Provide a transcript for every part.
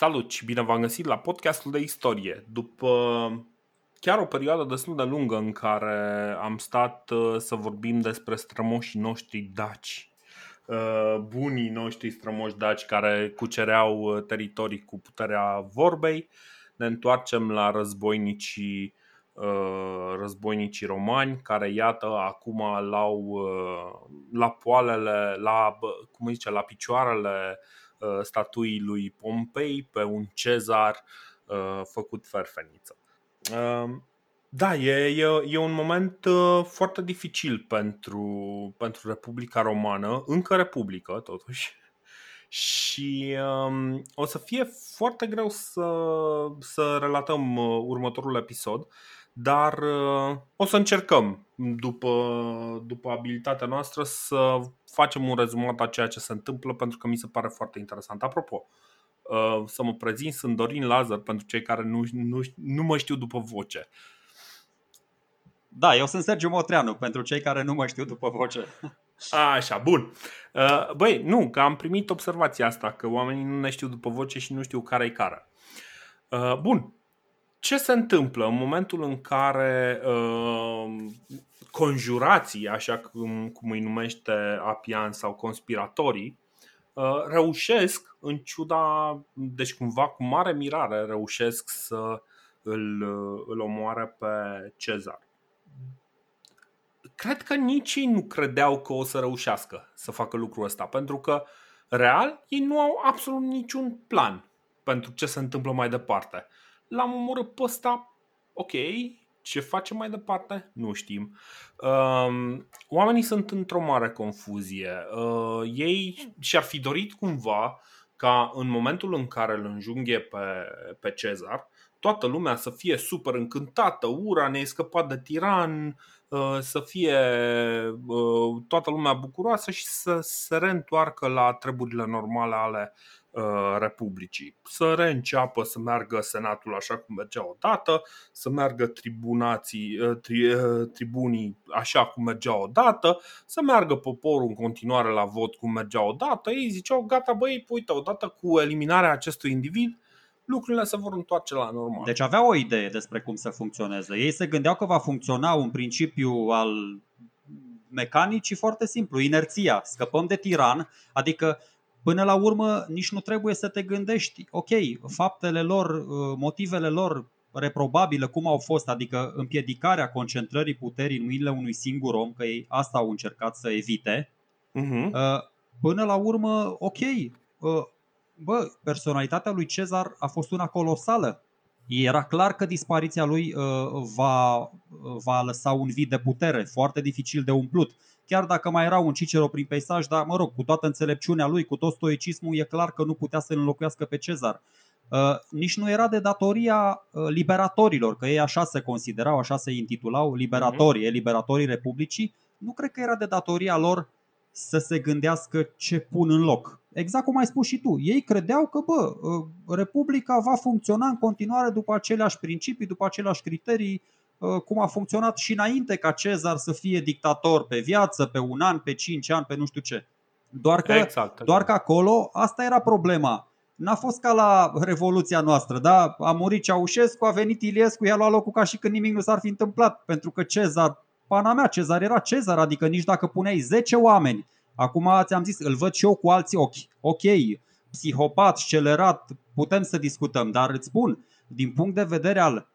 Salut și bine v-am găsit la podcastul de istorie. După chiar o perioadă destul de lungă în care am stat uh, să vorbim despre strămoșii noștri daci, uh, bunii noștri strămoși daci care cucereau uh, teritorii cu puterea vorbei, ne întoarcem la războinicii războinicii romani care iată acum l-au la poalele, la, cum zice, la picioarele statuii lui Pompei pe un cezar făcut ferfeniță. Ehm, da, e, e, e un moment uh, foarte dificil pentru, pentru Republica Romană, încă Republică, totuși. Și um, o să fie foarte greu să, să relatăm uh, următorul episod, dar uh, o să încercăm, după, după abilitatea noastră, să facem un rezumat a ceea ce se întâmplă, pentru că mi se pare foarte interesant. Apropo, uh, Uh, să mă prezint, sunt Dorin Lazar pentru cei care nu, nu, nu mă știu după voce. Da, eu sunt Sergiu Motreanu, pentru cei care nu mă știu după voce. Așa, bun. Uh, băi, nu, că am primit observația asta, că oamenii nu ne știu după voce și nu știu care e care. Uh, bun. Ce se întâmplă în momentul în care conjurații, așa cum, cum îi numește Apian sau conspiratorii, Uh, reușesc, în ciuda, deci cumva cu mare mirare, reușesc să îl, uh, îl omoare pe Cezar. Cred că nici ei nu credeau că o să reușească să facă lucrul ăsta, pentru că, real, ei nu au absolut niciun plan pentru ce se întâmplă mai departe. L-am omorât pe ăsta, ok, ce facem mai departe? Nu știm. Um, oamenii sunt într-o mare confuzie. Uh, ei și-ar fi dorit cumva ca în momentul în care îl înjunghe pe, pe Cezar, toată lumea să fie super încântată, ura, ne-ai scăpat de tiran, uh, să fie uh, toată lumea bucuroasă și să se reîntoarcă la treburile normale ale Uh, Republicii. Să reînceapă să meargă Senatul așa cum mergea odată, să meargă tribunații, uh, tri, uh, tribunii așa cum mergea odată, să meargă poporul în continuare la vot cum mergea odată. Ei ziceau, gata băi, uite, odată cu eliminarea acestui individ, lucrurile se vor întoarce la normal. Deci aveau o idee despre cum să funcționeze. Ei se gândeau că va funcționa un principiu al mecanicii foarte simplu, inerția. Scăpăm de tiran, adică Până la urmă, nici nu trebuie să te gândești, ok, faptele lor, uh, motivele lor reprobabile cum au fost, adică împiedicarea concentrării puterii în mâinile unui singur om, că ei asta au încercat să evite. Uh-huh. Până la urmă, ok, uh, bă, personalitatea lui Cezar a fost una colosală. Era clar că dispariția lui uh, va, va lăsa un vid de putere, foarte dificil de umplut chiar dacă mai era un Cicero prin peisaj, dar mă rog, cu toată înțelepciunea lui, cu tot stoicismul, e clar că nu putea să înlocuiască pe Cezar. Uh, nici nu era de datoria uh, liberatorilor, că ei așa se considerau, așa se intitulau, liberatorii, mm-hmm. liberatorii Republicii. Nu cred că era de datoria lor să se gândească ce pun în loc. Exact cum ai spus și tu. Ei credeau că, bă, uh, Republica va funcționa în continuare după aceleași principii, după aceleași criterii, Uh, cum a funcționat și înainte ca Cezar să fie dictator pe viață, pe un an, pe cinci ani, pe nu știu ce. Doar că, exact, doar că acolo asta era problema. N-a fost ca la Revoluția noastră, da? A murit Ceaușescu, a venit Iliescu, i-a luat locul ca și când nimic nu s-ar fi întâmplat, pentru că Cezar, pana mea, Cezar era Cezar, adică nici dacă puneai 10 oameni, acum ți-am zis, îl văd și eu cu alții ochi. Ok, psihopat, scelerat, putem să discutăm, dar îți spun, din punct de vedere al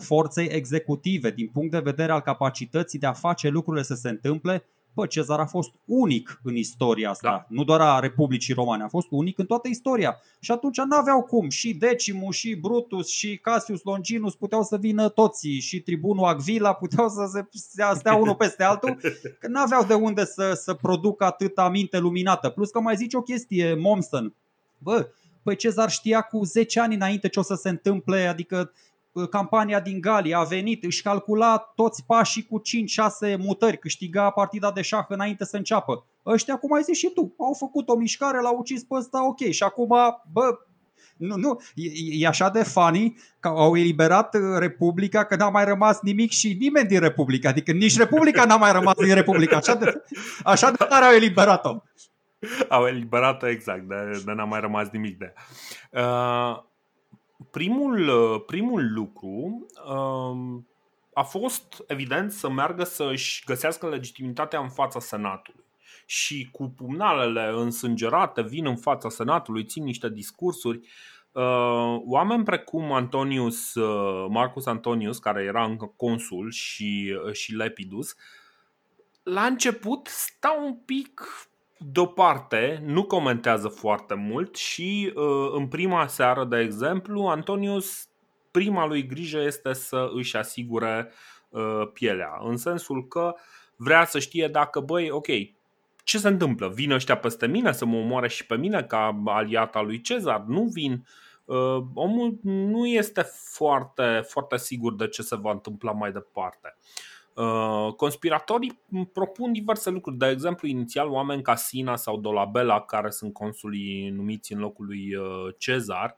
forței executive, din punct de vedere al capacității de a face lucrurile să se întâmple, Bă, Cezar a fost unic în istoria asta, da. nu doar a Republicii Romane, a fost unic în toată istoria. Și atunci nu aveau cum, și Decimus, și Brutus, și Cassius Longinus puteau să vină toți, și tribunul Agvila puteau să se stea unul peste altul, că nu aveau de unde să, să producă atâta minte luminată. Plus că mai zice o chestie, Momsen, bă, păi Cezar știa cu 10 ani înainte ce o să se întâmple, adică Uh, campania din Galia a venit, își calcula toți pașii cu 5-6 mutări, câștiga partida de șah înainte să înceapă. Ăștia, cum ai zis și tu, au făcut o mișcare, l-au ucis pe ăsta, ok. Și acum, bă, nu, nu, e, e așa de funny că au eliberat uh, Republica, că n-a mai rămas nimic și nimeni din Republica. Adică nici Republica n-a mai rămas din Republica. Așa de, așa de tare au eliberat-o. Au eliberat exact, de, de n-a mai rămas nimic de uh, primul, primul lucru uh, a fost, evident, să meargă să-și găsească legitimitatea în fața Senatului. Și cu pumnalele însângerate vin în fața Senatului, țin niște discursuri. Uh, oameni precum Antonius, uh, Marcus Antonius, care era încă consul, și, uh, și Lepidus, la început stau un pic deoparte, nu comentează foarte mult și în prima seară, de exemplu, Antonius prima lui grijă este să își asigure uh, pielea, în sensul că vrea să știe dacă, băi, ok, ce se întâmplă? Vin ăștia peste mine să mă omoare și pe mine ca aliata lui Cezar? Nu vin. Uh, omul nu este foarte, foarte sigur de ce se va întâmpla mai departe. Uh, conspiratorii propun diverse lucruri. De exemplu, inițial oameni ca Sina sau Dolabella, care sunt consulii numiți în locul lui Cezar,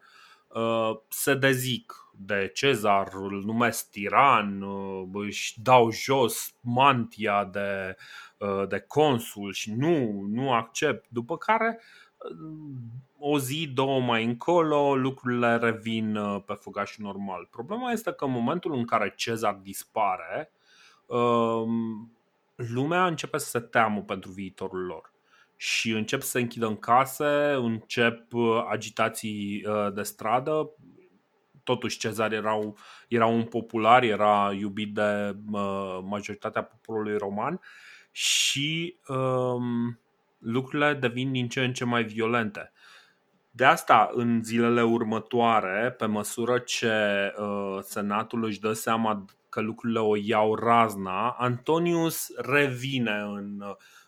se dezic de Cezar, îl numesc tiran, uh, își dau jos mantia de, uh, de consul și nu, nu accept. După care, uh, o zi, două mai încolo, lucrurile revin pe făgașul normal. Problema este că în momentul în care Cezar dispare, um, lumea începe să se teamă pentru viitorul lor și încep să se închidă în case, încep agitații de stradă, totuși Cezar erau, era un popular, era iubit de uh, majoritatea poporului roman și um, lucrurile devin din ce în ce mai violente. De asta, în zilele următoare, pe măsură ce uh, Senatul își dă seama că lucrurile o iau razna, Antonius revine în,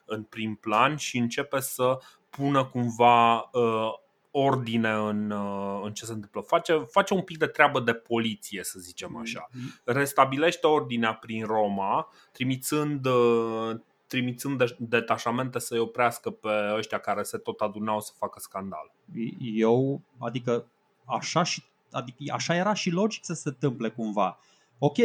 în prim plan și începe să pună cumva uh, ordine în, uh, în ce se întâmplă. Face, face un pic de treabă de poliție, să zicem mm-hmm. așa. Restabilește ordinea prin Roma, trimițând, uh, trimițând detașamente să-i oprească pe ăștia care se tot adunau să facă scandal. Eu, adică așa, și, adică așa era și logic să se întâmple cumva. Ok,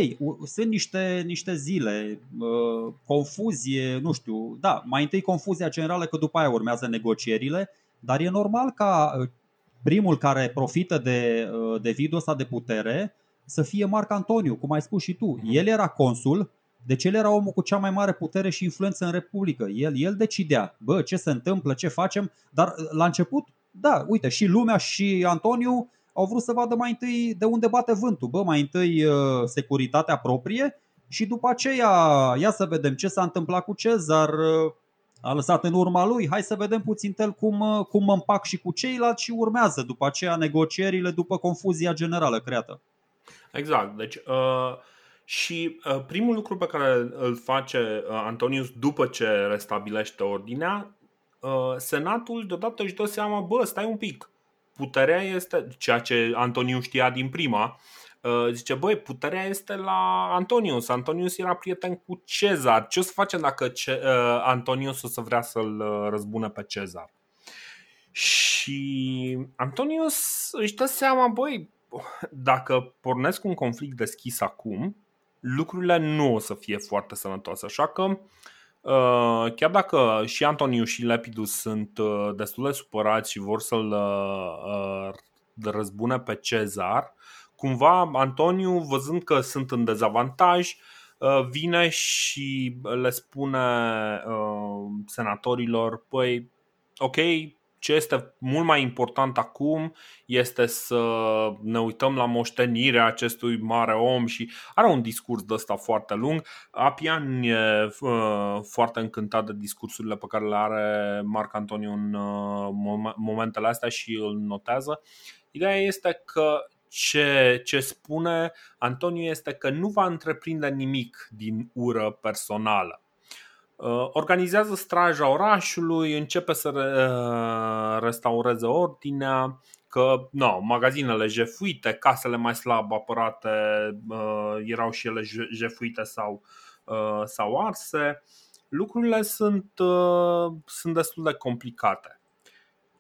sunt niște, niște zile, uh, confuzie, nu știu, da, mai întâi confuzia generală că după aia urmează negocierile dar e normal ca uh, primul care profită de, uh, de vidul ăsta de putere să fie Marc Antoniu, cum ai spus și tu. Mhm. El era consul, deci el era omul cu cea mai mare putere și influență în Republică. El, el decidea, bă, ce se întâmplă, ce facem, dar uh, la început, da, uite, și lumea și Antoniu au vrut să vadă mai întâi de unde bate vântul, bă, mai întâi securitatea proprie și după aceea, ia să vedem ce s-a întâmplat cu Cezar, a lăsat în urma lui. Hai să vedem puțin tel cum, uh, cum mă împac și cu ceilalți și urmează după aceea negocierile după confuzia generală creată. Exact. Deci, uh, și uh, primul lucru pe care îl face uh, Antonius după ce restabilește ordinea, uh, Senatul deodată își dă seama, bă, stai un pic, puterea este, ceea ce Antonius știa din prima, Uh, zice, băi, puterea este la Antonius. Antonius era prieten cu Cezar. Ce o să facem dacă Ce- uh, Antonius o să vrea să-l uh, răzbune pe Cezar? Și Antonius își dă seama, băi, dacă pornesc un conflict deschis acum, lucrurile nu o să fie foarte sănătoase. Așa că, chiar dacă și Antonius și Lepidus sunt destul de supărați și vor să-l răzbune pe Cezar, cumva Antoniu, văzând că sunt în dezavantaj, uh, vine și le spune uh, senatorilor, păi, ok, ce este mult mai important acum este să ne uităm la moștenirea acestui mare om și are un discurs de ăsta foarte lung. Apian e uh, foarte încântat de discursurile pe care le are Marc Antoniu în uh, momentele astea și îl notează. Ideea este că ce, ce spune Antoniu este că nu va întreprinde nimic din ură personală. Uh, organizează straja orașului, începe să uh, restaureze ordinea, că no, magazinele jefuite, casele mai slab apărate uh, erau și ele jefuite sau, sau arse. Lucrurile sunt, sunt destul de complicate.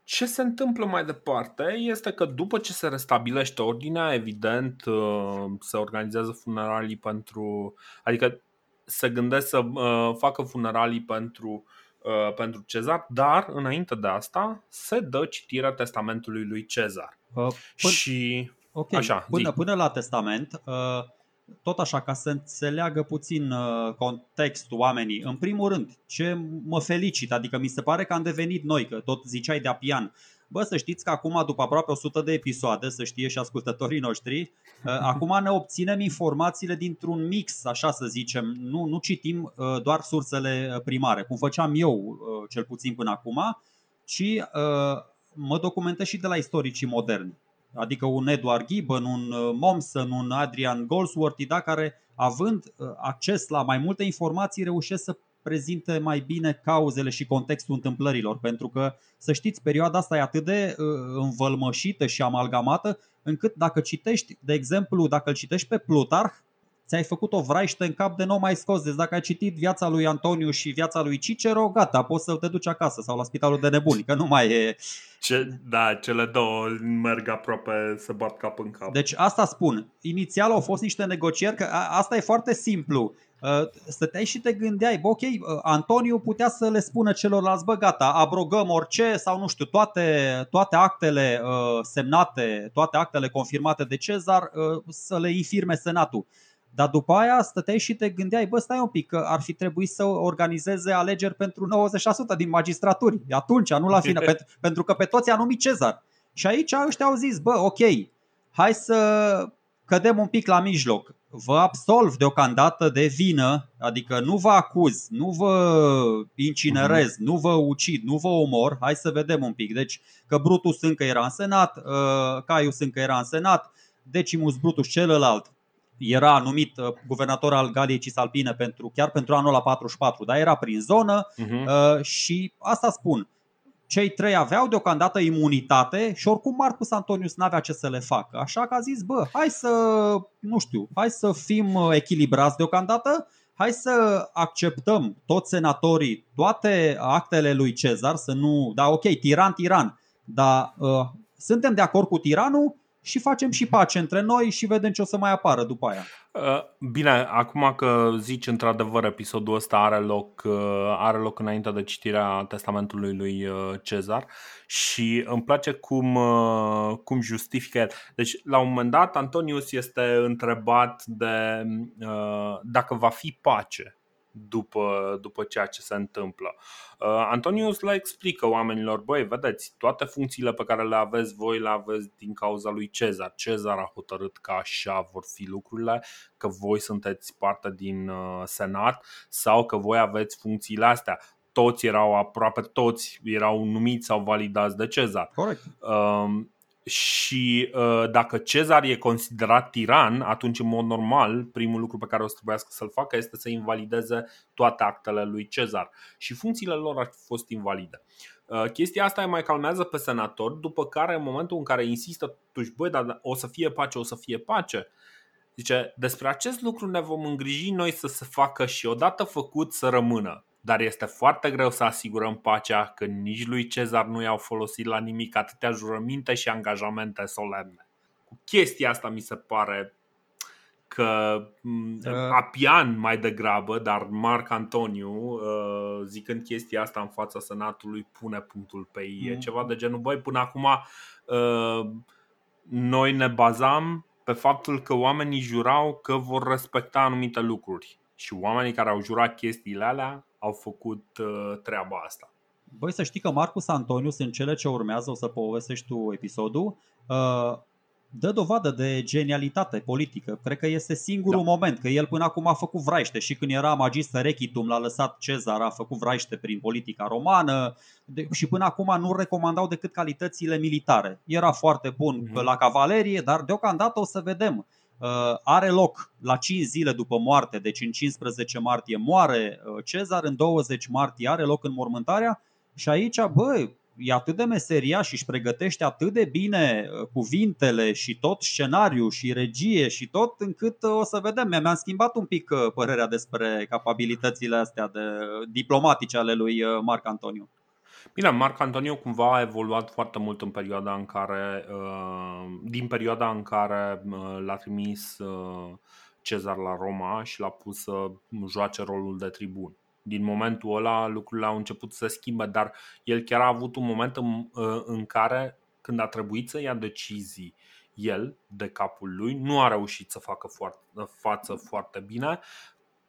Ce se întâmplă mai departe este că după ce se restabilește ordinea, evident, uh, se organizează funeralii pentru. adică se gândesc să uh, facă funeralii pentru uh, pentru Cezar, dar înainte de asta se dă citirea testamentului lui Cezar. Uh, până, și okay. așa, până, până la testament, uh, tot așa, ca să înțeleagă puțin uh, contextul oamenii. În primul rând, ce mă felicit, adică mi se pare că am devenit noi, că tot ziceai de apian. Bă, să știți că acum, după aproape 100 de episoade, să știe și ascultătorii noștri, uh, acum ne obținem informațiile dintr-un mix, așa să zicem. Nu, nu citim uh, doar sursele primare, cum făceam eu, cel puțin până acum, ci mă documentez și de la istoricii moderni adică un Edward Gibbon, un uh, Mommsen, un Adrian Goldsworthy, da, care având uh, acces la mai multe informații reușesc să prezinte mai bine cauzele și contextul întâmplărilor, pentru că, să știți, perioada asta e atât de uh, învălmășită și amalgamată, încât dacă citești, de exemplu, dacă îl citești pe Plutarh, ți-ai făcut o vraiște în cap de nou mai scos. Deci dacă ai citit viața lui Antoniu și viața lui Cicero, gata, poți să te duci acasă sau la spitalul de nebuni, că nu mai e... Ce, da, cele două merg aproape să bat cap în cap. Deci asta spun. Inițial au fost niște negocieri, că asta e foarte simplu. Uh, stăteai și te gândeai, bă, ok, uh, Antoniu putea să le spună celorlalți, bă, gata, abrogăm orice sau nu știu, toate, toate actele uh, semnate, toate actele confirmate de Cezar să le infirme Senatul. Dar după aia stăteai și te gândeai, bă, stai un pic, că ar fi trebuit să organizeze alegeri pentru 90% din magistraturi. Atunci, nu la final, pentru, pentru că pe toți a numit Cezar. Și aici ăștia au zis, bă, ok, hai să cădem un pic la mijloc. Vă absolv deocamdată de vină, adică nu vă acuz, nu vă incinerez, uh-huh. nu vă ucid, nu vă omor. Hai să vedem un pic. Deci că Brutus încă era în senat, uh, Caius încă era în senat, Decimus Brutus celălalt era numit uh, guvernator al Galiei Cisalpine pentru, chiar pentru anul la 44, dar era prin zonă uh-huh. și asta spun. Cei trei aveau deocamdată imunitate și oricum Marcus Antonius n-avea ce să le facă. Așa că a zis, bă, hai să, nu știu, hai să fim uh, echilibrați deocamdată, hai să acceptăm toți senatorii, toate actele lui Cezar, să nu, da, ok, tiran, tiran, dar uh, suntem de acord cu tiranul, și facem și pace între noi și vedem ce o să mai apară după aia. Uh, bine, acum că zici într-adevăr episodul ăsta are loc, uh, are loc înainte de citirea testamentului lui uh, Cezar și îmi place cum, cum justifică el. Deci, la un moment dat, Antonius este întrebat de dacă va fi pace după, după ceea ce se întâmplă. Uh, Antonius le explică oamenilor, băi, vedeți, toate funcțiile pe care le aveți voi le aveți din cauza lui Cezar. Cezar a hotărât că așa vor fi lucrurile, că voi sunteți parte din uh, senat sau că voi aveți funcțiile astea toți erau, aproape toți erau numiți sau validați de Cezar. Corect. Um, și uh, dacă Cezar e considerat tiran, atunci, în mod normal, primul lucru pe care o să trebuiască să-l facă este să invalideze toate actele lui Cezar. Și funcțiile lor ar fi fost invalide. Uh, chestia asta îi mai calmează pe senator, după care, în momentul în care insistă, totuși, băi, dar o să fie pace, o să fie pace, zice, despre acest lucru ne vom îngriji noi să se facă și odată făcut să rămână dar este foarte greu să asigurăm pacea când nici lui Cezar nu i-au folosit la nimic atâtea jurăminte și angajamente solemne. Cu chestia asta mi se pare că uh. Apian mai degrabă, dar Marc Antoniu, uh, zicând chestia asta în fața Senatului, pune punctul pe ei. E mm. ceva de genul, băi, până acum uh, noi ne bazam pe faptul că oamenii jurau că vor respecta anumite lucruri. Și oamenii care au jurat chestiile alea au făcut uh, treaba asta. Băi, să știi că Marcus Antonius, în cele ce urmează, o să povestești tu episodul, uh, dă dovadă de genialitate politică. Cred că este singurul da. moment, că el până acum a făcut vraiște și când era magister echitum l-a lăsat Cezar, a făcut vraiște prin politica romană și până acum nu recomandau decât calitățile militare. Era foarte bun mm-hmm. la cavalerie, dar deocamdată o să vedem Uh, are loc la 5 zile după moarte, deci în 15 martie moare uh, Cezar, în 20 martie are loc înmormântarea și aici, bă, e atât de meseria și își pregătește atât de bine uh, cuvintele și tot scenariu și regie și tot încât o să vedem. Mi-am schimbat un pic părerea despre capabilitățile astea de diplomatice ale lui Marc Antoniu. Bine, Marc Antonio cumva a evoluat foarte mult în perioada în care, uh, din perioada în care uh, l-a trimis uh, Cezar la Roma și l-a pus să joace rolul de tribun. din momentul ăla lucrurile au început să se schimbe, dar el chiar a avut un moment în, în care, când a trebuit să ia decizii, el, de capul lui, nu a reușit să facă foarte, față foarte bine,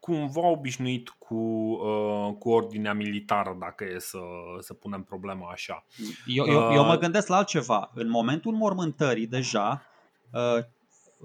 cumva obișnuit cu, uh, cu ordinea militară, dacă e să, să punem problema așa. Eu, eu, eu mă uh, gândesc la altceva. În momentul mormântării, deja, uh,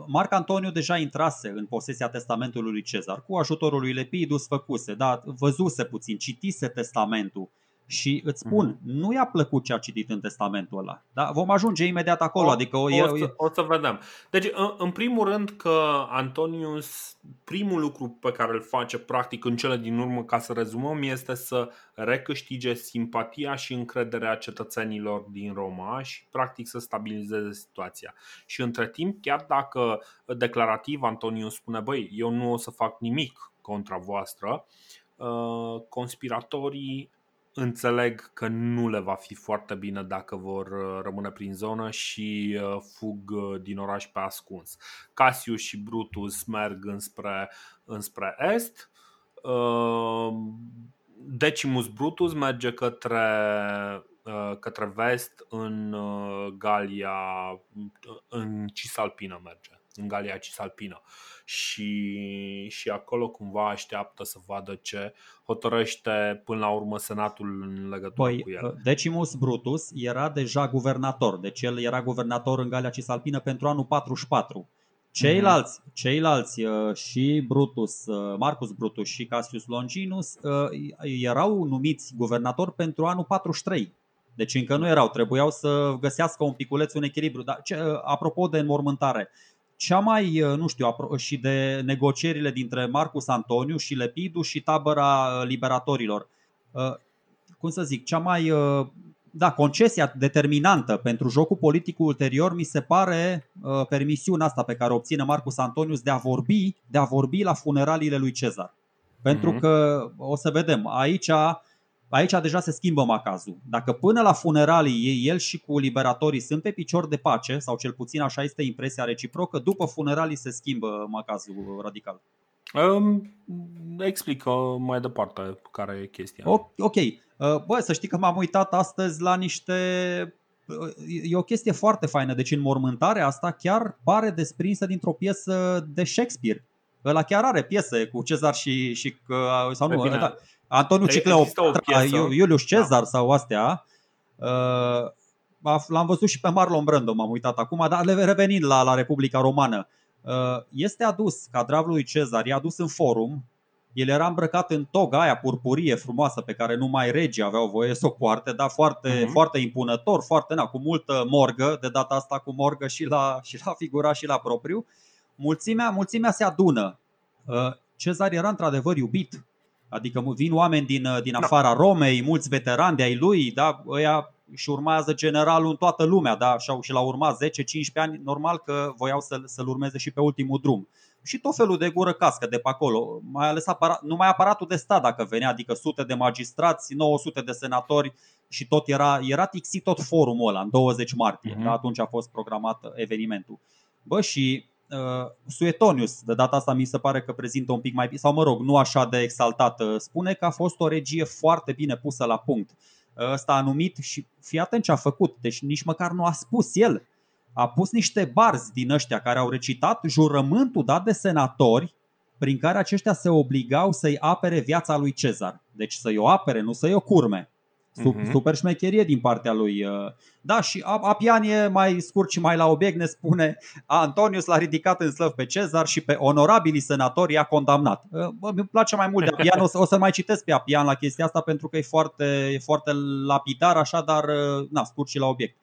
Marc Antoniu deja intrase în posesia testamentului lui Cezar, cu ajutorul lui Lepidus făcuse, da, văzuse puțin, citise testamentul și îți spun, mm-hmm. nu i-a plăcut ce a citit în testamentul ăla. Da? Vom ajunge imediat acolo. O, adică o, o, să, o să vedem. Deci, în, în primul rând că Antonius, primul lucru pe care îl face practic în cele din urmă, ca să rezumăm, este să recâștige simpatia și încrederea cetățenilor din Roma și practic să stabilizeze situația. Și între timp, chiar dacă declarativ Antonius spune, băi, eu nu o să fac nimic contra voastră, uh, conspiratorii înțeleg că nu le va fi foarte bine dacă vor uh, rămâne prin zonă și uh, fug uh, din oraș pe ascuns. Cassius și Brutus merg înspre, înspre est. Decimus Brutus merge către, către vest în Galia, în Cisalpina merge, în Galia Cisalpina. Uh, și, și acolo cumva așteaptă să vadă ce hotărăște până la urmă Senatul în legătură păi, cu el. Decimus Brutus era deja guvernator, deci el era guvernator în Galia Cisalpină pentru anul 44. Ceilalți, mm-hmm. ceilalți uh, și Brutus, uh, Marcus Brutus și Cassius Longinus uh, erau numiți guvernator pentru anul 43. Deci încă nu erau, trebuiau să găsească un piculeț, un echilibru. Dar ce, apropo de înmormântare, cea mai, uh, nu știu, și de negocierile dintre Marcus Antoniu și Lepidu și tabăra uh, liberatorilor. Uh, cum să zic, cea mai, da, concesia determinantă pentru jocul politic ulterior mi se pare permisiunea asta pe care o obține Marcus Antonius de a vorbi, de a vorbi la funeraliile lui Cezar. Pentru mm-hmm. că o să vedem, aici aici deja se schimbă macazul. Dacă până la funeralii el și cu liberatorii sunt pe picior de pace, sau cel puțin așa este impresia reciprocă, după funeralii se schimbă macazul radical. Um, explică mai departe care e chestia. O, ok. Uh, bă, să știi că m-am uitat astăzi la niște uh, e o chestie foarte faină. Deci în mormântarea asta chiar pare desprinsă dintr-o piesă de Shakespeare. Ăla chiar are piese cu Cezar și, și sau nu, da, Antoniu Cicleopatra, Iulius Cezar da. sau astea. Uh, l-am văzut și pe Marlon Brando, m-am uitat acum, dar revenind la, la Republica Romană. Uh, este adus, cadravul lui Cezar, e adus în forum, el era îmbrăcat în toga aia purpurie frumoasă pe care numai regii aveau voie să o poarte, dar foarte, uh-huh. foarte impunător, foarte, na, cu multă morgă, de data asta cu morgă și la, și la figura și la propriu. Mulțimea, mulțimea se adună. Uh, Cezar era într-adevăr iubit Adică vin oameni din, uh, din da. afara Romei, mulți veterani de ai lui, da? Ăia și urmează generalul în toată lumea, da? și, și l-au urmat 10-15 ani, normal că voiau să, să-l urmeze și pe ultimul drum. Și tot felul de gură cască de pe acolo, mai ales aparat, numai aparatul de stat dacă venea, adică sute de magistrați, 900 de senatori și tot era, era tixit tot forumul ăla în 20 martie, uh-huh. da? atunci a fost programat evenimentul. Bă, și uh, Suetonius, de data asta mi se pare că prezintă un pic mai sau mă rog, nu așa de exaltat, uh, spune că a fost o regie foarte bine pusă la punct. Uh, ăsta a numit și fii atent ce a făcut, deci nici măcar nu a spus el. A pus niște barzi din ăștia care au recitat jurământul dat de senatori prin care aceștia se obligau să-i apere viața lui Cezar. Deci să-i o apere, nu să-i o curme. Uh-huh. Super șmecherie din partea lui. Uh, da, și Apian e mai scurt și mai la obiect, ne spune Antonius l-a ridicat în slăv pe Cezar și pe onorabilii senatori i-a condamnat. Uh, îmi place mai mult de Apian, o să, o să mai citesc pe Apian la chestia asta pentru că e foarte, e foarte lapidar așa, dar uh, na, scurt și la obiect.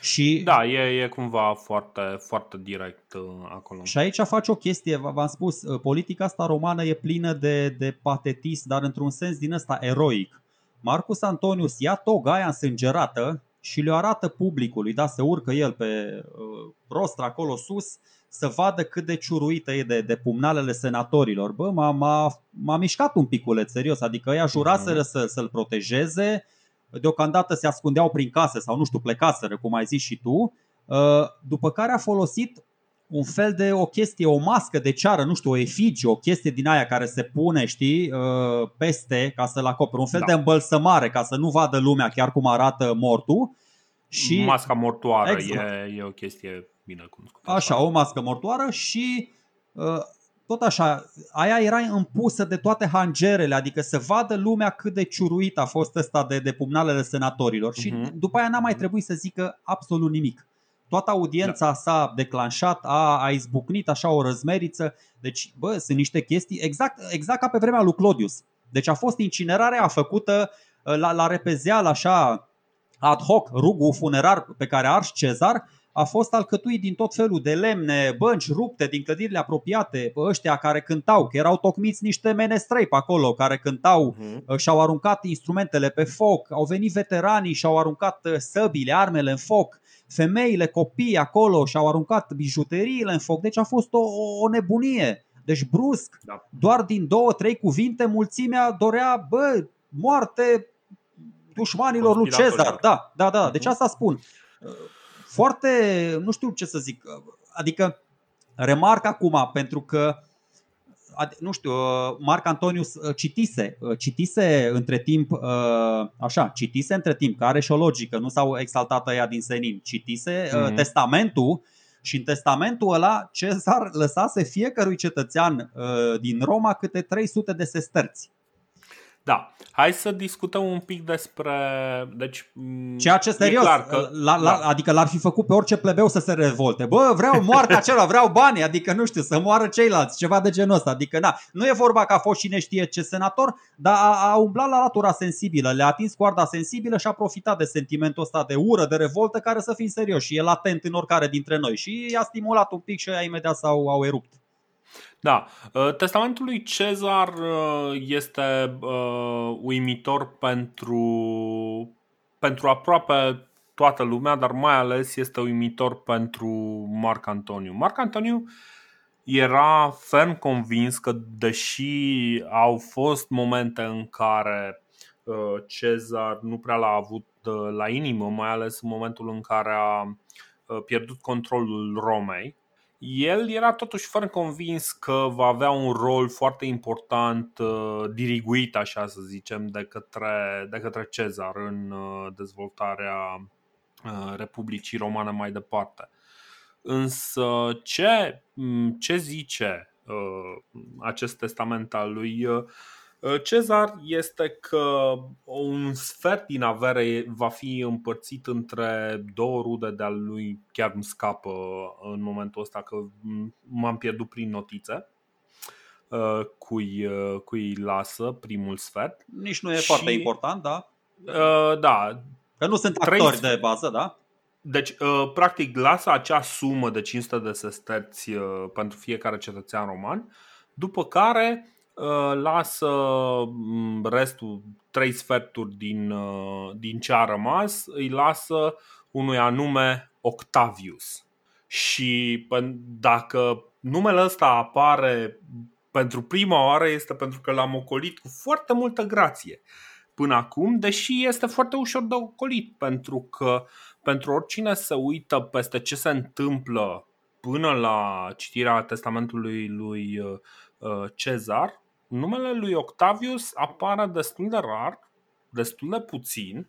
Și, da, e, e cumva foarte, foarte direct acolo. Și aici face o chestie, v-am spus, politica asta romană e plină de, de patetism, dar într-un sens din ăsta eroic. Marcus Antonius ia toga aia însângerată și le arată publicului, da, se urcă el pe uh, rost acolo sus să vadă cât de ciuruită e de, de pumnalele senatorilor. Bă, m-a, m-a, m-a mișcat un piculeț, serios, adică ea juraseră să, să-l protejeze, deocamdată se ascundeau prin case sau nu știu, plecaseră, cum ai zis și tu, uh, după care a folosit un fel de o chestie, o mască de ceară, nu știu, o efigie, o chestie din aia care se pune, știi, uh, peste ca să-l acopere, un fel da. de îmbălsămare ca să nu vadă lumea chiar cum arată mortul. Și... Masca mortoară exact. e, e o chestie bine cunoscută. Așa, o mască mortoară și uh, tot așa, aia era împusă de toate hangerele, adică să vadă lumea cât de ciuruit a fost ăsta de, de pumnalele senatorilor și uh-huh. după aia n-a mai trebuit să zică absolut nimic. Toată audiența da. s-a declanșat, a, a izbucnit așa o răzmeriță. Deci, bă, sunt niște chestii exact, exact ca pe vremea lui Claudius. Deci a fost incinerarea făcută uh, la, la repezeal așa ad hoc, rugul funerar pe care a ars Cezar a fost alcătuit din tot felul de lemne, bănci rupte din clădirile apropiate, ăștia care cântau, că erau tocmiți niște menestrei pe acolo, care cântau, uh-huh. și-au aruncat instrumentele pe foc, au venit veteranii și-au aruncat uh, săbile, armele în foc, femeile, copiii acolo și-au aruncat bijuteriile în foc, deci a fost o, o nebunie. Deci brusc, da. doar din două, trei cuvinte, mulțimea dorea, bă, moarte dușmanilor lui Cezar. Da, da, da, deci mhm. asta spun foarte, nu știu ce să zic, adică remarc acum pentru că nu știu, Marc Antonius uh, citise, uh, citise între timp, uh, așa, citise între timp, care are și o logică, nu s-au exaltat ăia din senin, citise mm-hmm. testamentul și în testamentul ăla Cezar lăsase fiecărui cetățean din Roma câte 300 de sesterți. Da, hai să discutăm un pic despre. Deci, Ceea ce serios, clar că, la, la, da. adică l-ar fi făcut pe orice plebeu să se revolte. Bă, vreau moartea acela, vreau bani, adică nu știu, să moară ceilalți, ceva de genul ăsta. Adică, na, nu e vorba că a fost cine știe ce senator, dar a, a umblat la latura sensibilă, le-a atins coarda sensibilă și a profitat de sentimentul ăsta de ură, de revoltă, care să fim serioși, e latent în oricare dintre noi și i-a stimulat un pic și ea imediat s-au au erupt. Da, uh, testamentul lui Cezar uh, este uh, uimitor pentru, pentru aproape toată lumea, dar mai ales este uimitor pentru Marc Antoniu. Marc Antoniu era ferm convins că deși au fost momente în care Cezar nu prea l-a avut la inimă, mai ales în momentul în care a pierdut controlul Romei, el era totuși fără convins că va avea un rol foarte important uh, diriguit, așa să zicem, de către, de către Cezar în uh, dezvoltarea uh, Republicii Romane mai departe. Însă ce, ce zice acest testament al lui Uh, Cezar este că un sfert din avere va fi împărțit între două rude de al lui, chiar îmi scapă în momentul ăsta că m-am pierdut prin notițe uh, cui, uh, cui lasă primul sfert. Nici nu e și, foarte important, da? Da. Că nu sunt actori de bază, da? Deci, practic, lasă acea sumă de 500 de sesterți pentru fiecare cetățean roman, după care Uh, lasă mm, restul, trei sferturi din, uh, din ce a rămas, îi lasă unui anume Octavius. Și dacă numele ăsta apare pentru prima oară este pentru că l-am ocolit cu foarte multă grație până acum, deși este foarte ușor de ocolit, pentru că pentru oricine se uită peste ce se întâmplă până la citirea testamentului lui uh, Cezar, numele lui Octavius apare destul de rar, destul de puțin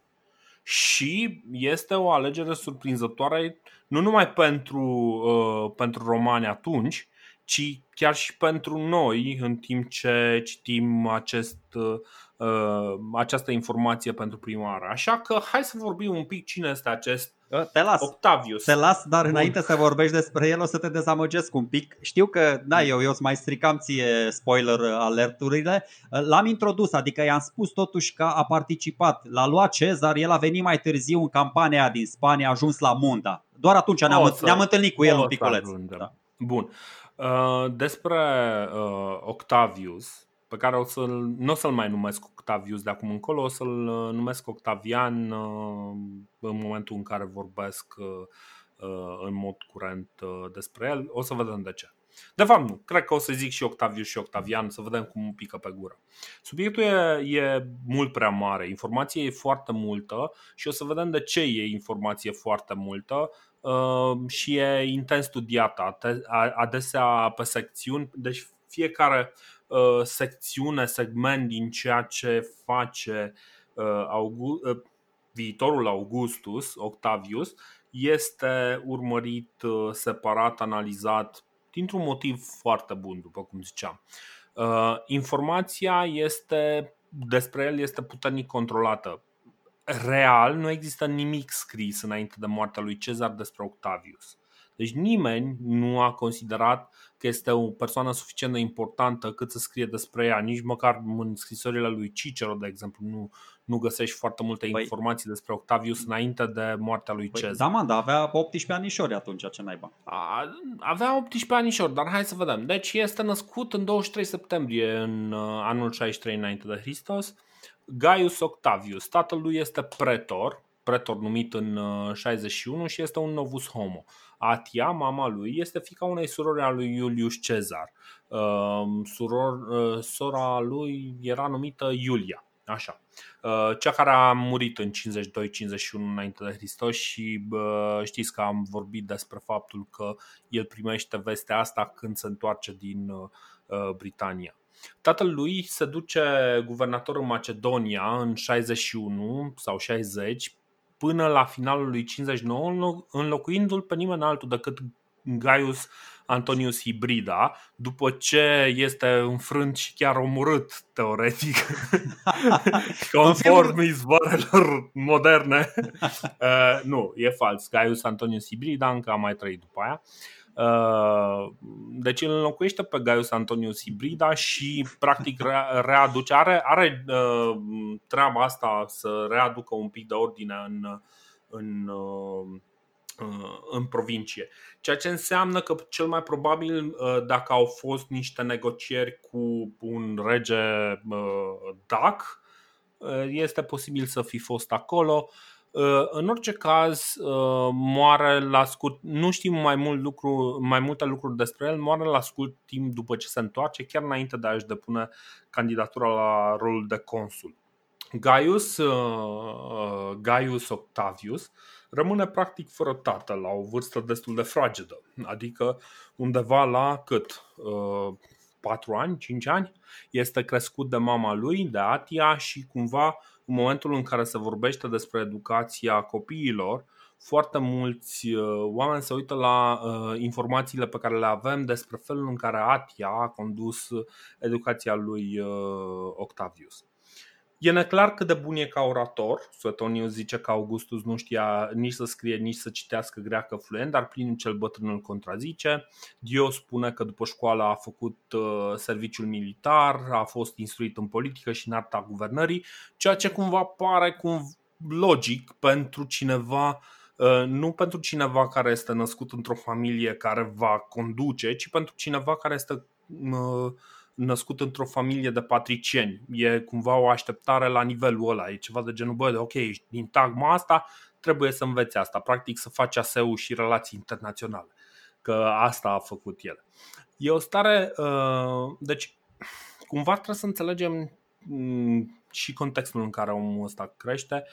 și este o alegere surprinzătoare nu numai pentru, uh, pentru romani atunci, ci chiar și pentru noi în timp ce citim acest, uh, această informație pentru prima oară. Așa că hai să vorbim un pic cine este acest te las. Octavius. Te las, dar Bun. înainte să vorbești despre el o să te dezamăgesc un pic. Știu că, da, eu, eu îți mai stricam ție spoiler alerturile. L-am introdus, adică i-am spus totuși că a participat. L-a luat Cezar, el a venit mai târziu în campania din Spania, a ajuns la Munda. Doar atunci ne-am, să, ne-am întâlnit cu el un piculeț. Da. Bun. Uh, despre uh, Octavius, pe care o să nu o să-l mai numesc Octavius de acum încolo, o să-l uh, numesc Octavian uh, în momentul în care vorbesc uh, în mod curent despre el. O să vedem de ce. De fapt, nu. Cred că o să zic și Octavius și Octavian, să vedem cum pică pe gură. Subiectul e, e mult prea mare, informația e foarte multă și o să vedem de ce e informație foarte multă și e intens studiată, adesea pe secțiuni, deci fiecare secțiune, segment din ceea ce face viitorul Augustus, Octavius, este urmărit separat, analizat dintr-un motiv foarte bun, după cum ziceam. Informația este despre el este puternic controlată. Real, nu există nimic scris înainte de moartea lui Cezar despre Octavius. Deci nimeni nu a considerat că este o persoană suficient de importantă cât să scrie despre ea. Nici măcar în scrisorile lui Cicero, de exemplu, nu, nu găsești foarte multe păi, informații despre Octavius înainte de moartea lui păi, Cezar. Da, man, dar avea 18 anișori atunci, ce naiba. A, avea 18 anișori, dar hai să vedem. Deci este născut în 23 septembrie în uh, anul 63 înainte de Hristos. Gaius Octavius, tatăl lui este pretor, pretor numit în 61 uh, și este un novus homo. Atia, mama lui, este fica unei surori a lui Iulius Cezar. Uh, suror, sora lui era numită Iulia. Așa. Uh, cea care a murit în 52-51 înainte de Hristos și știți că am vorbit despre faptul că el primește vestea asta când se întoarce din uh, Britania. Tatăl lui se duce guvernator în Macedonia în 61 sau 60 până la finalul lui 59 înlocuindu-l pe nimeni altul decât Gaius Antonius Hibrida, după ce este înfrânt și chiar omorât, teoretic, conform izvoarelor moderne. Uh, nu, e fals. Gaius Antonius Hibrida încă a mai trăit după aia. Uh, deci îl înlocuiește pe Gaius Antonius Hibrida și practic readuce, are, are uh, treaba asta să readucă un pic de ordine în, în uh, Uh, în provincie. Ceea ce înseamnă că cel mai probabil uh, dacă au fost niște negocieri cu un rege uh, dac, este posibil să fi fost acolo. În orice caz, moare la scurt, nu știm mai, mult lucru, mai multe lucruri despre el, moare la scurt timp după ce se întoarce, chiar înainte de a-și depune candidatura la rolul de consul. Gaius, Gaius Octavius rămâne practic fără tată la o vârstă destul de fragedă, adică undeva la cât? 4 uh, ani, 5 ani, este crescut de mama lui, de Atia și cumva în momentul în care se vorbește despre educația copiilor, foarte mulți uh, oameni se uită la uh, informațiile pe care le avem despre felul în care Atia a condus educația lui Octavius. E neclar cât de bun e ca orator. Suetoniu zice că Augustus nu știa nici să scrie, nici să citească greacă fluent, dar Pliniu cel bătrân îl contrazice. Dio spune că după școală a făcut uh, serviciul militar, a fost instruit în politică și în arta guvernării, ceea ce cumva pare cum logic pentru cineva uh, nu pentru cineva care este născut într-o familie care va conduce, ci pentru cineva care este uh, născut într-o familie de patricieni. E cumva o așteptare la nivelul ăla. E ceva de genul, bă, de ok, ești din tagma asta, trebuie să înveți asta. Practic să faci ASEU și relații internaționale. Că asta a făcut el. E o stare. Uh, deci, cumva trebuie să înțelegem mm, și contextul în care omul ăsta crește.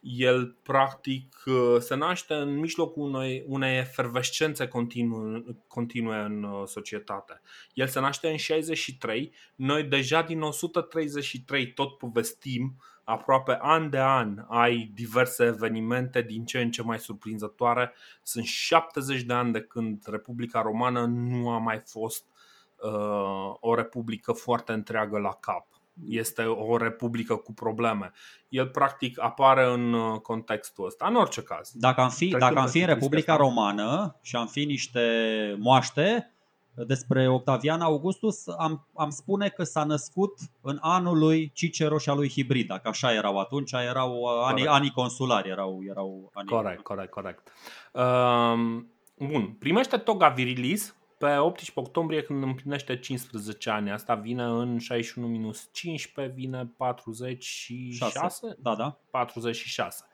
Uh, el practic uh, se naște în mijlocul unei, unei efervescențe continue, continue în uh, societate. El se naște în 63, noi deja din 133 tot povestim aproape an de an ai diverse evenimente din ce în ce mai surprinzătoare. Sunt 70 de ani de când Republica Romană nu a mai fost uh, o republică foarte întreagă la cap este o republică cu probleme. El practic apare în uh, contextul ăsta, în orice caz. Dacă am fi, dacă am fi în Republica asta. Romană și am fi niște moaște despre Octavian Augustus, am, am spune că s-a născut în anul lui Cicero și a lui Hibrida, că așa erau atunci, erau uh, anii, anii consulari, erau, erau anii... Corect, corect, corect. Uh, bun, primește toga virilis pe 18 octombrie când împlinește 15 ani. Asta vine în 61 minus 15, vine 46? 6. Da, da. 46.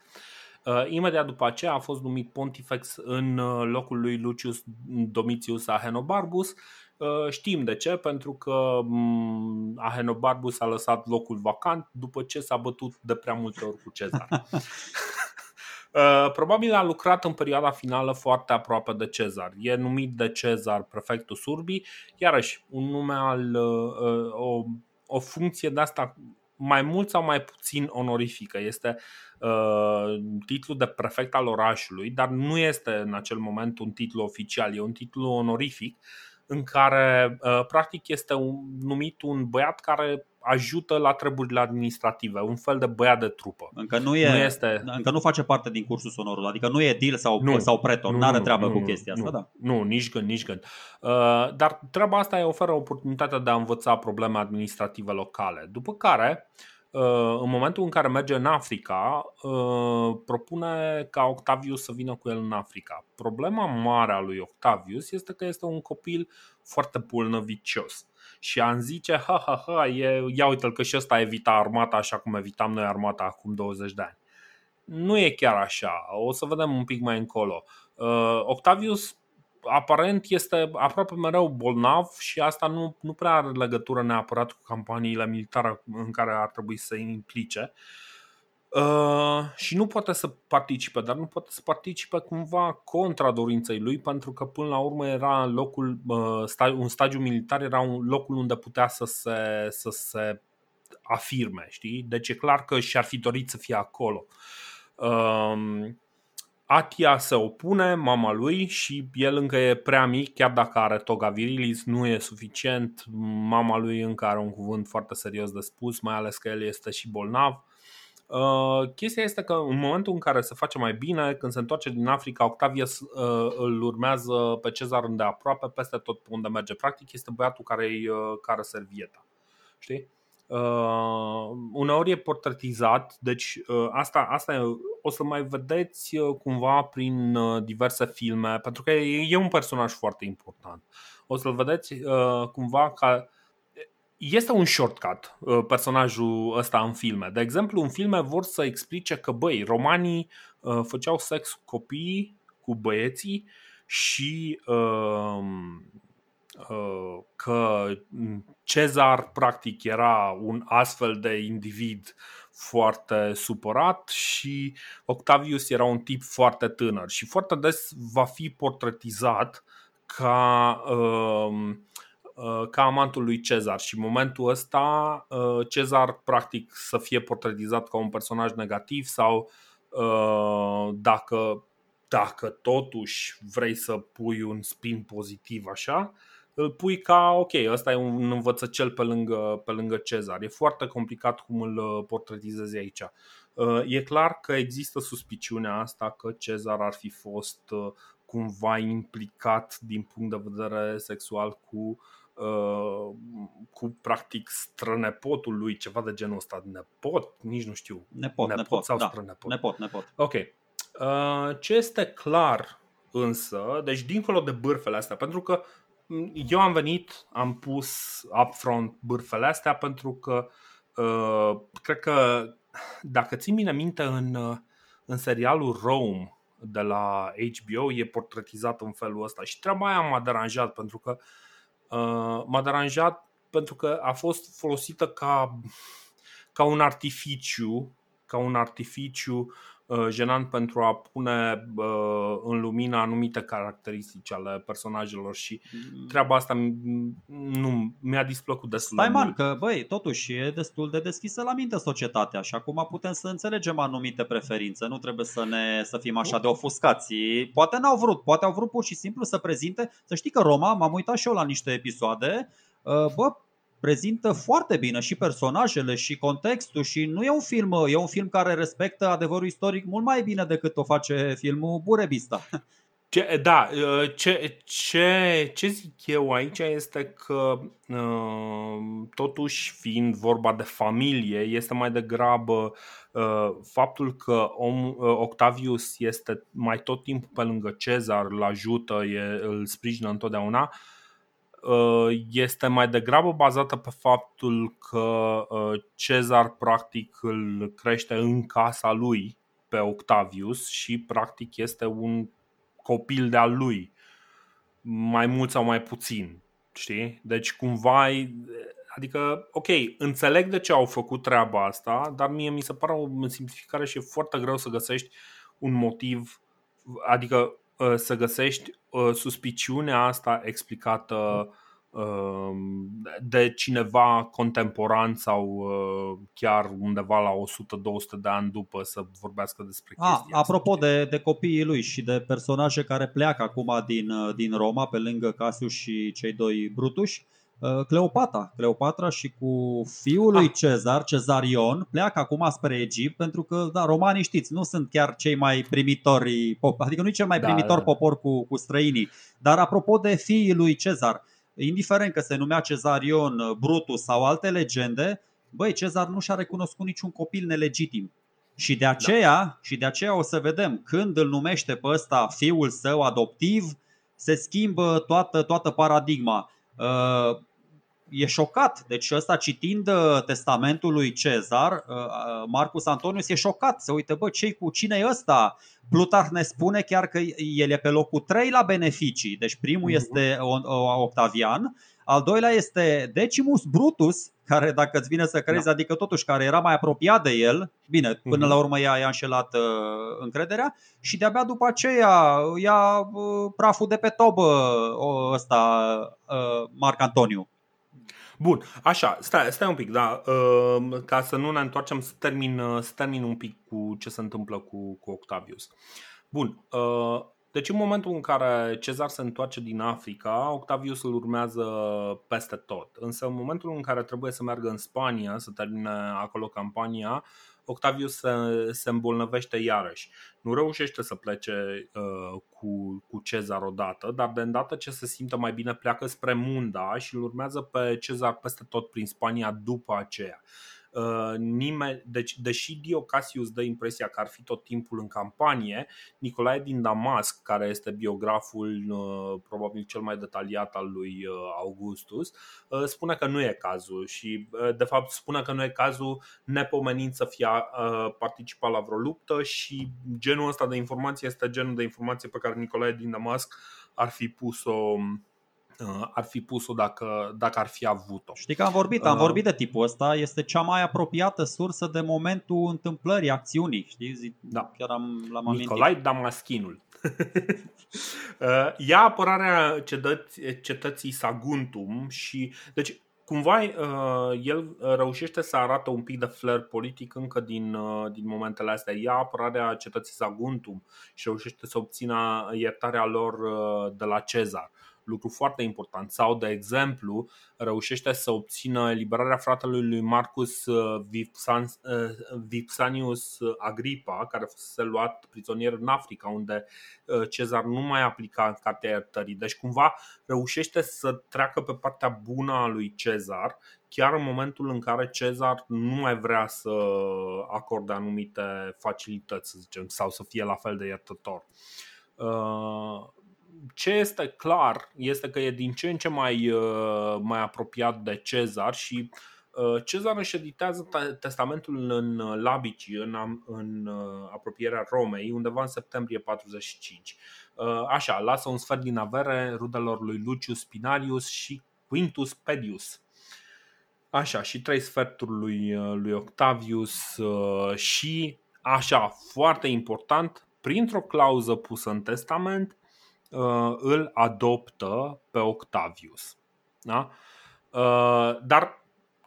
Uh, imediat după aceea a fost numit Pontifex în uh, locul lui Lucius Domitius Ahenobarbus. Uh, știm de ce, pentru că um, Ahenobarbus a lăsat locul vacant după ce s-a bătut de prea multe ori cu Cezar. Uh, probabil a lucrat în perioada finală foarte aproape de Cezar. E numit de Cezar prefectul Surbii, iarăși un nume al uh, o, o funcție de asta mai mult sau mai puțin onorifică. Este uh, titlul de prefect al orașului, dar nu este în acel moment un titlu oficial, e un titlu onorific în care uh, practic este un, numit un băiat care ajută la treburile administrative, un fel de băiat de trupă. Încă nu, e, nu este... încă nu face parte din cursul sonorului, adică nu e deal sau, nu, sau pretor, nu are treabă nu, cu chestia nu, asta. Da. Nu, nici gând, nici gând. Uh, dar treaba asta îi oferă oportunitatea de a învăța probleme administrative locale. După care, uh, în momentul în care merge în Africa, uh, propune ca Octavius să vină cu el în Africa. Problema mare a lui Octavius este că este un copil foarte pulnăvicios și am zice, ha, ha, ha, e, ia uite-l că și ăsta evita armata așa cum evitam noi armata acum 20 de ani. Nu e chiar așa, o să vedem un pic mai încolo. Uh, Octavius aparent este aproape mereu bolnav și asta nu, nu prea are legătură neapărat cu campaniile militare în care ar trebui să se implice. Uh, Uh, și nu poate să participe, dar nu poate să participe cumva contra dorinței lui, pentru că până la urmă era locul, uh, un stagiu militar era un locul unde putea să se, să se afirme, știi? Deci e clar că și-ar fi dorit să fie acolo. Uh, Atia se opune, mama lui, și el încă e prea mic, chiar dacă are toga virilis, nu e suficient. Mama lui încă are un cuvânt foarte serios de spus, mai ales că el este și bolnav. Uh, chestia este că în momentul în care se face mai bine, când se întoarce din Africa, Octavius uh, îl urmează pe Cezar îndeaproape peste tot pe unde merge. Practic este băiatul care îi uh, care servieta. Știi? Uh, uneori e portretizat, deci uh, asta, asta e, o să mai vedeți uh, cumva prin uh, diverse filme, pentru că e, e un personaj foarte important. O să-l vedeți uh, cumva ca este un shortcut uh, personajul ăsta în filme. De exemplu, în filme vor să explice că, băi, romanii uh, făceau sex cu copiii, cu băieții și uh, uh, că Cezar practic era un astfel de individ foarte supărat și Octavius era un tip foarte tânăr și foarte des va fi portretizat ca uh, Uh, ca amantul lui Cezar. Și în momentul ăsta uh, Cezar practic să fie portretizat ca un personaj negativ sau uh, dacă, dacă totuși vrei să pui un spin pozitiv așa, îl pui ca ok, ăsta e un învățăcel pe lângă, pe lângă Cezar. E foarte complicat cum îl portretizezi aici. E clar că există suspiciunea asta că Cezar ar fi fost cumva implicat din punct de vedere sexual cu uh, Uh, cu practic strănepotul lui, ceva de genul ăsta, nepot, nici nu știu. Nepot, nepot, nepot sau da. strănepot. Nepot, nepot. Ok. Uh, ce este clar însă, deci dincolo de bârfele astea, pentru că eu am venit, am pus upfront bârfele astea pentru că uh, cred că dacă țin bine minte în, uh, în serialul Rome de la HBO e portretizat în felul ăsta și treaba aia m-a deranjat pentru că uh, Uh, m-a deranjat pentru că a fost folosită ca, ca un artificiu, ca un artificiu uh, jenant pentru a pune uh, în lumină anumite caracteristici ale personajelor și mm. treaba asta nu mi-a displăcut destul Stai man, că băi, totuși e destul de deschisă la minte societatea și acum putem să înțelegem anumite preferințe, nu trebuie să ne să fim așa de ofuscați. Poate n-au vrut, poate au vrut pur și simplu să prezinte, să știi că Roma, m-am uitat și eu la niște episoade, bă, prezintă foarte bine și personajele și contextul și nu e un film, e un film care respectă adevărul istoric mult mai bine decât o face filmul Burebista. Ce, da, uh, ce, ce, ce zic eu aici este că uh, totuși fiind vorba de familie, este mai degrabă uh, faptul că om, Octavius este mai tot timpul pe lângă Cezar, îl ajută, e, îl sprijină întotdeauna, Uh, este mai degrabă bazată pe faptul că uh, Cezar practic îl crește în casa lui pe Octavius și practic este un copil de-al lui, mai mult sau mai puțin. Știi? Deci cumva Adică, ok, înțeleg de ce au făcut treaba asta, dar mie mi se pare o simplificare și e foarte greu să găsești un motiv, adică să găsești suspiciunea asta explicată de cineva contemporan sau chiar undeva la 100-200 de ani după să vorbească despre ah, chestia A, Apropo de, de copiii lui și de personaje care pleacă acum din, din Roma pe lângă Casius și cei doi Brutuși, Uh, Cleopatra. Cleopatra și cu fiul lui ah. Cezar, Cezarion, pleacă acum spre Egipt pentru că, da, romanii știți, nu sunt chiar cei mai primitori, adică nu e cel mai da, primitor da. popor cu, cu străinii. Dar apropo de fiii lui Cezar, indiferent că se numea Cezarion, Brutus sau alte legende, băi, Cezar nu și-a recunoscut niciun copil nelegitim. Și de aceea, da. și de aceea o să vedem, când îl numește pe ăsta fiul său adoptiv, se schimbă toată, toată paradigma. Uh, e șocat. Deci ăsta citind uh, testamentul lui Cezar, uh, uh, Marcus Antonius e șocat. Se uită, bă, ce cu cine e ăsta? Plutarh ne spune chiar că el e pe locul 3 la beneficii. Deci primul uh-huh. este Octavian, al doilea este Decimus Brutus, care dacă îți vine să crezi, da. adică totuși care era mai apropiat de el, bine, până uh-huh. la urmă i-a, i-a înșelat uh, încrederea și de-abia după aceea ia uh, praful de pe tobă uh, ăsta uh, Marc Antoniu. Bun, așa, stai, stai un pic, da, uh, ca să nu ne întoarcem, să termin, uh, să termin un pic cu ce se întâmplă cu, cu Octavius. Bun, uh, deci în momentul în care Cezar se întoarce din Africa, Octavius îl urmează peste tot. Însă în momentul în care trebuie să meargă în Spania, să termine acolo campania, Octavius se, se îmbolnăvește iarăși. Nu reușește să plece uh, cu, cu Cezar odată, dar de îndată ce se simte mai bine pleacă spre Munda și îl urmează pe Cezar peste tot prin Spania după aceea. Uh, nimeni, deci, deși Dio Cassius dă impresia că ar fi tot timpul în campanie, Nicolae din Damasc, care este biograful uh, probabil cel mai detaliat al lui uh, Augustus, spune că nu e cazul și de fapt spune că nu e cazul nepomenind să fie participat la vreo luptă și genul ăsta de informație este genul de informație pe care Nicolae din Damasc ar fi pus-o Uh, ar fi pus-o dacă, dacă ar fi avut-o. Știi că am vorbit, am uh, vorbit de tipul ăsta, este cea mai apropiată sursă de momentul întâmplării, acțiunii. Știi? Da. Chiar am, l-am amintit. Nicolae Damaschinul. Uh, ia apărarea cetății, cetății Saguntum și deci cumva el reușește să arată un pic de flair politic încă din, din momentele astea. Ia apărarea cetății Saguntum și reușește să obțină iertarea lor de la Cezar lucru foarte important. Sau, de exemplu, reușește să obțină eliberarea fratelui lui Marcus uh, uh, Vipsanius Agripa, care fusese luat prizonier în Africa, unde uh, Cezar nu mai aplica cartea iertării. Deci, cumva, reușește să treacă pe partea bună a lui Cezar, chiar în momentul în care Cezar nu mai vrea să acorde anumite facilități, să zicem, sau să fie la fel de iertător ce este clar este că e din ce în ce mai, uh, mai apropiat de Cezar și uh, Cezar își editează testamentul în Labici, în, în uh, apropierea Romei, undeva în septembrie 45. Așa, lasă un sfert din avere rudelor lui Lucius Spinarius și Quintus Pedius. Așa, și trei sferturi lui, lui Octavius și, așa, foarte important, printr-o clauză pusă în testament, uh, îl adoptă pe Octavius. Da? Uh, dar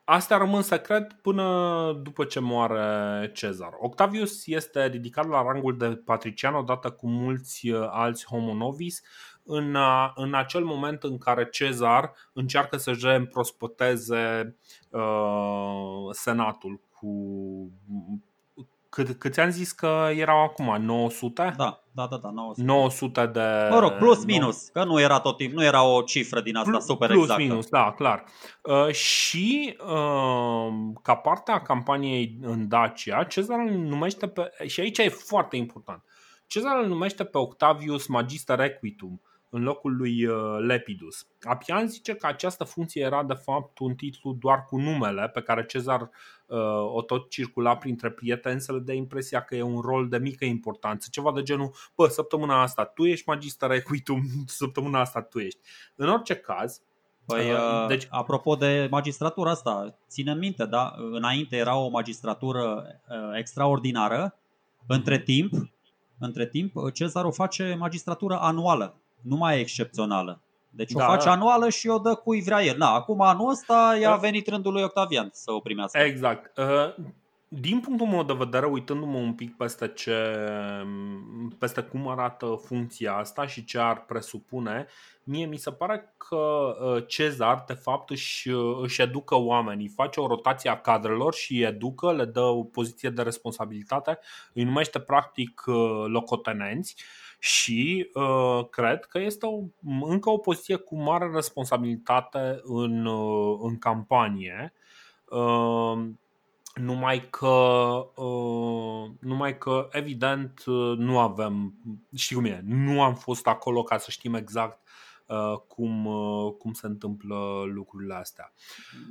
Astea rămân secret până după ce moare Cezar. Octavius este ridicat la rangul de patrician odată cu mulți uh, alți homonovis în, uh, în acel moment în care Cezar încearcă să-și reîmprospăteze uh, senatul cu cât, cât ți-am zis că erau acum? 900? Da, da, da, da 900. 900 de... Mă rog, plus minus, că nu era tot timp, nu era o cifră din asta plus, super plus exactă. Plus minus, da, clar. Uh, și uh, ca parte a campaniei în Dacia, Cezar îl numește pe... Și aici e foarte important. Cezar îl numește pe Octavius Magister Equitum, în locul lui uh, Lepidus. Apian zice că această funcție era de fapt un titlu doar cu numele pe care Cezar uh, o tot circula printre prieteni să le dea impresia că e un rol de mică importanță, ceva de genul, bă, săptămâna asta tu ești magister equitum, săptămâna asta tu ești. În orice caz, Păi, uh, deci, apropo de magistratura asta, ține minte, da? Înainte era o magistratură extraordinară. Între timp, între timp, Cezar o face magistratură anuală, nu mai excepțională. Deci da, o face da. anuală și o dă cui vrea el. Na, acum anul ăsta i-a venit rândul lui Octavian să o primească. Exact. Uh, din punctul meu de vedere, uitându-mă un pic peste, ce, peste cum arată funcția asta și ce ar presupune, mie mi se pare că uh, Cezar, de fapt, își, își educă oamenii, face o rotație a cadrelor și îi educă, le dă o poziție de responsabilitate, îi numește practic uh, locotenenți și uh, cred că este o, încă o poziție cu mare responsabilitate în, uh, în campanie. Uh, numai că, uh, numai că, evident, uh, nu avem, știi cum e, nu am fost acolo ca să știm exact uh, cum, uh, cum se întâmplă lucrurile astea.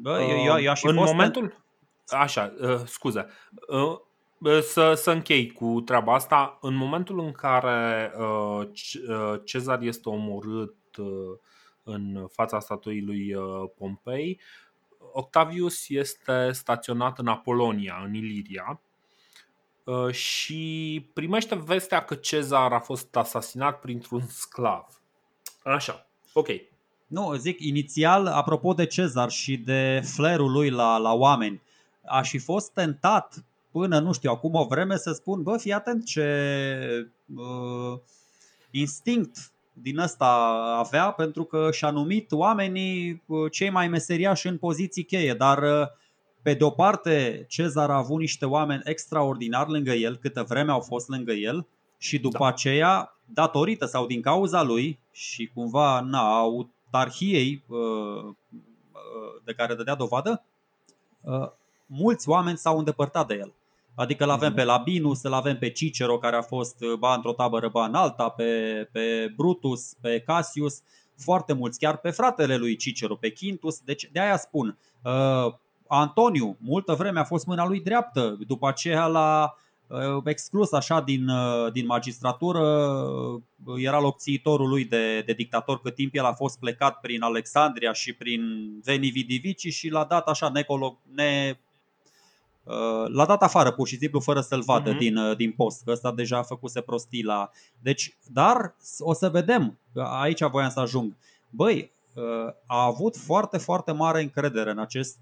Bă, eu, eu, eu aș în momentul, Așa, uh, scuze. Uh, să, să închei cu treaba asta. În momentul în care uh, uh, Cezar este omorât uh, în fața statuii lui Pompei, Octavius este staționat în Apolonia, în Iliria, și primește vestea că Cezar a fost asasinat printr-un sclav. Așa, ok. Nu, zic, inițial, apropo de Cezar și de flerul lui la, la oameni, aș fi fost tentat până, nu știu, acum o vreme să spun, bă, fii atent ce uh, instinct din ăsta avea pentru că și-a numit oamenii uh, cei mai meseriași în poziții cheie, dar uh, pe de o parte Cezar a avut niște oameni extraordinari lângă el, câtă vreme au fost lângă el și după da. aceea, datorită sau din cauza lui și cumva na, autarhiei uh, de care dădea dovadă, mulți oameni s-au îndepărtat de el. Adică l-avem mhm. pe Labinus, îl avem pe Cicero care a fost uh, ba într-o tabără, ba în alta, pe, pe Brutus, pe Cassius, foarte mulți, chiar pe fratele lui Cicero, pe Quintus. Deci de aia spun, uh, Antoniu, multă vreme a fost mâna lui dreaptă, după aceea l-a uh, exclus așa din, uh, din magistratură, uh, era locțiitorul lui de, de dictator cât timp el a fost plecat prin Alexandria și prin Veni Vidivici și l-a dat așa necolo, ne, Uh, l-a dat afară pur și simplu fără să-l vadă uh-huh. din, uh, din post, că ăsta deja a făcuse prostii la... Deci, dar o să vedem, aici voiam să ajung. Băi, uh, a avut foarte, foarte mare încredere în acest,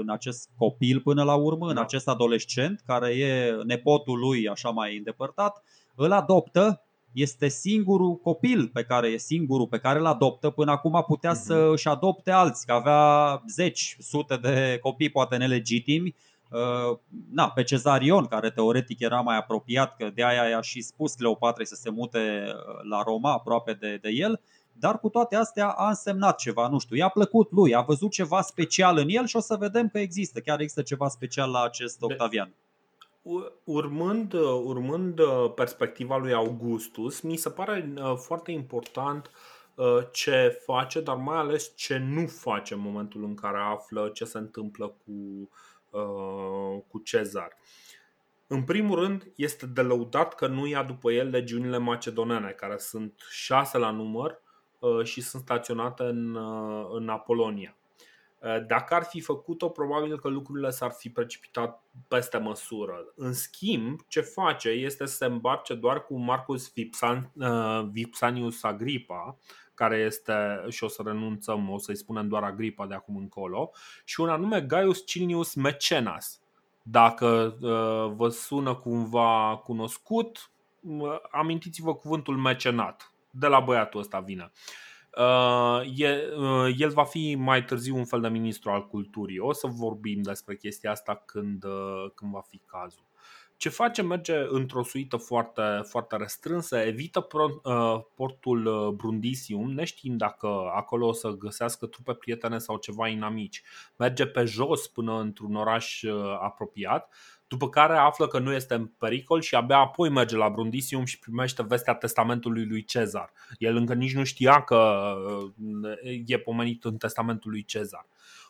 în acest copil până la urmă, da. în acest adolescent care e nepotul lui așa mai îndepărtat, îl adoptă, este singurul copil pe care e singurul pe care îl adoptă. Până acum putea uh-huh. să își adopte alți, că avea zeci, sute de copii poate nelegitimi Uh, na, pe Cezarion, care teoretic era mai apropiat, că de aia i-a și spus Cleopatrei să se mute uh, la Roma, aproape de, de el, dar cu toate astea a însemnat ceva, nu știu, i-a plăcut lui, a văzut ceva special în el și o să vedem că există, chiar există ceva special la acest Octavian. Urmând, urmând perspectiva lui Augustus, mi se pare uh, foarte important ce face, dar mai ales ce nu face în momentul în care află ce se întâmplă cu Uh, cu Cezar. În primul rând, este de lăudat că nu ia după el legiunile macedonene, care sunt șase la număr uh, și sunt staționate în, uh, în Apolonia. Dacă ar fi făcut-o, probabil că lucrurile s-ar fi precipitat peste măsură. În schimb, ce face este să se îmbarce doar cu Marcus Vipsan, Vipsanius Agripa, care este, și o să renunțăm, o să-i spunem doar Agripa de acum încolo, și un anume Gaius Cilnius Mecenas. Dacă uh, vă sună cumva cunoscut, uh, amintiți-vă cuvântul mecenat. De la băiatul ăsta vine. Uh, uh, el va fi mai târziu un fel de ministru al culturii. O să vorbim despre chestia asta când, uh, când va fi cazul. Ce face? Merge într-o suită foarte, foarte restrânsă, evită uh, portul uh, Brundisium, neștiind dacă acolo o să găsească trupe prietene sau ceva inamici. Merge pe jos până într-un oraș uh, apropiat, după care află că nu este în pericol și abia apoi merge la Brundisium și primește vestea testamentului lui Cezar. El încă nici nu știa că e pomenit în testamentul lui Cezar.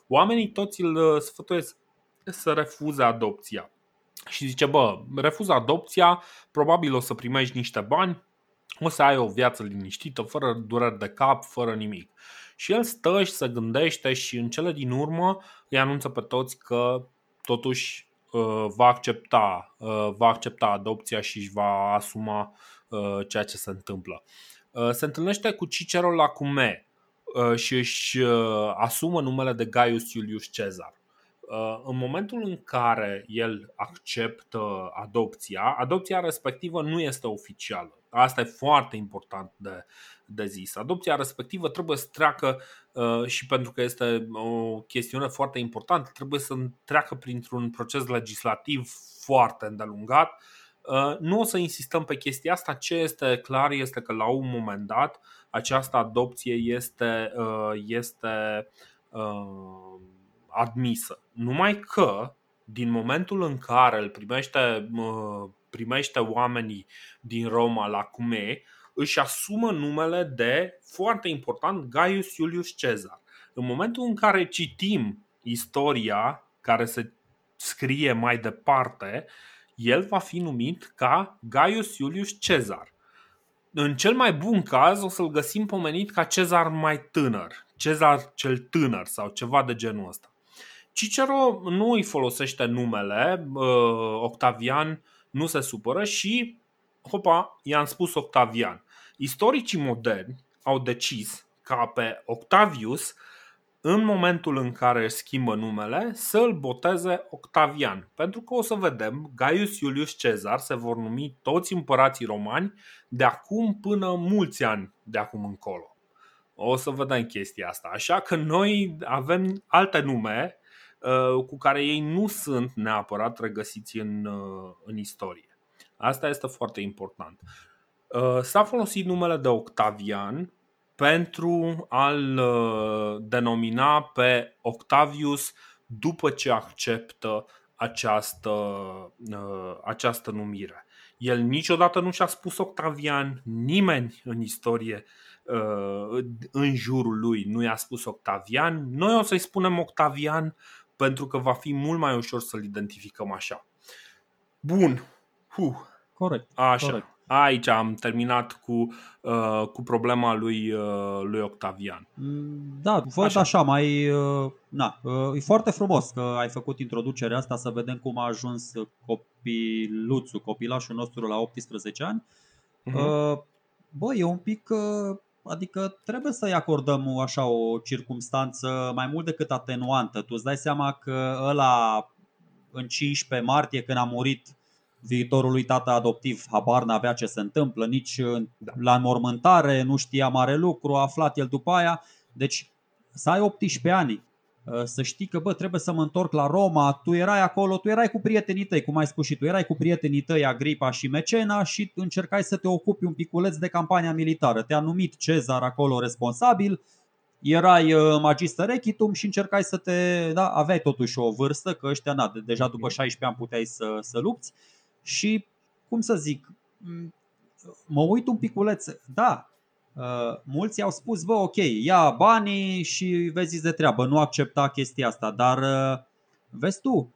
Oamenii toți îl sfătuiesc să refuze adopția și zice, bă, refuză adopția, probabil o să primești niște bani, o să ai o viață liniștită, fără dureri de cap, fără nimic. Și el stă și se gândește și în cele din urmă îi anunță pe toți că totuși va accepta, va accepta adopția și își va asuma ceea ce se întâmplă. Se întâlnește cu Cicero la Cume și își asumă numele de Gaius Iulius Cezar. În momentul în care el acceptă adopția, adopția respectivă nu este oficială. Asta e foarte important de, de zis. Adopția respectivă trebuie să treacă uh, și pentru că este o chestiune foarte importantă, trebuie să treacă printr-un proces legislativ foarte îndelungat. Uh, nu o să insistăm pe chestia asta. Ce este clar este că la un moment dat această adopție este, uh, este admisă. Numai că din momentul în care îl primește, primește oamenii din Roma la Cume, își asumă numele de, foarte important, Gaius Iulius Cezar. În momentul în care citim istoria care se scrie mai departe, el va fi numit ca Gaius Iulius Cezar. În cel mai bun caz o să-l găsim pomenit ca Cezar mai tânăr, Cezar cel tânăr sau ceva de genul ăsta. Cicero nu îi folosește numele, Octavian nu se supără și, hopa, i-am spus Octavian. Istoricii moderni au decis ca pe Octavius, în momentul în care își schimbă numele, să-l boteze Octavian. Pentru că o să vedem, Gaius Iulius Cezar se vor numi toți împărații romani de acum până mulți ani de acum încolo. O să vedem chestia asta. Așa că noi avem alte nume uh, cu care ei nu sunt neapărat regăsiți în, uh, în istorie. Asta este foarte important. Uh, s-a folosit numele de Octavian pentru a-l uh, denomina pe Octavius după ce acceptă această, uh, această numire. El niciodată nu și-a spus Octavian, nimeni în istorie în jurul lui nu i-a spus Octavian. Noi o să-i spunem Octavian pentru că va fi mult mai ușor să-l identificăm așa. Bun. Huh. Corect. Așa. Corect. Aici am terminat cu, uh, cu problema lui, uh, lui Octavian. Mm, da, văd așa, așa mai. Uh, na, uh, e foarte frumos că ai făcut introducerea asta să vedem cum a ajuns copiluțul, copilașul nostru la 18 ani. Uh-huh. Uh, bă, e un pic. Uh, adică trebuie să-i acordăm așa o circumstanță mai mult decât atenuantă. Tu îți dai seama că ăla în 15 martie când a murit viitorului tată adoptiv habar n-avea ce se întâmplă, nici da. la înmormântare nu știa mare lucru, a aflat el după aia. Deci să ai 18 ani, ă, să știi că bă, trebuie să mă întorc la Roma, tu erai acolo, tu erai cu prietenii tăi, cum ai spus și tu, erai cu prietenii tăi Agripa și Mecena și încercai să te ocupi un piculeț de campania militară. Te-a numit Cezar acolo responsabil, erai ă, magister echitum și încercai să te, da, aveai totuși o vârstă, că ăștia, na, deja după 16 ani puteai să, să lupți. Și, cum să zic, mă uit un piculeț, da, uh, mulți au spus, bă, ok, ia banii și vezi de treabă, nu accepta chestia asta, dar uh, vezi tu,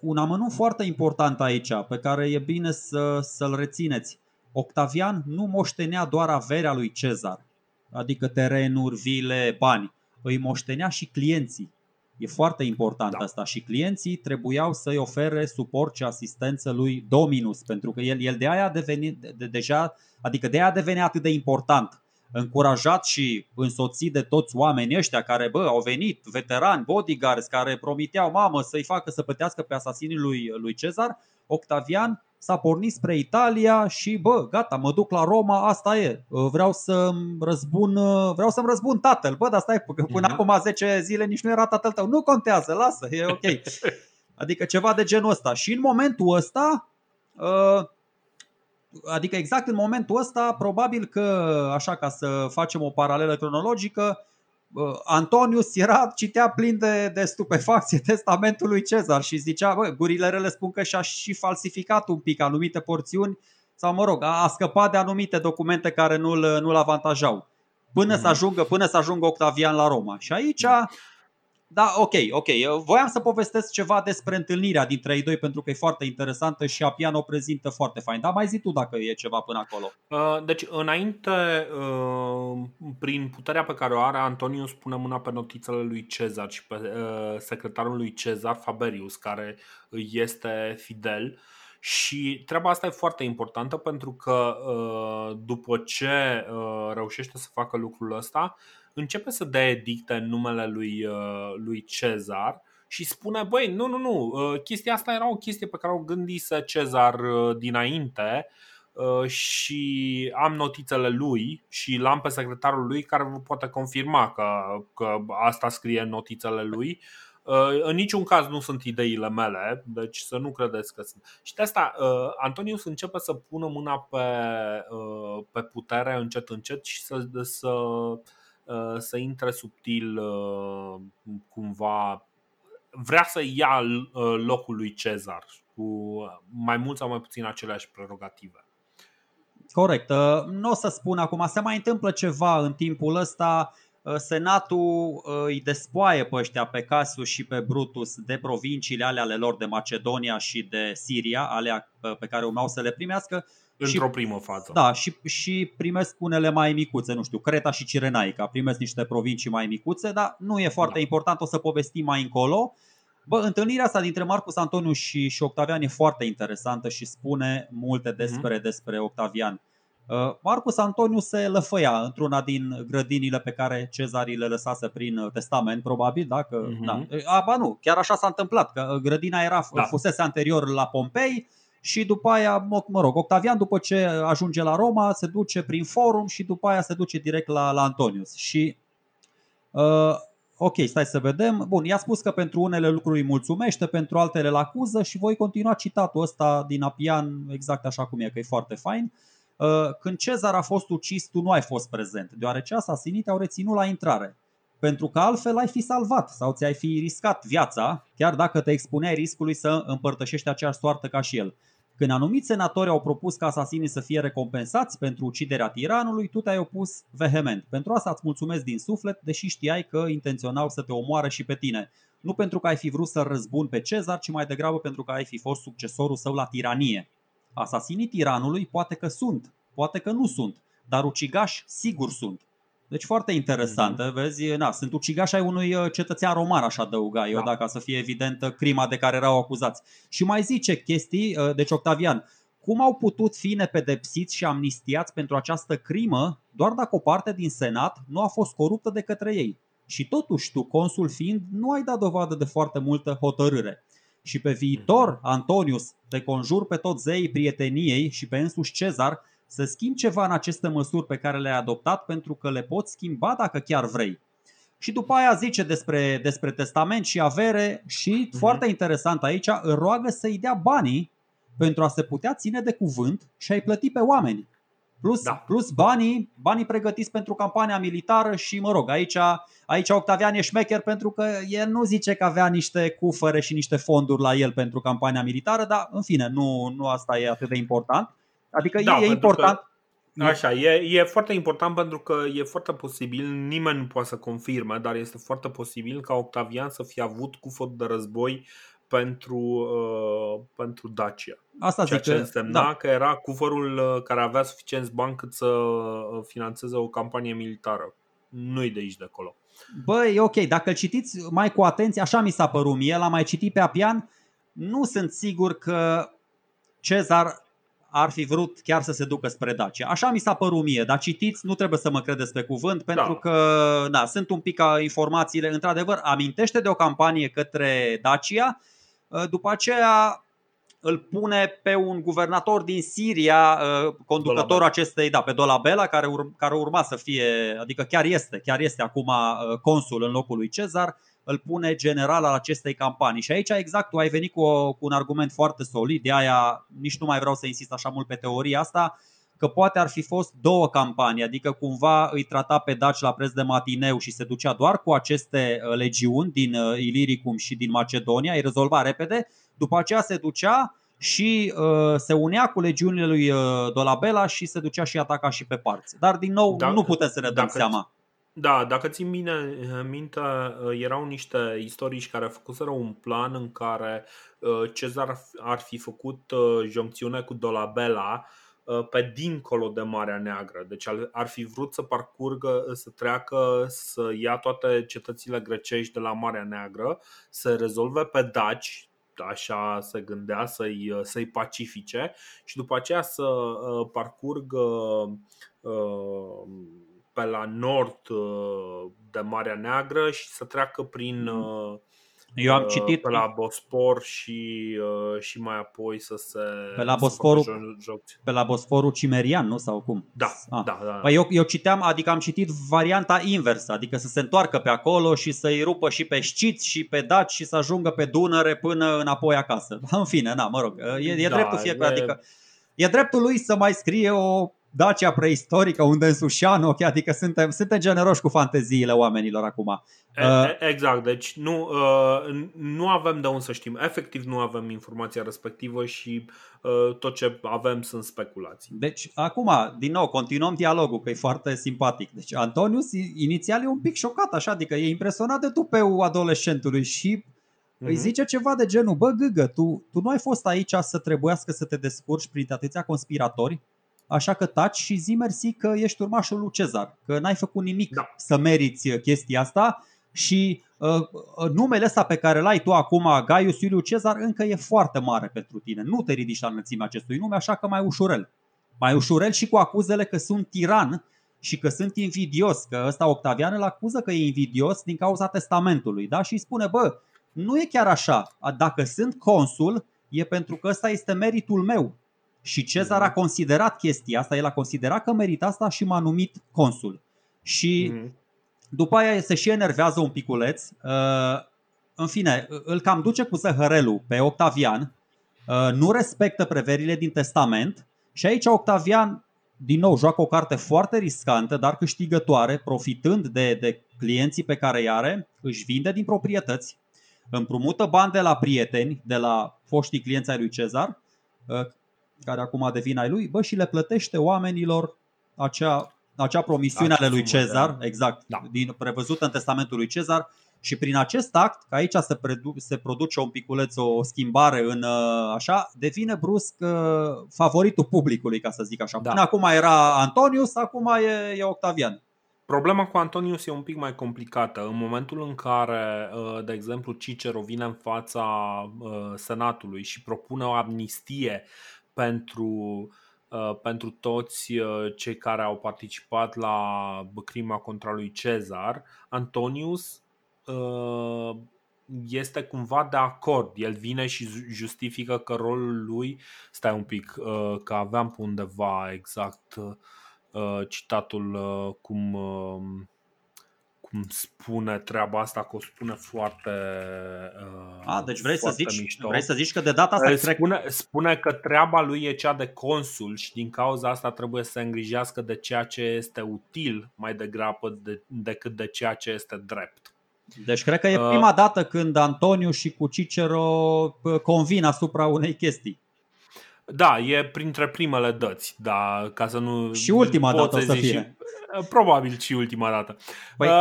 un amănunt foarte important aici, pe care e bine să, să-l rețineți. Octavian nu moștenea doar averea lui Cezar, adică terenuri, vile, bani, îi moștenea și clienții. E foarte important da. asta și clienții trebuiau să-i ofere suport și asistență lui Dominus, pentru că el, el de aia a devenit de, deja, adică de aia a devenit atât de important încurajat și însoțit de toți oamenii ăștia care bă, au venit, veterani, bodyguards, care promiteau mamă să-i facă să plătească pe asasinii lui, lui Cezar, Octavian s-a pornit spre Italia și bă, gata, mă duc la Roma, asta e. Vreau să-mi răzbun, vreau să-mi răzbun tatăl. Bă, dar stai, că până mm-hmm. acum 10 zile nici nu era tatăl tău. Nu contează, lasă, e ok. Adică ceva de genul ăsta. Și în momentul ăsta, ă, adică exact în momentul ăsta, probabil că, așa ca să facem o paralelă cronologică, Antonius era, citea plin de, de stupefacție testamentul lui Cezar și zicea, bă, gurile rele spun că și-a și falsificat un pic anumite porțiuni sau mă rog, a, a scăpat de anumite documente care nu-l, nu-l avantajau până, mm. să ajungă, până să ajungă Octavian la Roma. Și aici Da, ok, ok. Voiam să povestesc ceva despre întâlnirea dintre ei doi pentru că e foarte interesantă și Apian o prezintă foarte fain. Dar mai zi tu dacă e ceva până acolo. Uh, deci, înainte, uh, prin puterea pe care o are, Antoniu spune mâna pe notițele lui Cezar și pe uh, secretarul lui Cezar, Faberius, care îi este fidel. Și treaba asta e foarte importantă pentru că după ce reușește să facă lucrul ăsta, începe să dea edicte în numele lui, uh, lui Cezar și spune, băi, nu, nu, nu, uh, chestia asta era o chestie pe care o gândise Cezar uh, dinainte și am notițele lui și l-am pe secretarul lui care vă poate confirma că, că asta scrie în notițele lui. În niciun caz nu sunt ideile mele, deci să nu credeți că sunt. Și de asta Antonius începe să pună mâna pe, pe putere încet încet și să, să Uh, să intre subtil uh, cumva vrea să ia uh, locul lui Cezar cu mai mult sau mai puțin aceleași prerogative. Corect. Nu o să spun acum, se mai întâmplă ceva în timpul ăsta. Senatul îi despoaie pe ăștia, pe Casus și pe Brutus, de provinciile ale ale lor de Macedonia și de Siria, alea pe care urmau să le primească Într-o și, primă fază. Da, și, și primesc unele mai micuțe, nu știu, Creta și Cirenaica, primesc niște provincii mai micuțe, dar nu e foarte da. important, o să povestim mai încolo. Bă, întâlnirea asta dintre Marcus Antoniu și, și Octavian e foarte interesantă și spune multe despre, mm-hmm. despre Octavian. Uh, Marcus Antoniu se lăfăia într-una din grădinile pe care Cezarii le lăsase prin testament, probabil, dacă. Mm-hmm. Da. A, ba nu, chiar așa s-a întâmplat, că grădina era, da. fusese anterior la Pompei, și după aia, mă rog, Octavian după ce ajunge la Roma se duce prin forum și după aia se duce direct la, la Antonius. Și uh, ok, stai să vedem. Bun, i-a spus că pentru unele lucruri îi mulțumește, pentru altele îl acuză și voi continua citatul ăsta din Apian exact așa cum e, că e foarte fain. Uh, când Cezar a fost ucis, tu nu ai fost prezent, deoarece asasinii au reținut la intrare. Pentru că altfel ai fi salvat sau ți-ai fi riscat viața, chiar dacă te expuneai riscului să împărtășești aceeași soartă ca și el. Când anumiți senatori au propus ca asasinii să fie recompensați pentru uciderea tiranului, tu te-ai opus vehement. Pentru asta îți mulțumesc din suflet, deși știai că intenționau să te omoare și pe tine. Nu pentru că ai fi vrut să răzbun pe Cezar, ci mai degrabă pentru că ai fi fost succesorul său la tiranie. Asasinii tiranului poate că sunt, poate că nu sunt, dar ucigași sigur sunt. Deci foarte interesantă, mm-hmm. vezi, na, sunt ucigași ai unui uh, cetățean roman, aș adăuga eu, da. dacă să fie evidentă crima de care erau acuzați. Și mai zice chestii, uh, deci Octavian, cum au putut fi nepedepsiți și amnistiați pentru această crimă doar dacă o parte din senat nu a fost coruptă de către ei? Și totuși tu, consul fiind, nu ai dat dovadă de foarte multă hotărâre. Și pe viitor, mhm. Antonius, te conjur pe toți zeii prieteniei și pe însuși Cezar să schimbi ceva în aceste măsuri pe care le-ai adoptat pentru că le poți schimba dacă chiar vrei. Și după aia zice despre, despre testament și avere și, uh-huh. foarte interesant aici, îl roagă să-i dea banii pentru a se putea ține de cuvânt și a-i plăti pe oameni. Plus, da. plus banii, banii pregătiți pentru campania militară și, mă rog, aici, aici Octavian e șmecher pentru că el nu zice că avea niște cufere și niște fonduri la el pentru campania militară, dar, în fine, nu, nu asta e atât de important. Adică da, e, e important. Că, așa, e, e foarte important pentru că e foarte posibil, nimeni nu poate să confirme, dar este foarte posibil ca Octavian să fie avut cufăt de război pentru, uh, pentru Dacia. Asta Ceea zic ce însemna da. că era cufărul uh, care avea suficienți bani cât să uh, financeze o campanie militară. Nu-i de aici de acolo. Băi, ok, dacă îl citiți mai cu atenție, așa mi s-a părut mie, l-am mai citit pe Apian, nu sunt sigur că Cezar ar fi vrut chiar să se ducă spre Dacia. Așa mi s-a părut mie, dar citiți, nu trebuie să mă credeți pe cuvânt, pentru da. că da, sunt un pic ca informațiile. Într-adevăr, amintește de o campanie către Dacia, uh, după aceea îl pune pe un guvernator din Siria, uh, conducătorul Dolabella. acestei, da, pe Dolabella, care, ur- care urma să fie, adică chiar este, chiar este acum uh, consul în locul lui Cezar, îl pune general al acestei campanii. Și aici exact tu ai venit cu, o, cu un argument foarte solid, de aia nici nu mai vreau să insist așa mult pe teoria asta, că poate ar fi fost două campanii, adică cumva îi trata pe daci la preț de matineu și se ducea doar cu aceste uh, legiuni din uh, Iliricum și din Macedonia, îi rezolva repede, după aceea se ducea și uh, se unea cu legiunile lui uh, Dolabella și se ducea și ataca și pe parți. Dar din nou dacă, nu putem să ne dăm dacă, seama Da, dacă țin bine minte, erau niște istorici care făcuseră un plan în care Cezar ar fi făcut joncțiune cu Dolabella pe dincolo de Marea Neagră. Deci ar fi vrut să parcurgă, să treacă, să ia toate cetățile grecești de la Marea Neagră, să rezolve pe daci, așa se gândea să-i, să-i pacifice și după aceea să parcurgă pe la nord uh, de Marea Neagră și să treacă prin mhm. uh, eu am uh, citit pe la Bospor și, și mai apoi să se pe la Bosforul, pe la Bosforul Cimerian, nu sau cum? Da, ah. da, da. Păi eu, eu citeam, adică am citit varianta inversă, adică să se întoarcă pe acolo și să-i rupă și pe sciți și pe daci și să ajungă pe Dunăre până înapoi acasă. În fine, na, mă rog, e, e da, dreptul fiecare, e... adică e dreptul lui să mai scrie o Dacia preistorică unde însușea Nokia, adică suntem, suntem generoși cu fanteziile oamenilor acum. Uh, exact, deci nu, uh, nu avem de unde să știm. Efectiv nu avem informația respectivă și uh, tot ce avem sunt speculații. Deci acum, din nou, continuăm dialogul, că e foarte simpatic. Deci Antonius inițial e un pic șocat așa, adică e impresionat de tupeu adolescentului și Mm-hmm. Îi mhm. zice ceva de genul, bă gâgă, tu, tu nu ai fost aici să trebuiască să te descurci prin atâția conspiratori? Așa că taci și zi mersi că ești urmașul lui Cezar, că n-ai făcut nimic da. să meriți uh, chestia asta și uh, uh, numele ăsta pe care l-ai tu acum, Gaius Iuliu Cezar, încă e foarte mare pentru tine. Nu te ridici la înălțimea acestui nume, așa că mai ușurel. Mai ușurel și cu acuzele că sunt tiran și că sunt invidios, că ăsta Octavian îl acuză că e invidios din cauza testamentului, da? Și îi spune, bă, nu e chiar așa, dacă sunt consul, e pentru că ăsta este meritul meu, și Cezar a considerat chestia asta, el a considerat că merită asta și m-a numit consul. Și mm-hmm. după aia se și enervează un piculeț. Uh, în fine, îl cam duce cu zăhărelul pe Octavian, uh, nu respectă preverile din testament și aici Octavian din nou joacă o carte foarte riscantă, dar câștigătoare, profitând de, de clienții pe care îi are, își vinde din proprietăți, împrumută bani de la prieteni, de la foștii clienți ai lui Cezar, uh, care acum devin ai lui, bă, și le plătește oamenilor acea, acea promisiune ale lui Cezar, exact, da. din, prevăzută în testamentul lui Cezar, și prin acest act, că aici se, predu- se produce un piculeț, o schimbare în uh, așa, devine brusc uh, favoritul publicului, ca să zic așa. Da. Până acum era Antonius, acum e, e Octavian. Problema cu Antonius e un pic mai complicată. În momentul în care, uh, de exemplu, Cicero vine în fața Senatului și propune o amnistie pentru, uh, pentru toți uh, cei care au participat la crima contra lui Cezar, Antonius uh, este cumva de acord. El vine și justifică că rolul lui, stai un pic, că aveam pe undeva exact citatul cum cum spune treaba asta, că o spune foarte. Uh, A, deci vrei să, zici, mișto. vrei să zici că de data asta. Spune, spune că treaba lui e cea de consul și din cauza asta trebuie să se îngrijească de ceea ce este util mai degrabă de, decât de ceea ce este drept. Deci cred că e uh, prima dată când Antoniu și cu Cicero uh, convin asupra unei chestii. Da, e printre primele dăți, da, ca să nu Și ultima dată o să fie. Și, Probabil și ultima dată. Păi, uh,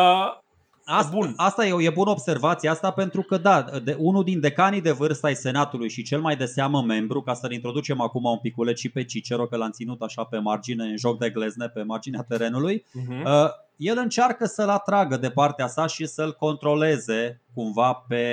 asta, bun. asta e, e bună observație asta pentru că da, de, unul din decanii de vârstă ai Senatului și cel mai de seamă membru, ca să-l introducem acum un piculeț și pe Cicero, că l-am ținut așa pe margine, în joc de glezne, pe marginea terenului, uh-huh. uh, el încearcă să-l atragă de partea sa și să-l controleze cumva pe,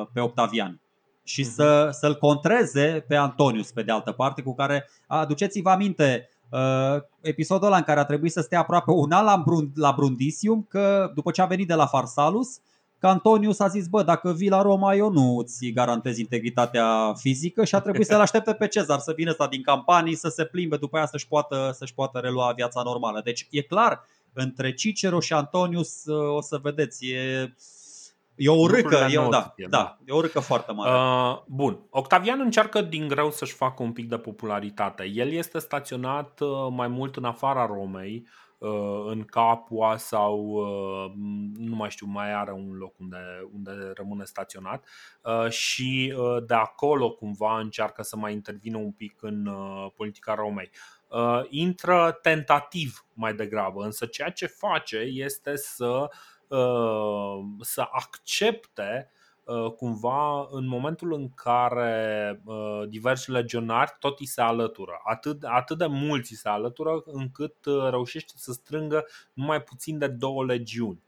uh, pe Octavian și uh-huh. să, să-l contreze pe Antonius pe de altă parte, cu care, aduceți-vă aminte, Uh, episodul ăla în care a trebuit să stea aproape un an la, Brund, la Brundisium, că după ce a venit de la Farsalus, că Antonius a zis, bă, dacă vii la Roma, eu nu îți garantez integritatea fizică și a trebuit să-l aștepte pe Cezar să vină ăsta din campanii, să se plimbe după aia să-și poată, să-și poată relua viața normală. Deci e clar, între Cicero și Antonius uh, o să vedeți, e E o râcă, e, o, da, da, da, e o râcă foarte mare. Uh, bun. Octavian încearcă din greu să-și facă un pic de popularitate. El este staționat uh, mai mult în afara Romei, în Capua sau nu mai știu, mai are un loc unde, unde rămâne staționat și de acolo cumva încearcă să mai intervină un pic în politica Romei. Intră tentativ mai degrabă, însă ceea ce face este să, să accepte Uh, cumva în momentul în care uh, diversi legionari tot îi se alătură. Atât, atât de mulți îi se alătură încât uh, reușește să strângă numai puțin de două legiuni.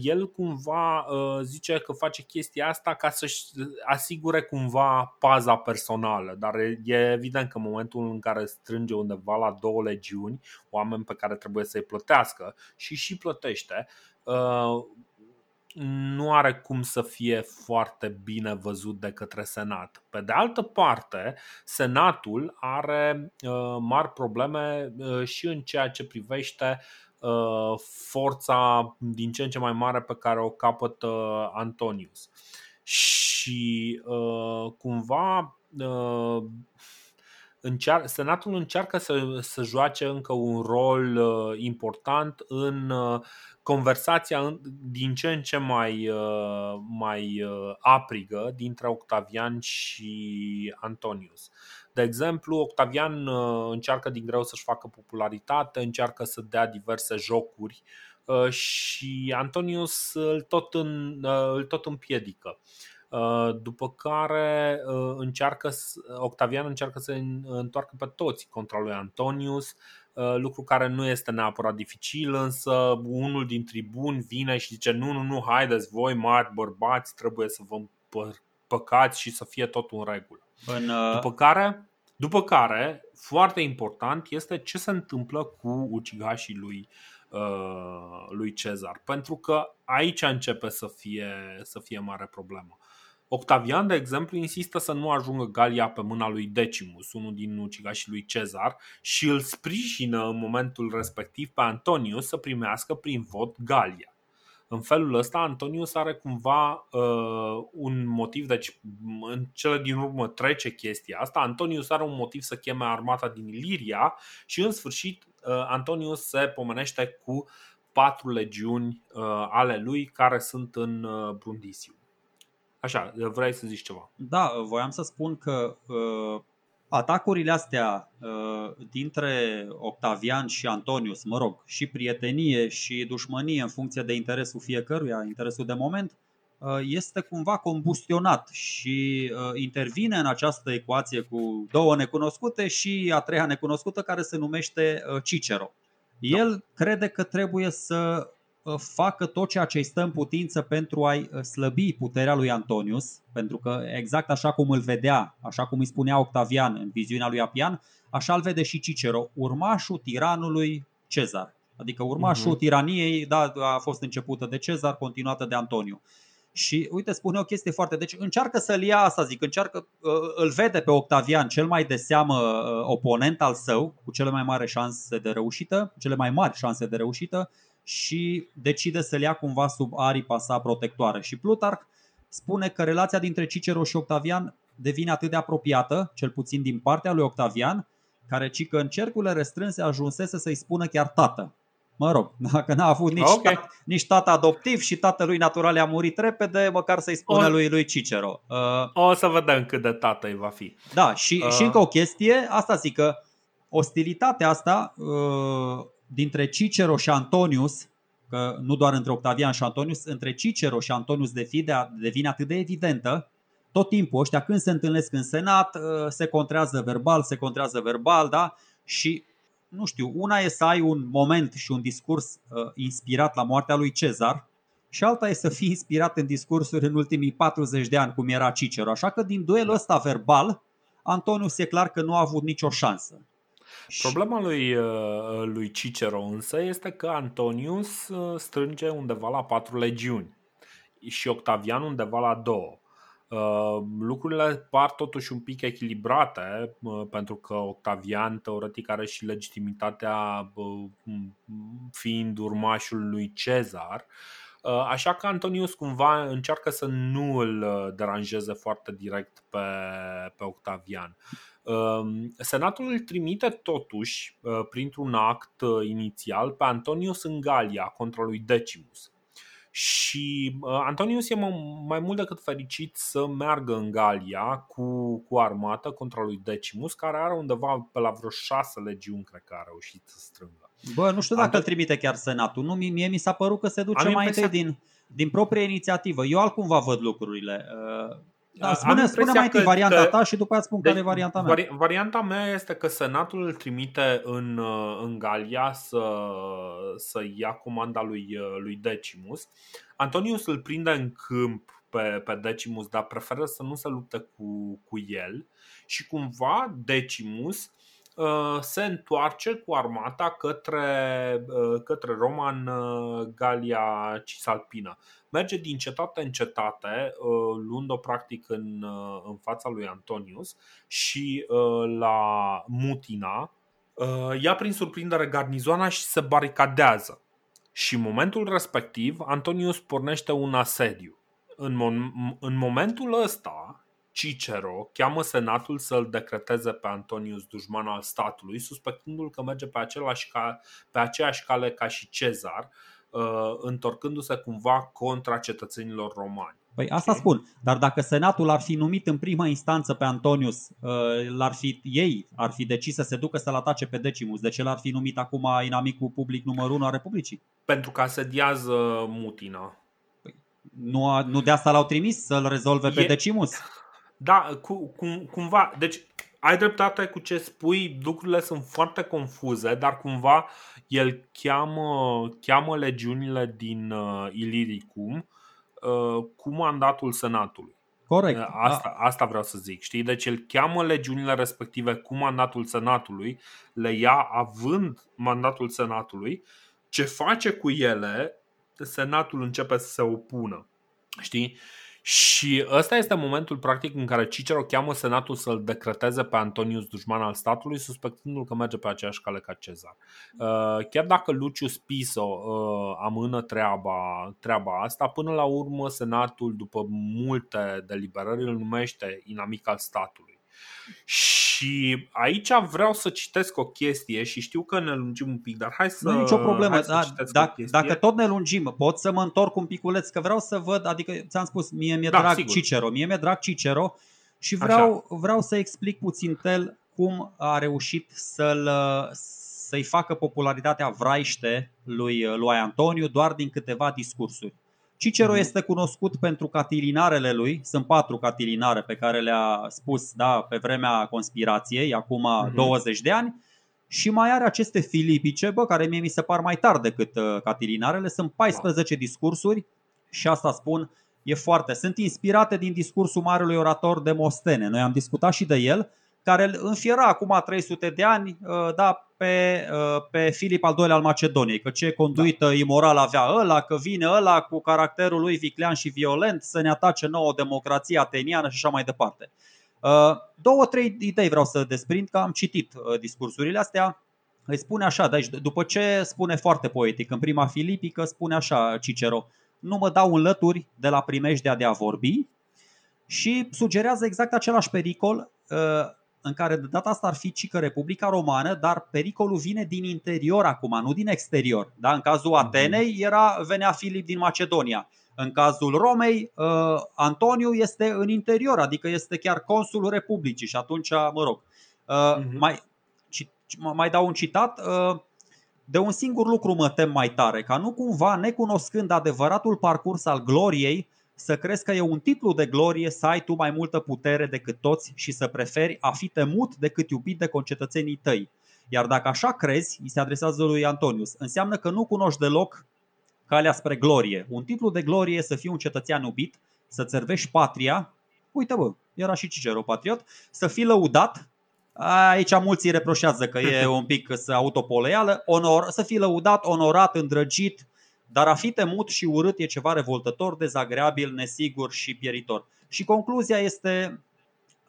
El cumva zice că face chestia asta ca să-și asigure cumva paza personală, dar e evident că în momentul în care strânge undeva la două legiuni, oameni pe care trebuie să-i plătească și și plătește, nu are cum să fie foarte bine văzut de către Senat. Pe de altă parte, Senatul are uh, mari probleme uh, și în ceea ce privește uh, forța din ce în ce mai mare pe care o capătă Antonius. Și uh, cumva uh, încear- Senatul încearcă să, să joace încă un rol uh, important în uh, conversația din ce în ce mai, uh, mai uh, aprigă dintre Octavian și Antonius. De exemplu, Octavian uh, încearcă din greu să-și facă popularitate, încearcă să dea diverse jocuri și Antonius îl tot, în, îl tot împiedică. După care încearcă, Octavian încearcă să întoarcă pe toți contra lui Antonius, Uh, lucru care nu este neapărat dificil, însă unul din tribuni vine și zice nu, nu, nu, haideți voi mari bărbați, trebuie să vă păcați și să fie tot în regulă. În, uh... După care, după care, foarte important este ce se întâmplă cu ucigașii lui, uh, lui Cezar, pentru că aici începe să fie, să fie mare problemă. Octavian, de exemplu, insistă să nu ajungă Galia pe mâna lui Decimus, unul din ucigașii lui Cezar, și îl sprijină în momentul respectiv pe Antonius să primească prin vot Galia. În felul ăsta, Antonius are cumva uh, un motiv, deci în cele din urmă trece chestia asta. Antonius are un motiv să cheme armata din Iliria și, în sfârșit, uh, Antonius se pomenește cu patru legiuni uh, ale lui care sunt în uh, Brundisiu. Așa, vrei să zici ceva. Da, voiam să spun că uh, atacurile astea uh, dintre Octavian și Antonius, mă rog, și prietenie și dușmănie în funcție de interesul fiecăruia, interesul de moment, uh, este cumva combustionat și uh, intervine în această ecuație cu două necunoscute și a treia necunoscută care se numește uh, Cicero. El da. crede că trebuie să Uh, facă tot ceea ce îi stă în putință pentru a-i uh, slăbi puterea lui Antonius, pentru că exact așa cum îl vedea, așa cum îi spunea Octavian în viziunea lui Apian, așa îl vede și Cicero, urmașul tiranului Cezar. Adică urmașul uh-huh. tiraniei da, a fost începută de Cezar, continuată de Antoniu. Și uite, spune o chestie foarte. Deci încearcă să-l ia asta, zic, încearcă, uh, îl vede pe Octavian, cel mai de seamă oponent al său, cu cele mai mari șanse de reușită, cele mai mari șanse de reușită, și decide să-l ia cumva sub aripa sa protectoare. Și Plutarh spune că relația dintre Cicero și Octavian devine atât de apropiată, cel puțin din partea lui Octavian, care ci că în cercurile restrânse ajunsese să-i spună chiar tată. Mă rog, dacă n-a avut nici, okay. tat, nici tată adoptiv și tatălui natural a murit repede, măcar să-i spună o, lui, lui Cicero. Uh, o să vedem cât de tată îi va fi. Da, și, uh. și încă o chestie, asta zic că ostilitatea asta uh, dintre Cicero și Antonius, că nu doar între Octavian și Antonius, între Cicero și Antonius devine atât de evidentă, tot timpul ăștia când se întâlnesc în senat, ă, se contrează verbal, se contrează verbal, da? Și nu știu, una e să ai un moment și un discurs uh, inspirat la moartea lui Cezar și alta e să fii inspirat în discursuri în ultimii 40 de ani, cum era Cicero. Așa că din duelul ăsta verbal, Antonius e clar că nu a avut nicio șansă. Problema lui, uh, lui Cicero însă este că Antonius uh, strânge undeva la patru legiuni și Octavian undeva la două. Uh, lucrurile par totuși un pic echilibrate pentru că Octavian teoretic are și legitimitatea fiind urmașul lui Cezar Așa că Antonius cumva încearcă să nu îl deranjeze foarte direct pe, pe Octavian. Senatul îl trimite totuși, printr-un act inițial, pe Antonius în Galia contra lui Decimus. Și uh, Antonius e mai mult decât fericit să meargă în Galia cu, cu armată contra lui Decimus, care are undeva pe la vreo șase legiuni, cred că a reușit să strângă. Bă, nu știu dacă îl trimite chiar Senatul. Nu, mie mi s-a părut că se duce mai întâi din, din proprie inițiativă. Eu altcumva văd lucrurile. Uh, da, spune, spune mai întâi varianta ta și după aceea spun deci, care e varianta mea. varianta mea este că Senatul îl trimite în, uh, în Galia să, să ia comanda lui, uh, lui Decimus. Antonius îl prinde în câmp pe, pe Decimus, dar preferă să nu se lupte cu, cu el și cumva Decimus uh, se întoarce cu armata către, către Roma în Galia Cisalpina merge din cetate în cetate, uh, luând-o practic în, uh, în fața lui Antonius și uh, la Mutina ia prin surprindere garnizoana și se baricadează. Și în momentul respectiv, Antonius pornește un asediu. În, mo- în momentul ăsta, Cicero cheamă senatul să-l decreteze pe Antonius dușman al statului, suspectându-l că merge pe, același ca, pe aceeași cale ca și Cezar, Uh, întorcându-se cumva contra cetățenilor romani. Păi asta spun, dar dacă Senatul ar fi numit în prima instanță pe Antonius, uh, l-ar fi, ei ar fi decis să se ducă să-l atace pe Decimus, de ce l-ar fi numit acum inamicul public numărul 1 a Republicii? Pentru că asediază Mutina. Păi, nu, nu de asta l-au trimis să-l rezolve pe e... Decimus? Da, cu, cum, cumva, deci ai dreptate cu ce spui, lucrurile sunt foarte confuze, dar cumva el cheamă, cheamă legiunile din uh, Iliricum uh, cu mandatul senatului. Corect. Uh, asta, asta vreau să zic, știi? Deci el cheamă legiunile respective cu mandatul senatului, le ia având mandatul senatului, ce face cu ele, senatul începe să se opună. Știi? Și ăsta este momentul practic în care Cicero cheamă senatul să-l decreteze pe Antonius dușman al statului, suspectându-l că merge pe aceeași cale ca Cezar. Uh, chiar dacă Lucius Piso uh, amână treaba, treaba asta, până la urmă senatul, după multe deliberări, îl numește inamic al statului. Și aici vreau să citesc o chestie și știu că ne lungim un pic, dar hai să. Nu e nicio problemă. Da, dacă, dacă tot ne lungim, pot să mă întorc un piculeț, că vreau să văd, adică ți-am spus, mie mi-e da, drag sigur. Cicero, mie mi-e drag Cicero și vreau, vreau să explic puțin tel cum a reușit să-l, să-i facă popularitatea vraiște lui, lui Antoniu doar din câteva discursuri. Cicero mhm. este cunoscut pentru catilinarele lui, sunt patru catilinare pe care le-a spus da, pe vremea conspirației, acum uh-huh. 20 de ani, și mai are aceste filipice, bă, care mie mi se par mai tari decât uh, catilinarele, sunt 14 discursuri și asta spun, e foarte, sunt inspirate din discursul marelui orator Demostene, noi am discutat și de el, care îl înfiera acum 300 de ani uh, da, pe, uh, pe Filip al II-lea al Macedoniei, că ce conduită da. imoral avea ăla, că vine ăla cu caracterul lui viclean și violent să ne atace nouă democrație ateniană și așa mai departe. Uh, două, trei idei vreau să desprind, că am citit discursurile astea. Îi spune așa, deci după ce spune foarte poetic, în prima filipică spune așa Cicero, nu mă dau în lături de la primejdea de a vorbi și sugerează exact același pericol în care de data asta ar fi cică Republica Romană, dar pericolul vine din interior acum, nu din exterior. Da? În cazul mhm. Atenei era, venea Filip din Macedonia. În cazul Romei, uh, Antoniu este în interior, adică este chiar consulul Republicii și atunci, mă rog, uh, uh-huh. mai, mai dau un citat. Uh, de un singur lucru mă tem mai tare, ca nu cumva, necunoscând adevăratul parcurs al gloriei, să crezi că e un titlu de glorie să ai tu mai multă putere decât toți și să preferi a fi temut decât iubit de concetățenii tăi. Iar dacă așa crezi, îi se adresează lui Antonius, înseamnă că nu cunoști deloc calea spre glorie. Un titlu de glorie e să fii un cetățean iubit, să țervești patria, uite bă, era și Cicero patriot, să fii lăudat, aici mulți reproșează că e un pic să autopoleală, onor, să fii lăudat, onorat, îndrăgit, dar a fi temut și urât e ceva revoltător, dezagreabil, nesigur și pieritor. Și concluzia este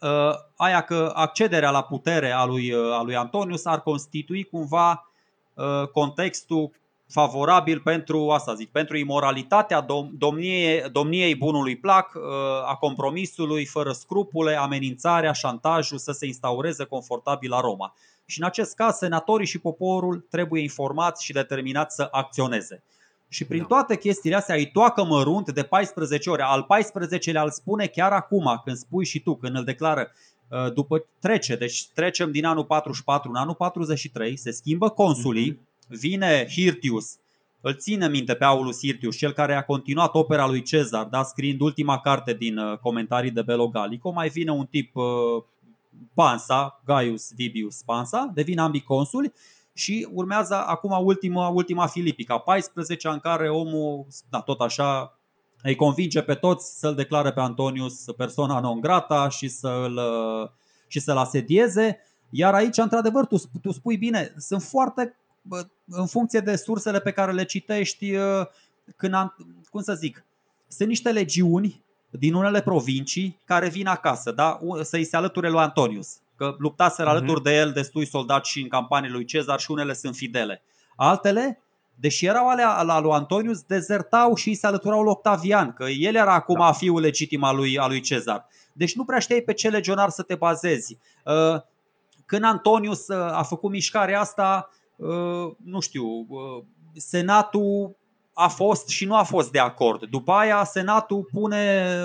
uh, aia că accederea la putere a lui, uh, a lui Antonius ar constitui cumva uh, contextul favorabil pentru asta zic, pentru imoralitatea domniei, domniei bunului plac, uh, a compromisului fără scrupule, amenințarea, șantajul să se instaureze confortabil la Roma. Și în acest caz, senatorii și poporul trebuie informați și determinați să acționeze. Și prin da. toate chestiile astea îi toacă mărunt de 14 ore. Al 14-lea îl spune chiar acum, când spui și tu, când îl declară uh, după trece, deci trecem din anul 44 în anul 43, se schimbă consulii, mm-hmm vine Hirtius, îl ține minte pe Aulus Hirtius, cel care a continuat opera lui Cezar, da, scriind ultima carte din uh, comentarii de Belo Gallico, mai vine un tip uh, Pansa, Gaius Vibius Pansa, devin ambii consuli și urmează acum ultima, ultima Filipica, 14 în care omul, da, tot așa, îi convinge pe toți să-l declare pe Antonius persoana non grata și să-l, uh, și să-l asedieze. Iar aici, într-adevăr, tu, tu spui bine, sunt foarte în funcție de sursele pe care le citești, uh, când am, cum să zic, sunt niște legiuni din unele provincii care vin acasă, da? să-i se alăture lui Antonius. Că luptaseră uh-huh. alături de el destui soldați și în campanii lui Cezar și unele sunt fidele. Altele, deși erau alea la lui Antonius, dezertau și îi se alăturau lui Octavian, că el era acum da. fiul legitim al lui, al lui Cezar. Deci nu prea știai pe ce legionar să te bazezi. Uh, când Antonius uh, a făcut mișcarea asta, Uh, nu știu, uh, Senatul a fost și nu a fost de acord. După aia Senatul pune,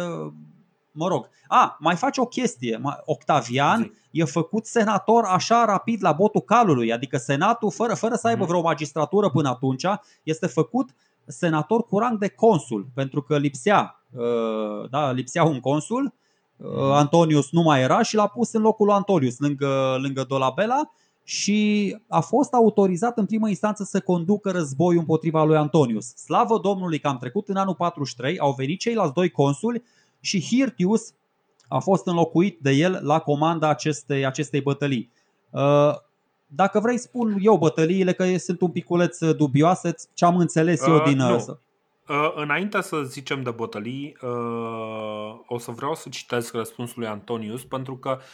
mă rog, a, mai face o chestie. Octavian e făcut senator așa rapid la botul calului, adică Senatul, fără, fără să aibă mhm. vreo magistratură până atunci, este făcut senator cu rang de consul, pentru că lipsea, uh, da, lipsea un consul, mhm. Antonius nu mai era și l-a pus în locul lui Antonius, lângă, lângă Dolabella și a fost autorizat în primă instanță să conducă războiul împotriva lui Antonius. Slavă Domnului că am trecut în anul 43, au venit ceilalți doi consuli și Hirtius a fost înlocuit de el la comanda acestei, acestei bătălii. Uh, dacă vrei spun eu bătăliile că sunt un piculeț dubioase, ce am înțeles uh, eu din... Nu. Uh, înainte să zicem de bătălii, uh, o să vreau să citesc răspunsul lui Antonius pentru că uh,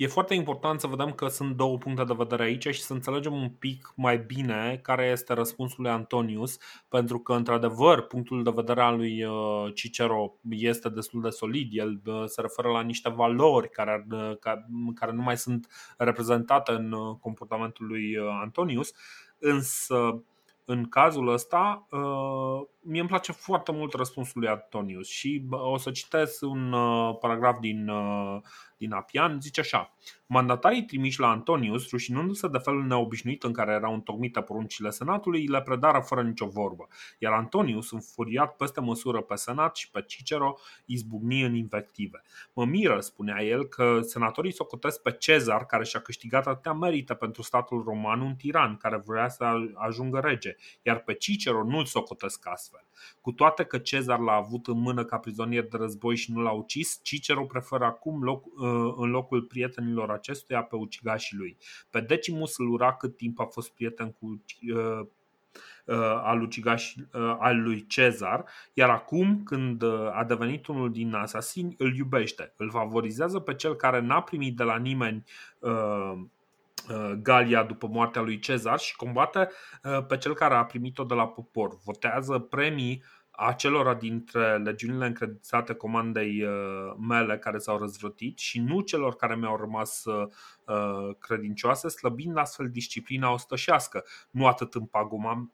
e foarte important să vedem că sunt două puncte de vedere aici și să înțelegem un pic mai bine care este răspunsul lui Antonius, pentru că, într-adevăr, punctul de vedere al lui uh, Cicero este destul de solid. El uh, se referă la niște valori care, uh, care nu mai sunt reprezentate în comportamentul lui Antonius, însă în cazul ăsta, mie îmi place foarte mult răspunsul lui Antonius și o să citesc un paragraf din din Apian, zice așa Mandatarii trimiși la Antonius, rușinându-se de felul neobișnuit în care erau întocmite poruncile senatului, le predară fără nicio vorbă, iar Antonius, înfuriat peste măsură pe senat și pe Cicero, izbucni în invective. Mă miră, spunea el, că senatorii socotesc pe Cezar, care și-a câștigat atâtea merite pentru statul roman, un tiran care vrea să ajungă rege, iar pe Cicero nu-l socotesc astfel. Cu toate că Cezar l-a avut în mână ca prizonier de război și nu l-a ucis, Cicero preferă acum loc, în locul prietenilor acestuia pe ucigașii lui. Pe Decimus îl ura cât timp a fost prieten cu uh, uh, al, ucigaș, uh, al lui Cezar, iar acum, când a devenit unul din asasini, îl iubește. Îl favorizează pe cel care n-a primit de la nimeni Galia după moartea lui Cezar și combate pe cel care a primit-o de la popor. Votează premii acelora dintre legiunile încredințate comandei uh, mele care s-au răzvrătit și nu celor care mi-au rămas uh, uh, credincioase, slăbind astfel disciplina ostășească, nu atât în paguba,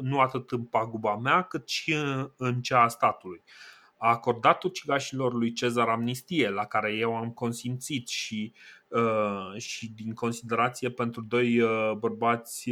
nu atât în paguba mea, cât și în cea a statului. A acordat ucigașilor lui Cezar amnistie, la care eu am consimțit și, și din considerație pentru doi bărbați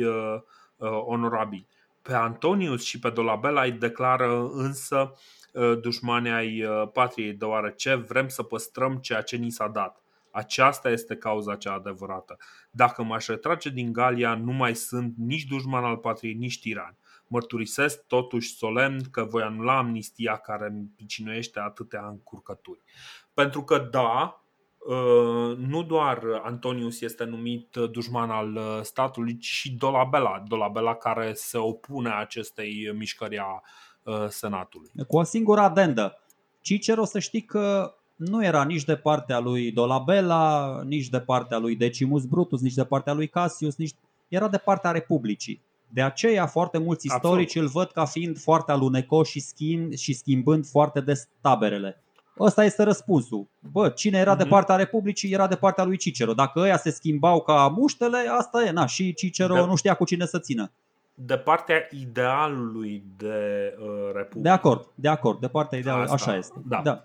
onorabili pe Antonius și pe Dolabella îi declară însă uh, dușmanii ai uh, patriei, deoarece vrem să păstrăm ceea ce ni s-a dat. Aceasta este cauza cea adevărată. Dacă m-aș retrage din Galia, nu mai sunt nici dușman al patriei, nici tiran. Mărturisesc totuși solemn că voi anula amnistia care îmi pricinuiește atâtea încurcături. Pentru că, da, Uh, nu doar Antonius este numit dușman al uh, statului, ci și Dolabella, Dolabella care se opune acestei mișcări a uh, Senatului. Cu o singură adendă. Cicero să știi că nu era nici de partea lui Dolabella, nici de partea lui Decimus Brutus, nici de partea lui Cassius, nici era de partea Republicii. De aceea foarte mulți istorici Absolut. îl văd ca fiind foarte alunecos și, schimb, și schimbând foarte des taberele. Ăsta este răspunsul. Bă, cine era mm-hmm. de mhm. partea Republicii era de partea lui Cicero. Dacă ăia se schimbau ca muștele, asta e. Na, și Cicero de, nu știa cu cine să țină. De partea idealului de uh, Republică. De acord, de acord. De partea idealului, așa este. Da. da.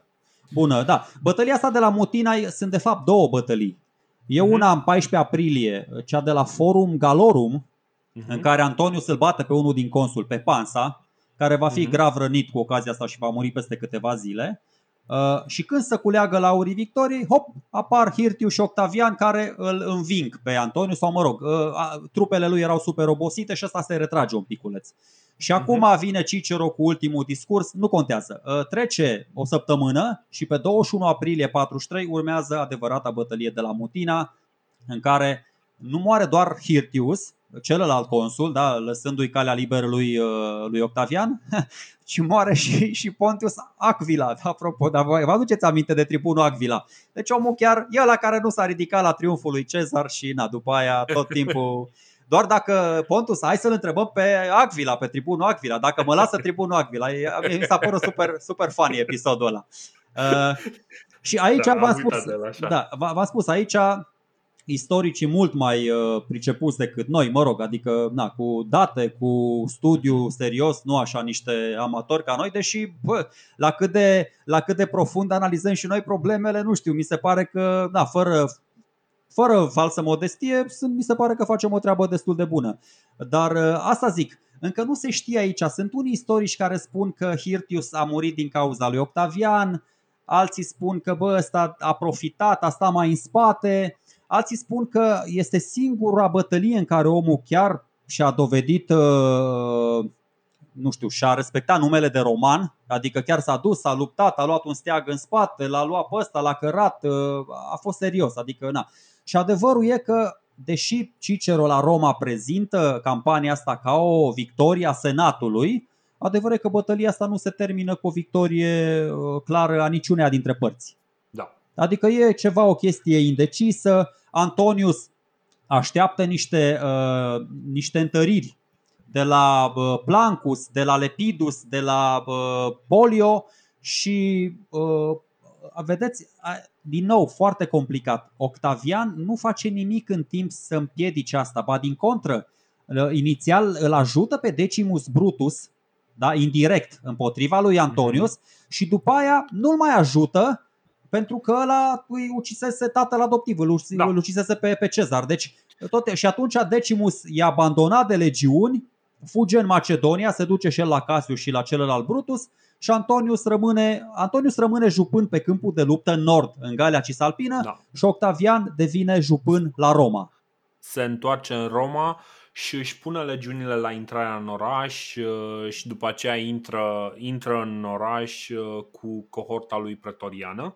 Bună, da. Bătălia asta de la Mutina sunt de fapt două bătălii. E mm-hmm. una în 14 aprilie, cea de la Forum Galorum, mm-hmm. în care Antoniu îl bate pe unul din consul, pe Pansa, care va fi mm-hmm. grav rănit cu ocazia asta și va muri peste câteva zile. Uh, și când se culeagă laurii victoriei, hop, apar Hirtiu și Octavian care îl înving pe Antoniu sau mă rog, uh, trupele lui erau super obosite și ăsta se retrage un piculeț. Și mhm. acum uh-huh. vine Cicero cu ultimul discurs, nu contează. Uh, trece o săptămână și pe 21 aprilie 43 urmează adevărata bătălie de la Mutina, în care nu moare doar Hirtius, celălalt consul, da, lăsându-i calea liberă lui, uh, lui Octavian, ci moare și, și Pontius Aquila. Apropo, dar vă aduceți aminte de tribunul Aquila. Deci omul chiar e la care nu s-a ridicat la triumful lui Cezar și na, după aia tot timpul... Doar dacă Pontus, hai să-l întrebăm pe Aquila, pe tribunul Aquila, dacă mă lasă tribunul Aquila. Mi s-a părut super, super funny episodul ăla. Uh, și aici da, v-am spus, da, v-am spus aici istoricii mult mai uh, pricepuți decât noi, mă rog, adică na, cu date, cu studiu serios, nu așa niște amatori ca noi, deși bă, la, cât de, la cât de profund analizăm și noi problemele, nu știu, mi se pare că na, fără, fără falsă modestie, mi se pare că facem o treabă destul de bună. Dar uh, asta zic, încă nu se știe aici. Sunt unii istorici care spun că Hirtius a murit din cauza lui Octavian, alții spun că bă, ăsta a profitat, a stat mai în spate. Alții spun că este singura bătălie în care omul chiar și-a dovedit, uh, nu știu, și-a respectat numele de roman, adică chiar s-a dus, s-a luptat, a luat un steag în spate, l-a luat pe ăsta, l-a cărat, uh, a fost serios, adică na. Și adevărul e că deși Cicero la Roma prezintă campania asta ca o victorie a Senatului, adevărul e că bătălia asta nu se termină cu o victorie uh, clară a niciunea dintre părți. Da. Adică e ceva, o chestie indecisă. Antonius așteaptă niște, uh, niște întăriri de la uh, Plancus, de la Lepidus, de la uh, Polio și uh, vedeți, din nou, foarte complicat. Octavian nu face nimic în timp să împiedice asta, ba din contră, uh, inițial îl ajută pe Decimus Brutus, da, indirect, împotriva lui Antonius și după aia nu-l mai ajută pentru că ăla îi ucisese tatăl adoptiv, îl, da. ucisese pe, pe Cezar. Deci, tot, și atunci Decimus i-a abandonat de legiuni, fuge în Macedonia, se duce și el la Casius și la celălalt Brutus și Antonius rămâne, Antonius rămâne jupân pe câmpul de luptă în nord, în Galia Cisalpină da. și Octavian devine jupân la Roma. Se întoarce în Roma și își pune legiunile la intrarea în oraș uh, și după aceea intră, intră în oraș uh, cu cohorta lui pretoriană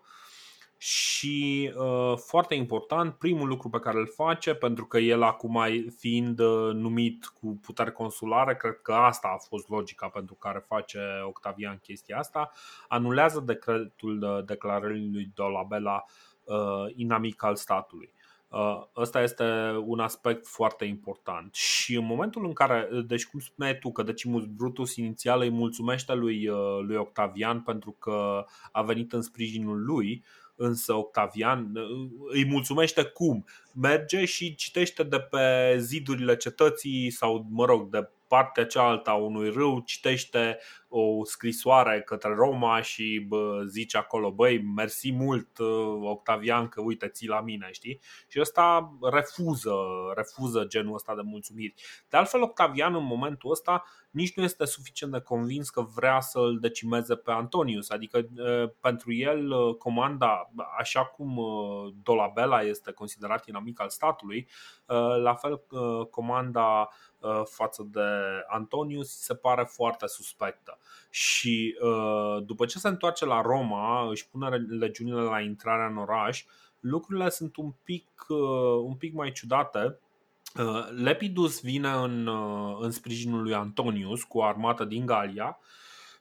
și uh, foarte important, primul lucru pe care îl face, pentru că el acum fiind uh, numit cu putere consulare, cred că asta a fost logica pentru care face Octavian chestia asta, anulează decretul de declarării lui Dolabella uh, inamic al statului. Uh, ăsta este un aspect foarte important. Și în momentul în care, deci cum spuneai tu, că Decimus Brutus inițial îi mulțumește lui, uh, lui Octavian pentru că a venit în sprijinul lui, însă Octavian îi mulțumește cum? Merge și citește de pe zidurile cetății sau, mă rog, de partea cealaltă a unui râu, citește o scrisoare către Roma și bă, zice acolo, băi, mersi mult Octavian că uite, ții la mine, știi? Și ăsta refuză, refuză genul ăsta de mulțumiri. De altfel, Octavian în momentul ăsta nici nu este suficient de convins că vrea să îl decimeze pe Antonius. Adică pentru el comanda, așa cum Dolabella este considerat inamic al statului, la fel comanda față de Antonius se pare foarte suspectă. Și după ce se întoarce la Roma, își pune legiunile la intrarea în oraș, lucrurile sunt un pic, un pic mai ciudate Uh, Lepidus vine în, uh, în sprijinul lui Antonius cu o armată din Galia.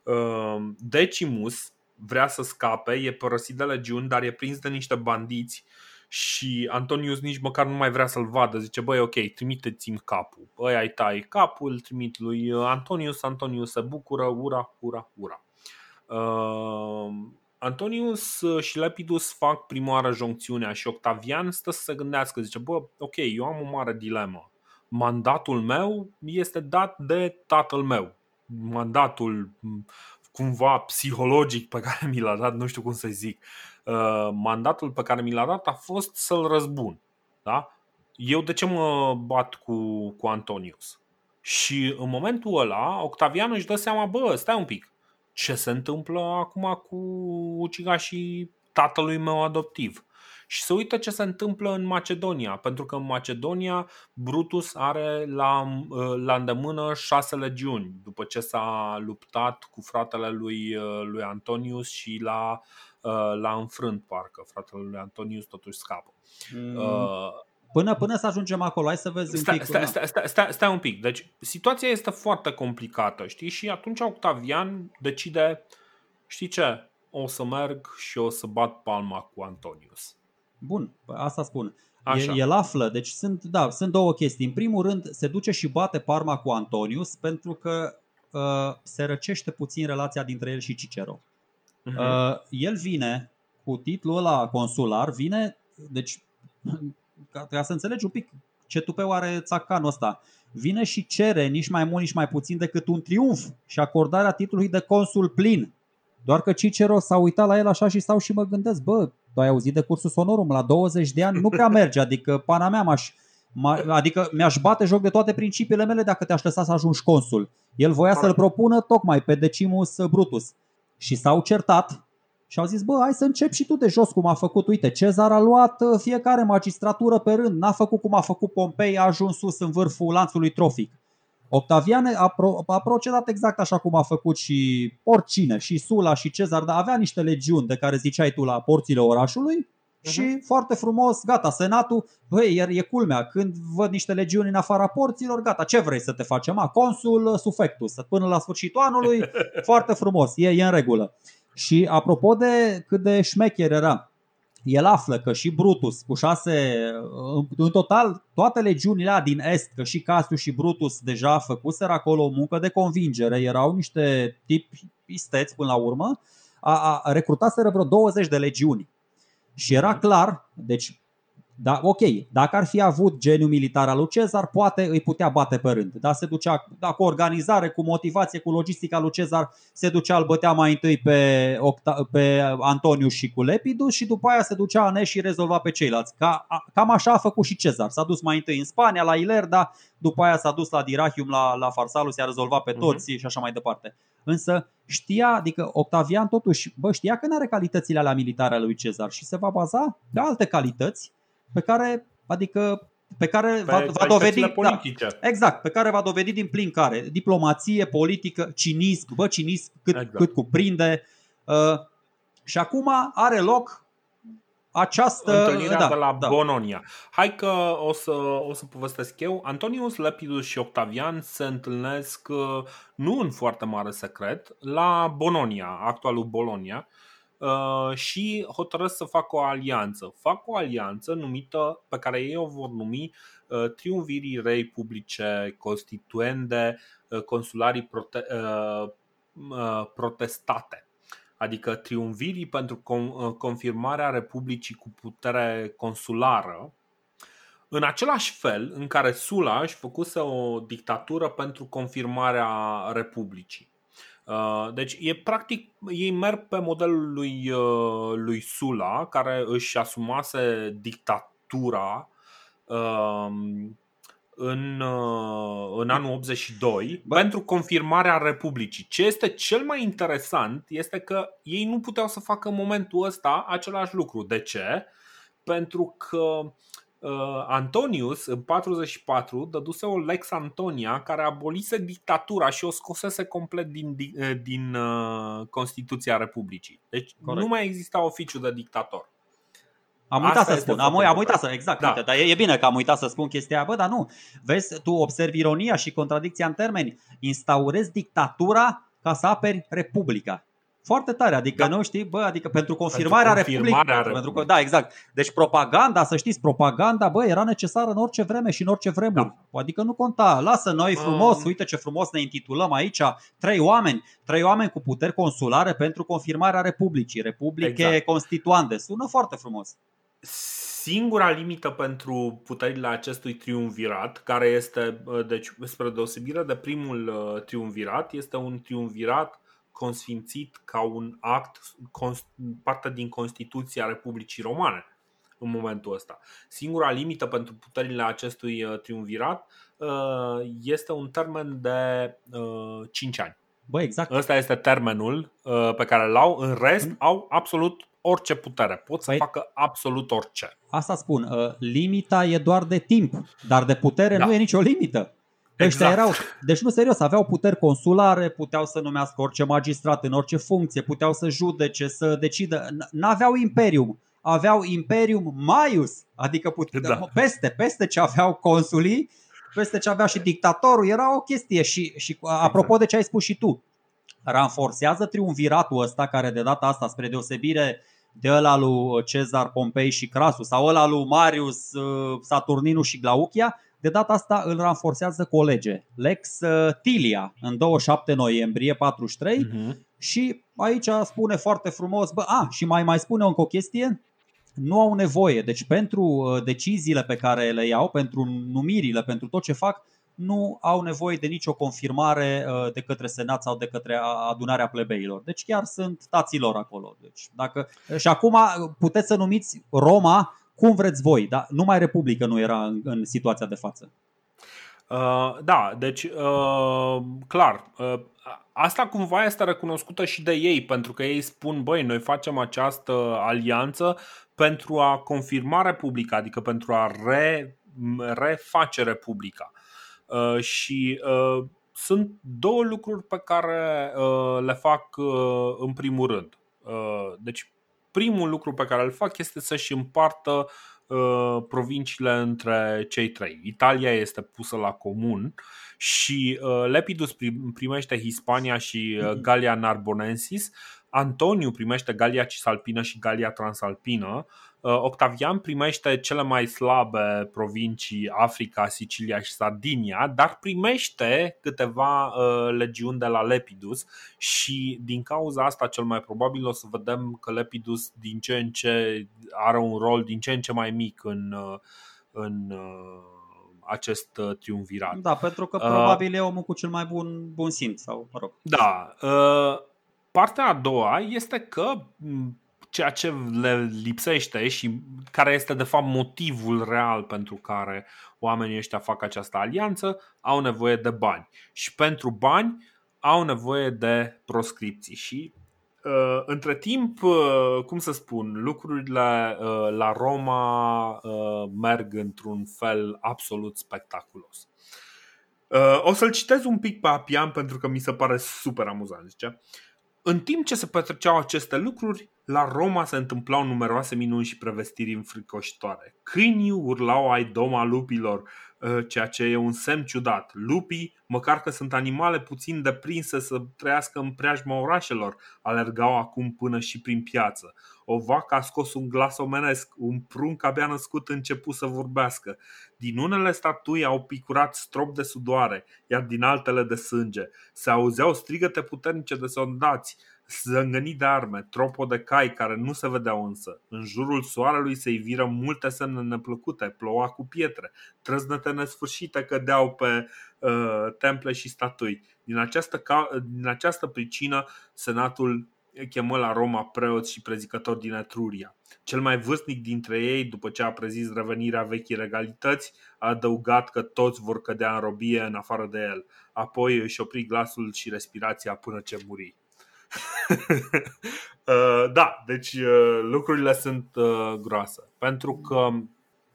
Uh, Decimus vrea să scape, e părăsit de legiuni, dar e prins de niște bandiți și Antonius nici măcar nu mai vrea să-l vadă. Zice, băi, ok, trimiteți-mi capul. Băi, ai tai capul, îl trimit lui Antonius, Antonius se bucură, ura, ura, ura. Uh, Antonius și Lepidus fac prima oară joncțiunea și Octavian stă să se gândească, zice, bă, ok, eu am o mare dilemă. Mandatul meu este dat de tatăl meu. Mandatul cumva psihologic pe care mi l-a dat, nu știu cum să zic, uh, mandatul pe care mi l-a dat a fost să-l răzbun. Da? Eu de ce mă bat cu, cu Antonius? Și în momentul ăla, Octavian își dă seama, bă, stai un pic, ce se întâmplă acum cu ucigașii tatălui meu adoptiv? Și se uită ce se întâmplă în Macedonia, pentru că în Macedonia Brutus are la, la îndemână șase legiuni, după ce s-a luptat cu fratele lui, lui Antonius și la l-a înfrânt, parcă fratele lui Antonius totuși scapă. Mm. Uh, Până, până să ajungem acolo, hai să vezi stai, un pic. Stai, stai, stai, stai, stai un pic. Deci, situația este foarte complicată, știi? Și atunci Octavian decide, știi ce? O să merg și o să bat palma cu Antonius. Bun, asta spun. Așa. El află, deci sunt, da, sunt două chestii. În primul rând, se duce și bate parma cu Antonius pentru că uh, se răcește puțin relația dintre el și Cicero. Uh-huh. Uh, el vine cu titlul ăla consular, vine, deci, ca, ca să înțelegi un pic ce tupeu are țacanul ăsta, vine și cere nici mai mult, nici mai puțin decât un triumf și acordarea titlului de consul plin. Doar că Cicero s-a uitat la el așa și stau și mă gândesc, bă, tu ai auzit de cursul sonorum, la 20 de ani nu prea merge, adică pana mea m-aș, adică mi-aș bate joc de toate principiile mele dacă te-aș lăsa să ajungi consul. El voia să-l propună tocmai pe Decimus Brutus. Și s-au certat și au zis, bă, hai să încep și tu de jos cum a făcut. Uite, Cezar a luat uh, fiecare magistratură pe rând, n-a făcut cum a făcut Pompei, a ajuns sus în vârful lanțului trofic. Octavian a, pro, a procedat exact așa cum a făcut și oricine, și Sula și Cezar, dar avea niște legiuni de care ziceai tu la porțile orașului uh-huh. și foarte frumos, gata, senatul, băi, e, e culmea, când văd niște legiuni în afara porților, gata, ce vrei să te facem? A, consul sufectus, până la sfârșitul anului, foarte frumos, e, e în regulă. Și apropo de cât de șmecher era, el află că și Brutus cu șase, în total toate legiunile din Est, că și Cassius și Brutus deja făcuseră acolo o muncă de convingere, erau niște tipi isteți până la urmă, a, a recrutaseră vreo 20 de legiuni. Și era clar, deci da, ok, dacă ar fi avut geniu militar al lui Cezar, poate îi putea bate pe rând. Da, se ducea da, cu organizare, cu motivație, cu logistica lui Cezar, se ducea, îl bătea mai întâi pe, Octa, pe Antoniu și cu Lepidus și după aia se ducea în și rezolva pe ceilalți. Ca, cam așa a făcut și Cezar. S-a dus mai întâi în Spania, la Ilerda, după aia s-a dus la Dirachium, la, la Farsalus, i-a rezolvat pe toți uh-huh. și așa mai departe. Însă știa, adică Octavian totuși, bă, știa că nu are calitățile alea militare ale lui Cezar și se va baza pe alte calități pe care, adică pe care pe va, va dovedi da, exact, pe care va dovedi din plin care diplomație, politică, cinism, bă, cinism cât, exact. cât cuprinde. Uh, și acum are loc această întâlnire da, de la da. Bononia. Hai că o să, o să povestesc eu. Antonius Lepidus și Octavian se întâlnesc uh, nu în foarte mare secret la Bononia, actualul Bolonia, Uh, și hotărăsc să facă o alianță. Fac o alianță numită, pe care ei o vor numi uh, Triumvirii Rei Publice Constituende uh, Consularii prote- Protestate adică triumvirii pentru confirmarea Republicii cu putere consulară, în același fel în care Sula își făcuse o dictatură pentru confirmarea Republicii. Uh, deci e practic, ei merg pe modelul lui, uh, lui Sula, care își asumase dictatura um, în, uh, în anul 82 Bă. pentru confirmarea Republicii. Ce este cel mai interesant este că ei nu puteau să facă în momentul ăsta același lucru. De ce? Pentru că uh, Antonius în 44 dăduse o Lex Antonia care abolise dictatura și o scosese complet din, din, uh, din uh, Constituția Republicii. Deci Corect. nu mai exista oficiu de dictator. Am uitat Asta să spun, am, am uitat să, exact, da. uite, dar e, e bine că am uitat să spun chestia aia, bă, dar nu, vezi, tu observi ironia și contradicția în termeni, instaurezi dictatura ca să aperi Republica. Foarte tare, adică da. nu știi, bă, adică pentru confirmarea, pentru confirmarea Republicii. Pentru că, da, exact. Deci propaganda, să știți, propaganda, bă, era necesară în orice vreme și în orice vremuri. Da. Adică nu conta. Lasă noi frumos, um. uite ce frumos ne intitulăm aici, trei oameni, trei oameni cu puteri consulare pentru confirmarea Republicii, Republice exact. Constituante. Sună foarte frumos singura limită pentru puterile acestui triumvirat, care este, deci, spre deosebire de primul uh, triumvirat, este un triumvirat consfințit ca un act, parte din Constituția Republicii Romane în momentul ăsta. Singura limită pentru puterile acestui uh, triumvirat uh, este un termen de 5 ani. Bă, exact. Ăsta este termenul pe care îl au. În rest, au absolut orice putere. Pot să păi, facă absolut orice. Asta spun. Uh, limita e doar de timp, dar de putere da. nu e nicio limită. Exact. erau, deci nu serios, aveau puteri consulare, puteau să numească orice magistrat în orice funcție, puteau să judece, să decidă. N-aveau imperium, aveau imperium maius, adică pute- da. peste, peste ce aveau consulii, peste ce avea și dictatorul, era o chestie. Și, și apropo exact. de ce ai spus și tu, ranforsează triumviratul ăsta care de data asta, spre deosebire de ăla lui Cezar Pompei și Crasus sau ăla lui Marius uh, Saturninu și Glauchia, de data asta îl ranforsează cu o lege, Lex uh, Tilia, în 27 noiembrie 43 uh-huh. Mhm. și aici spune foarte frumos, bă, a, și mai mai spune încă o chestie, nu au nevoie, deci pentru uh, deciziile pe care le iau, pentru numirile, pentru tot ce fac, nu au nevoie de nicio confirmare uh, de către Senat sau de către adunarea plebeilor. Deci chiar sunt taților acolo. Deci dacă... Și acum puteți să numiți Roma cum vreți voi, dar numai Republică nu era în, în situația de față. Uh, da, deci uh, clar, uh, asta cumva este recunoscută și de ei, pentru că ei spun, băi, noi facem această alianță pentru a confirma Republica, adică pentru a re, reface Republica. Uh, și uh, sunt două lucruri pe care uh, le fac în primul rând. Deci, primul lucru pe care îl fac este să-și împartă provinciile între cei trei. Italia este pusă la comun și Lepidus primește Hispania și Galia Narbonensis, Antoniu primește Galia Cisalpină și Galia Transalpină, Uh, Octavian primește cele mai slabe provincii Africa, Sicilia și Sardinia, dar primește câteva uh, legiuni de la Lepidus și din cauza asta cel mai probabil o să vedem că Lepidus din ce în ce are un rol din ce în ce mai mic în, uh, în acest triumvirat. Da, pentru că probabil uh, e omul cu cel mai bun, bun simț sau, mă rog. Da, uh, partea a doua este că ceea ce le lipsește și care este de fapt motivul real pentru care oamenii ăștia fac această alianță, au nevoie de bani. Și pentru bani au nevoie de proscripții. Și uh, între timp, uh, cum să spun, lucrurile uh, la Roma uh, merg într-un fel absolut spectaculos. Uh, o să-l citez un pic pe Apian pentru că mi se pare super amuzant. Zice? În timp ce se petreceau aceste lucruri, la Roma se întâmplau numeroase minuni și prevestiri înfricoșitoare. Câinii urlau ai doma lupilor, ă, ceea ce e un semn ciudat. Lupii, măcar că sunt animale puțin deprinse să trăiască în preajma orașelor, alergau acum până și prin piață. O vacă a scos un glas omenesc, un prunc abia născut început să vorbească. Din unele statui au picurat strop de sudoare, iar din altele de sânge. Se auzeau strigăte puternice de soldați, zângănit de arme, tropo de cai care nu se vedeau însă. În jurul soarelui se iviră multe semne neplăcute, ploua cu pietre, trăznăte nesfârșite cădeau pe uh, temple și statui. Din această, ca- din această pricină, senatul chemă la Roma preoți și prezicători din Etruria. Cel mai vârstnic dintre ei, după ce a prezis revenirea vechii regalități, a adăugat că toți vor cădea în robie în afară de el. Apoi își opri glasul și respirația până ce muri. Uh, da, deci uh, lucrurile sunt uh, groase. Pentru că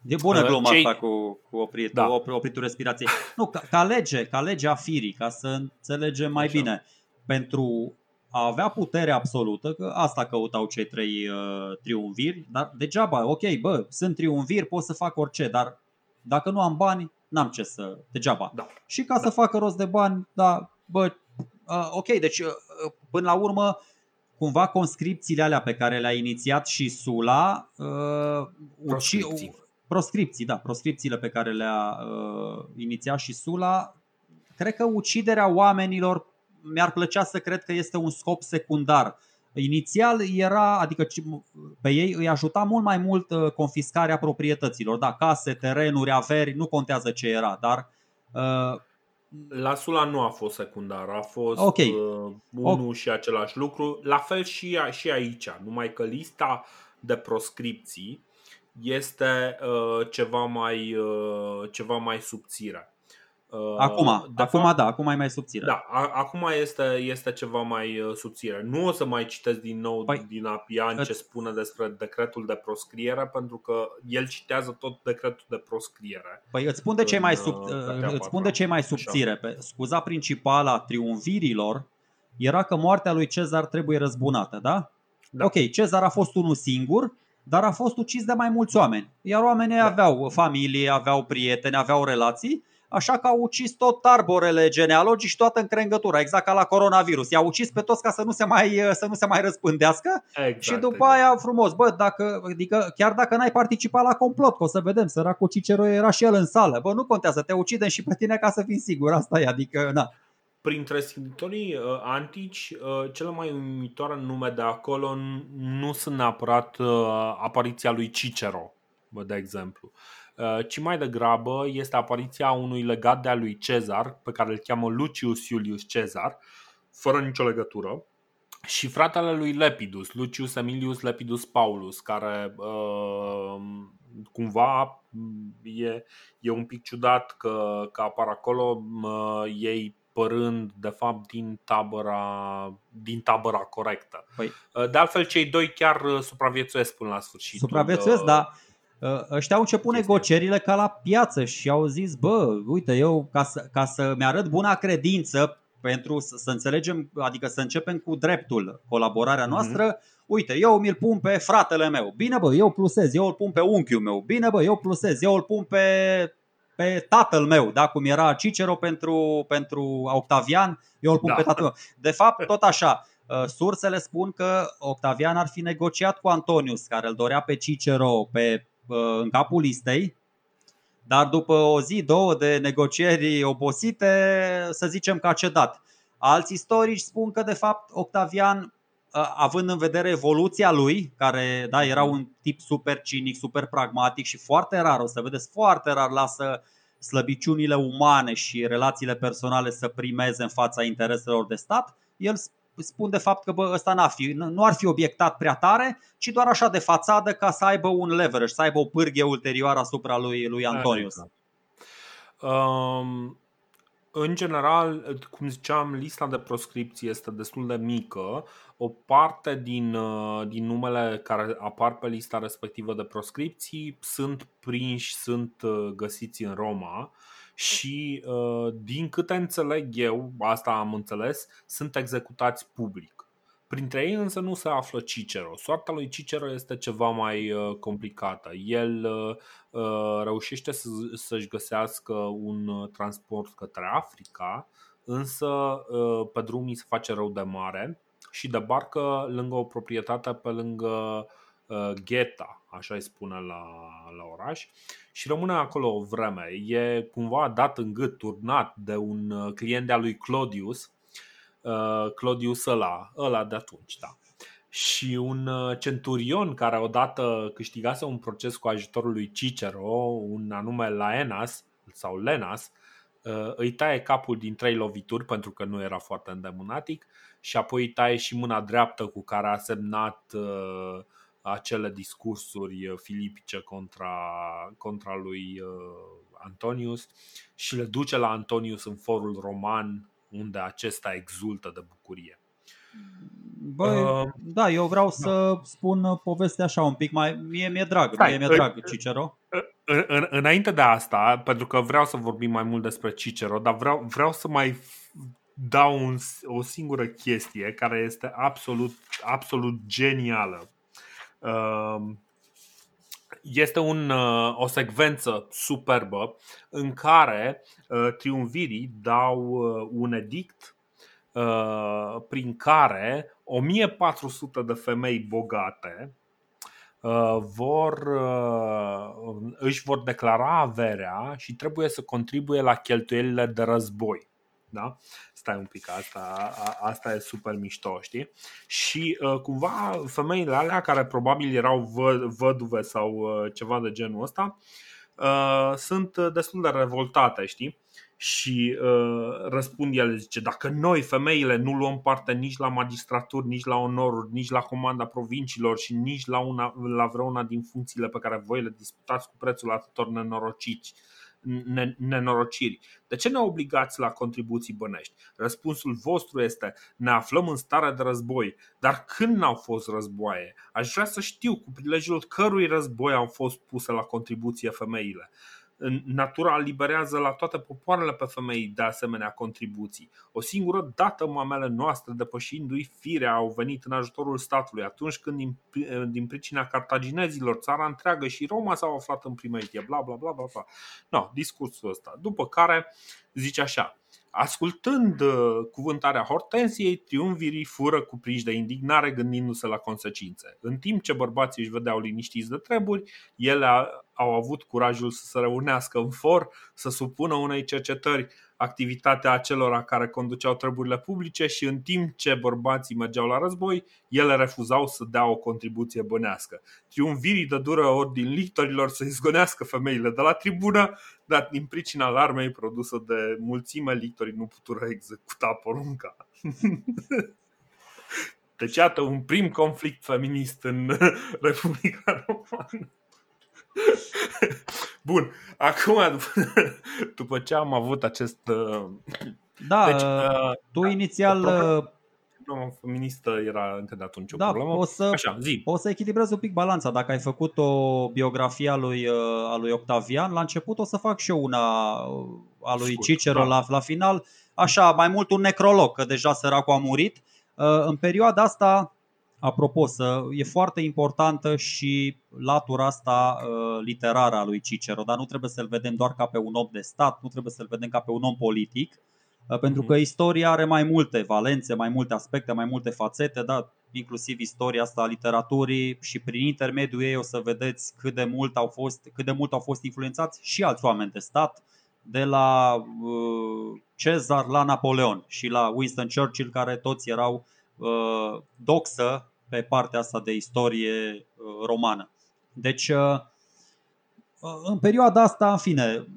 E bună gluma cei... asta cu, cu opritul, da. opritul respirației. Nu, ca, ca lege, ca lege a firii, ca să înțelegem mai Așa. bine. Pentru a avea putere absolută, că asta căutau cei trei uh, triumviri, dar degeaba, ok, bă, sunt triumviri, pot să fac orice, dar dacă nu am bani, n-am ce să, degeaba. Da. Și ca da. să facă rost de bani, da, bă, uh, ok, deci uh, până la urmă cumva conscripțiile alea pe care le-a inițiat și Sula, uh, proscripții. Uci, proscripții, da, proscripțiile pe care le-a uh, inițiat și Sula, cred că uciderea oamenilor mi-ar plăcea să cred că este un scop secundar. Inițial era, adică pe ei îi ajuta mult mai mult uh, confiscarea proprietăților, da, case, terenuri, averi, nu contează ce era, dar uh, la Sula nu a fost secundar, a fost okay. uh, unul okay. și același lucru. La fel și, și aici, numai că lista de proscripții este uh, ceva, mai, uh, ceva mai subțire. Uh, acum, de acum fapt, da, acum e mai subțire. Da, a, acum este, este ceva mai uh, subțire. Nu o să mai citesc din nou păi, din Apian ce spune despre decretul de proscriere, pentru că el citează tot decretul de proscriere. Păi îți spun de ce mai, sub, uh, îți spun de ce mai subțire. Pe scuza principală a triumvirilor era că moartea lui Cezar trebuie răzbunată, da? da? Ok, Cezar a fost unul singur, dar a fost ucis de mai mulți oameni. Iar oamenii da. aveau familie, aveau prieteni, aveau relații așa că au ucis tot arborele genealogic și toată încrengătura, exact ca la coronavirus. I-au ucis pe toți ca să nu se mai, să nu se mai răspândească exact, și după exact. aia frumos, bă, dacă, adică, chiar dacă n-ai participat la complot, că o să vedem, săracul Cicero era și el în sală, bă, nu contează, te ucidem și pe tine ca să fii sigur, asta e, adică, na. Printre scriitorii uh, antici, uh, cele mai uimitoare nume de acolo nu sunt neapărat uh, apariția lui Cicero, bă, de exemplu. Uh, Uh, ci mai degrabă este apariția unui legat de-a lui Cezar, pe care îl cheamă Lucius Iulius Cezar, fără nicio legătură, și fratele lui Lepidus, Lucius Emilius Lepidus Paulus, care uh, cumva e, e un pic ciudat că, că apar acolo, uh, ei părând de fapt din tabăra, din tabăra corectă. Păi, uh, de altfel, cei doi chiar supraviețuiesc până la sfârșit. Supraviețuiesc, uh, dar Ă, ăștia au început negocierile ca la piață și au zis, bă, uite, eu ca, să, ca să-mi arăt buna credință pentru să, să înțelegem, adică să începem cu dreptul colaborarea mhm. noastră, mm-hmm. uite, eu mi-l pun pe fratele meu, bine bă, eu plusez, eu îl pun pe unchiul meu, bine bă, eu plusez, eu îl pun pe, pe tatăl meu, da, cum era Cicero pentru, pentru Octavian, eu îl pun da. pe tatăl meu. De fapt, tot așa, ă, sursele spun că Octavian ar fi negociat cu Antonius, care îl dorea pe Cicero, pe Uh, în capul listei, dar după o zi, două de negocieri obosite, să zicem că a cedat. Alți istorici spun că, de fapt, Octavian, uh, având în vedere evoluția lui, care da, era un tip super cinic, super pragmatic și foarte rar, o să vedeți, foarte rar lasă slăbiciunile umane și relațiile personale să primeze în fața intereselor de stat, el spun de fapt că bă, ăsta n-ar fi, nu ar fi obiectat prea tare, ci doar așa de fațadă ca să aibă un leverage, să aibă o pârghie ulterioară asupra lui, lui Antonius. Um, în general, cum ziceam, lista de proscripții este destul de mică. O parte din, uh, din numele care apar pe lista respectivă de proscripții sunt prinși, sunt uh, găsiți în Roma și uh, din câte înțeleg eu, asta am înțeles, sunt executați public. Printre ei însă nu se află Cicero. Soarta lui Cicero este ceva mai uh, complicată. El uh, reușește să-și găsească un transport către Africa, însă pe drum îi se face rău de mare și debarcă lângă o proprietate pe lângă Gheta, așa îi spune la, la oraș și rămâne acolo o vreme. E cumva dat în gât, turnat de un uh, client de-a lui Claudius, uh, Claudius ăla, ăla de atunci, da. Și un uh, centurion care odată câștigase un proces cu ajutorul lui Cicero, un anume Laenas sau Lenas, îi taie capul din trei lovituri pentru că nu era foarte îndemânatic și apoi îi taie și mâna dreaptă cu care a semnat uh, acele discursuri uh, filipice contra, contra lui uh, Antonius și le duce la Antonius în forul roman unde acesta exultă de bucurie. Băi, uh, da, eu vreau da. să spun povestea așa un pic mai. Mie mi-e drag, stai, mie mi-e drag Cicero. În, în, înainte de asta, pentru că vreau să vorbim mai mult despre Cicero, dar vreau, vreau să mai dau un, o singură chestie care este absolut, absolut genială. Ehm, este un, uh, o secvență superbă în care uh, triumvirii dau uh, un edict uh, prin care 1400 de femei bogate uh, vor, își vor declara averea și trebuie să contribuie la cheltuielile de război. Da? Stai un pic, asta, asta e super mișto, știi? Și uh, cumva femeile alea care probabil erau vă, văduve sau uh, ceva de genul ăsta uh, sunt destul de revoltate, știi? și uh, răspund ele, zice, dacă noi, femeile, nu luăm parte nici la magistraturi, nici la onoruri, nici la comanda provinciilor și nici la, una, la vreuna din funcțiile pe care voi le disputați cu prețul atâtor nenorociți, nenorociri. De ce ne obligați la contribuții bănești? Răspunsul vostru este ne aflăm în stare de război, dar când n-au fost războaie? Aș vrea să știu cu prilejul cărui război au fost puse la contribuție femeile natura liberează la toate popoarele pe femei de asemenea contribuții. O singură dată mamele noastre, depășindu-i firea, au venit în ajutorul statului atunci când din, din pricina cartaginezilor țara întreagă și Roma s-au aflat în primejdie, bla bla bla bla bla. No, discursul ăsta. După care zice așa, Ascultând uh, cuvântarea Hortensiei, triumvirii fură cuprinși de indignare gândindu-se la consecințe. În timp ce bărbații își vedeau liniștiți de treburi, ele au avut curajul să se reunească în for, să supună unei cercetări activitatea acelora care conduceau treburile publice și în timp ce bărbații mergeau la război, ele refuzau să dea o contribuție bănească. Triumvirii de dură ordin lictorilor să izgonească femeile de la tribună, dar din pricina alarmei produsă de mulțime lictorii nu putură executa porunca. Deci iată un prim conflict feminist în Republica Romană. Bun, acum după ce am avut acest... Uh, da, deci, uh, tu inițial... Problema uh, feministă era încă de atunci o da, problemă. O să, Așa, zi. o să echilibrez un pic balanța. Dacă ai făcut o biografie a lui, a lui Octavian, la început o să fac și eu una a lui Scurt, Cicero da. la, la final. Așa, mai mult un necrolog, că deja săracul a murit. În perioada asta Apropo, să, e foarte importantă și latura asta uh, literară a lui Cicero, dar nu trebuie să-l vedem doar ca pe un om de stat, nu trebuie să-l vedem ca pe un om politic, uh, pentru mhm. că istoria are mai multe valențe, mai multe aspecte, mai multe fațete, da, inclusiv istoria asta a literaturii și prin intermediul ei o să vedeți cât de mult au fost, cât de mult au fost influențați și alți oameni de stat, de la uh, Cezar la Napoleon și la Winston Churchill, care toți erau uh, doxă pe partea asta de istorie uh, romană. Deci, uh, uh, în perioada asta, în fine,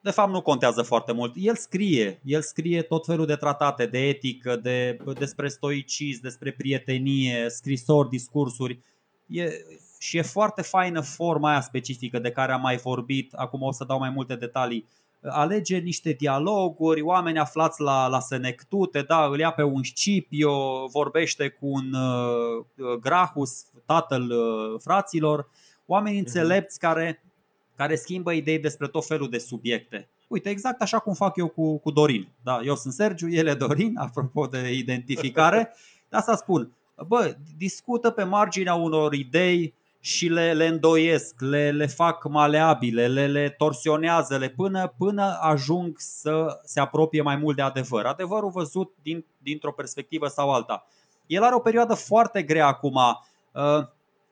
de fapt nu contează foarte mult. El scrie, el scrie tot felul de tratate de etică, de, despre stoicism, despre prietenie, scrisori, discursuri. E, și e foarte faină forma aia specifică de care am mai vorbit. Acum o să dau mai multe detalii alege niște dialoguri, oameni aflați la, la senectute, da, îl ia pe un Scipio, vorbește cu un uh, Grahus, tatăl uh, fraților, oameni mhm. înțelepți care, care schimbă idei despre tot felul de subiecte. Uite, exact așa cum fac eu cu, cu Dorin. Da, eu sunt Sergiu, el e Dorin, apropo de identificare. De asta spun, bă, discută pe marginea unor idei și le, le îndoiesc, le, le fac maleabile, le, le torsionează le până, până ajung să se apropie mai mult de adevăr. Adevărul văzut din, dintr-o perspectivă sau alta. El are o perioadă foarte grea acum. Uh,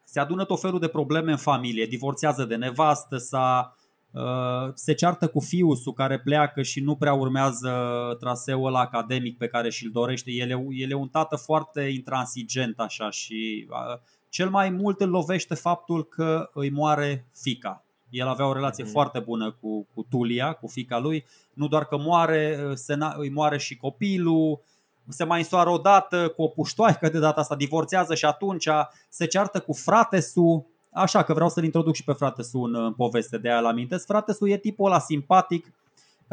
se adună tot felul de probleme în familie, divorțează de nevastă, sa, uh, se ceartă cu fiul care pleacă și nu prea urmează traseul academic pe care și-l dorește. El e, el e un tată foarte intransigent așa și uh, cel mai mult îl lovește faptul că îi moare fica. El avea o relație mm. foarte bună cu, cu Tulia, cu fica lui. Nu doar că moare, se, îi moare și copilul, se mai însoară o dată cu o puștoaică, de data asta divorțează și atunci se ceartă cu fratesul. Așa că vreau să-l introduc și pe fratesul în, în poveste, de aia la amintesc. Fratesul e tipul ăla simpatic,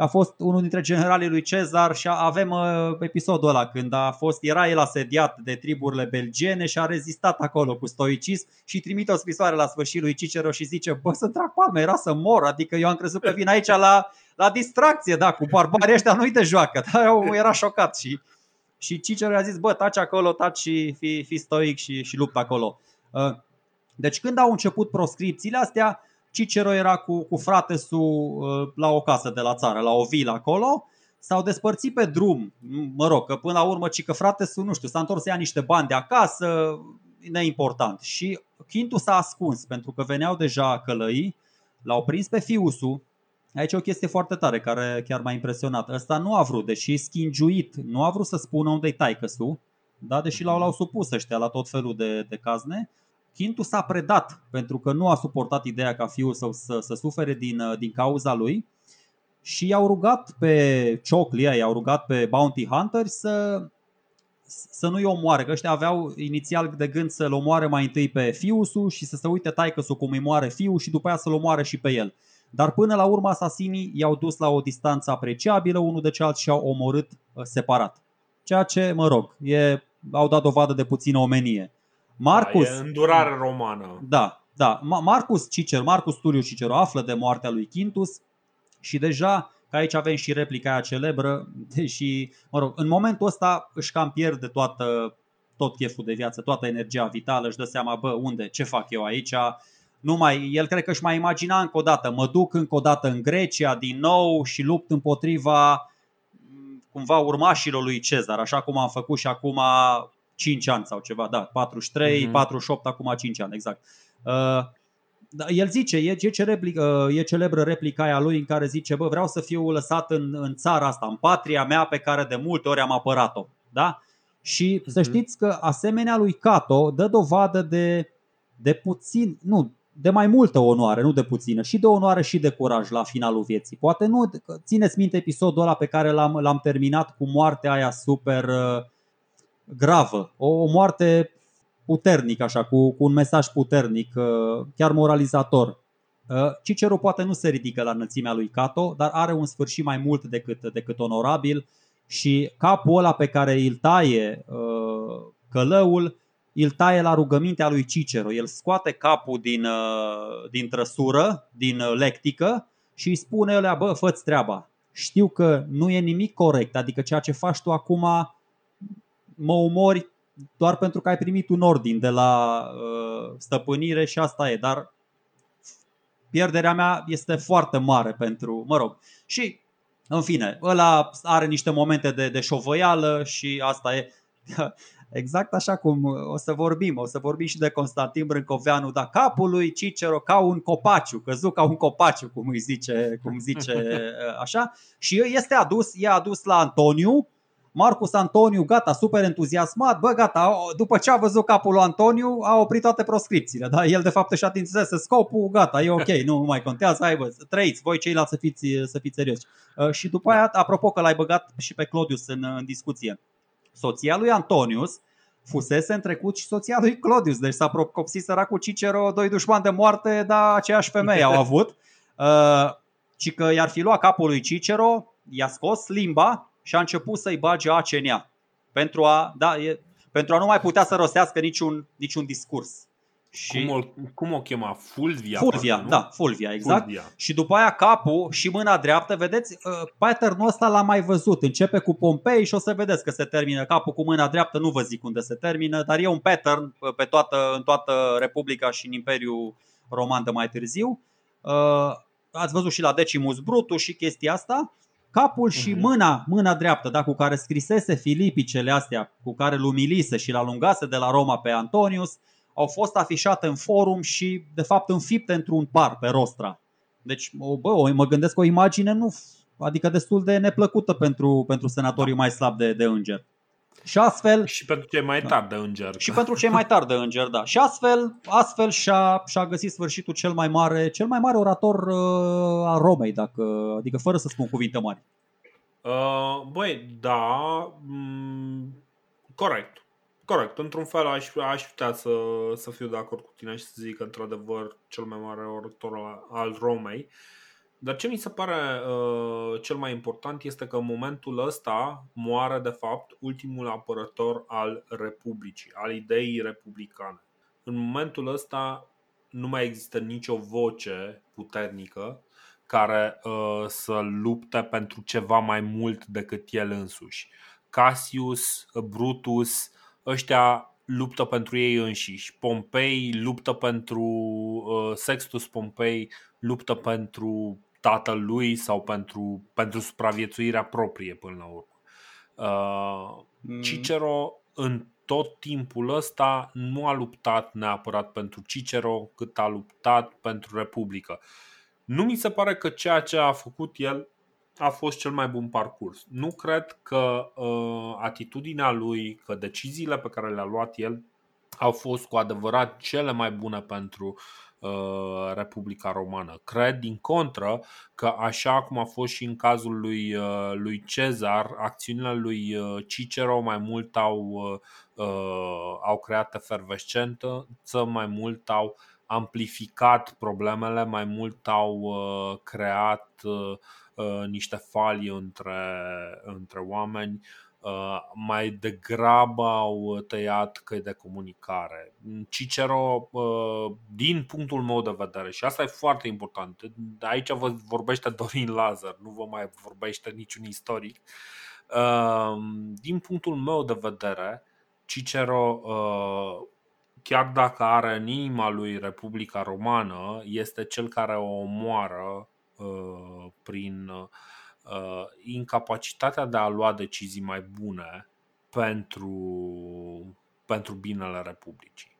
a fost unul dintre generalii lui Cezar și avem uh, episodul ăla când a fost, era el asediat de triburile belgiene și a rezistat acolo cu stoicism și trimite o scrisoare la sfârșit lui Cicero și zice, bă, să trag palme, era să mor, adică eu am crezut că vin aici la, la distracție, da, cu barbarii ăștia nu-i de joacă, dar eu era șocat și, și Cicero a zis, bă, taci acolo, taci și fi, fi stoic și, și luptă acolo. Uh, deci când au început proscripțiile astea, Cicero era cu, cu fratesul uh, la o casă de la țară, la o vilă acolo s-au despărțit pe drum, mă rog, că până la urmă, ci că frate, nu știu, s-a întors să ia niște bani de acasă, neimportant. Și Chintu s-a ascuns pentru că veneau deja călăii, l-au prins pe fiusul. Aici e o chestie foarte tare care chiar m-a impresionat. Ăsta nu a vrut, deși schingiuit, nu a vrut să spună unde-i taică da? deși l-au, l-au supus ăștia la tot felul de, de cazne. Chintu s-a predat pentru că nu a suportat ideea ca fiul său să, să sufere din, din cauza lui și i-au rugat pe Ciocli, i-au rugat pe Bounty Hunter să, să nu-i omoare, că ăștia aveau inițial de gând să-l omoare mai întâi pe fiusul și să se uite taică cum îi moare fiul și după aia să-l omoare și pe el. Dar până la urmă asasinii i-au dus la o distanță apreciabilă unul de celălalt și au omorât uh, separat. Ceea ce, mă rog, e, au dat dovadă de puțină omenie. Marcus, da, e îndurare romană. Da, da. Marcus Cicero, Marcus Turiu Cicero află de moartea lui Quintus și deja că aici avem și replica aia celebră, deși, mă rog, în momentul ăsta își cam pierde toată, tot cheful de viață, toată energia vitală, își dă seama, bă, unde, ce fac eu aici, nu mai, el cred că își mai imagina încă o dată, mă duc încă o dată în Grecia din nou și lupt împotriva cumva urmașilor lui Cezar, așa cum am făcut și acum 5 ani sau ceva, da, 43, uh-huh. 48, acum 5 ani, exact. Uh, da, el zice, e, e, ce replică, e celebră replica aia lui în care zice, bă, vreau să fiu lăsat în, în țara asta, în patria mea pe care de multe ori am apărat-o. Da? Și uh-huh. să știți că asemenea lui Cato dă dovadă de, de puțin, nu, de mai multă onoare, nu de puțină, și de onoare și de curaj la finalul vieții. Poate nu, țineți minte episodul ăla pe care l-am, l-am terminat cu moartea aia super uh, gravă, o, o moarte puternic, așa, cu, cu un mesaj puternic, uh, chiar moralizator. Uh, Cicero poate nu se ridică la înălțimea lui Cato, dar are un sfârșit mai mult decât, decât onorabil și capul ăla pe care îl taie uh, călăul, îl taie la rugămintea lui Cicero. El scoate capul din, din trăsură, din lectică și îi spune alea, bă, fă treaba. Știu că nu e nimic corect, adică ceea ce faci tu acum mă umori doar pentru că ai primit un ordin de la uh, stăpânire și asta e, dar pierderea mea este foarte mare pentru, mă rog, și în fine, ăla are niște momente de, de șovăială și asta e. Exact așa cum o să vorbim, o să vorbim și de Constantin Brâncoveanu, dar capul lui Cicero ca un copaciu, căzut ca un copaciu, cum îi zice, cum zice așa, și este adus, e adus la Antoniu, Marcus Antoniu, gata, super entuziasmat, bă, gata, după ce a văzut capul lui Antoniu, a oprit toate proscripțiile, da? El de fapt își atinzese scopul, gata, e ok, nu mai contează, hai bă, trăiți, voi ceilalți să fiți, să fiți serioși. Uh, și după aia, apropo că l-ai băgat și pe Claudius în, în discuție, soția lui Antonius fusese în trecut și soția lui Claudius, deci s-a procopsit săracul Cicero, doi dușmani de moarte, dar aceeași femeie au avut. Uh, și că i-ar fi luat capul lui Cicero, i-a scos limba și a început să-i bage ace în ea pentru a, da, e, pentru a nu mai putea să rostească niciun, niciun discurs. Și cum, o, cum o chema? Fulvia? Fulvia, parcă, da, Fulvia, exact. Fulvia. Și după aia capul și mâna dreaptă, vedeți, uh, pattern-ul ăsta l-am mai văzut. Începe cu Pompei și o să vedeți că se termină capul cu mâna dreaptă, nu vă zic unde se termină, dar e un pattern uh, pe toată, în toată Republica și în Imperiul Roman de mai târziu. Uh, ați văzut și la Decimus Brutus și chestia asta capul și mhm. mâna, mâna dreaptă, da, cu care scrisese Filipicele astea, cu care îl umilise și l-a lungase de la Roma pe Antonius, au fost afișate în forum și, de fapt, înfipte într-un par pe rostra. Deci, bă, mă gândesc o imagine nu, adică destul de neplăcută pentru, pentru senatorii mai slabi de, de înger. Și astfel... Și pentru cei mai tari de înger. Și pentru cei mai tari de înger, da. Și astfel, astfel și-a, și-a găsit sfârșitul cel mai mare, cel mai mare orator uh, al Romei, dacă, adică fără să spun cuvinte mari. Uh, băi, da, mm, corect. Corect. Într-un fel aș, aș putea să, să fiu de acord cu tine și să zic că într-adevăr cel mai mare orator al, al Romei. Uh, dar ce mi se pare uh, cel mai important este că în momentul ăsta moare de fapt ultimul apărător al Republicii, al ideii republicane. În momentul ăsta nu mai există nicio voce puternică care uh, să lupte pentru ceva mai mult decât el însuși. Cassius, Brutus, ăștia luptă pentru ei înșiși. Pompei luptă pentru uh, Sextus Pompei luptă pentru tatălui sau pentru, pentru supraviețuirea proprie până la urmă. Uh, mm. Cicero în tot timpul ăsta nu a luptat neapărat pentru Cicero, cât a luptat pentru Republică. Nu mi se pare că ceea ce a făcut el a fost cel mai bun parcurs. Nu cred că uh, atitudinea lui, că deciziile pe care le-a luat el au fost cu adevărat cele mai bune pentru uh, Republica Romană. Cred, din contră, că așa cum a fost și în cazul lui, uh, lui Cezar, acțiunile lui uh, Cicero mai mult au, uh, uh au creat efervescență, mai mult au amplificat problemele, mai mult au uh, creat uh, Uh, niște fali între, între oameni, uh, mai degrabă au tăiat căi de comunicare. Cicero, uh, din punctul meu de vedere, și asta e foarte important, aici vă vorbește Dorin Lazar, nu vă mai vorbește niciun istoric. Din punctul meu de vedere, Cicero chiar dacă are în inima lui Republica Romană, este cel care o omoară Uh, prin uh, incapacitatea de a lua decizii mai bune pentru, pentru binele Republicii.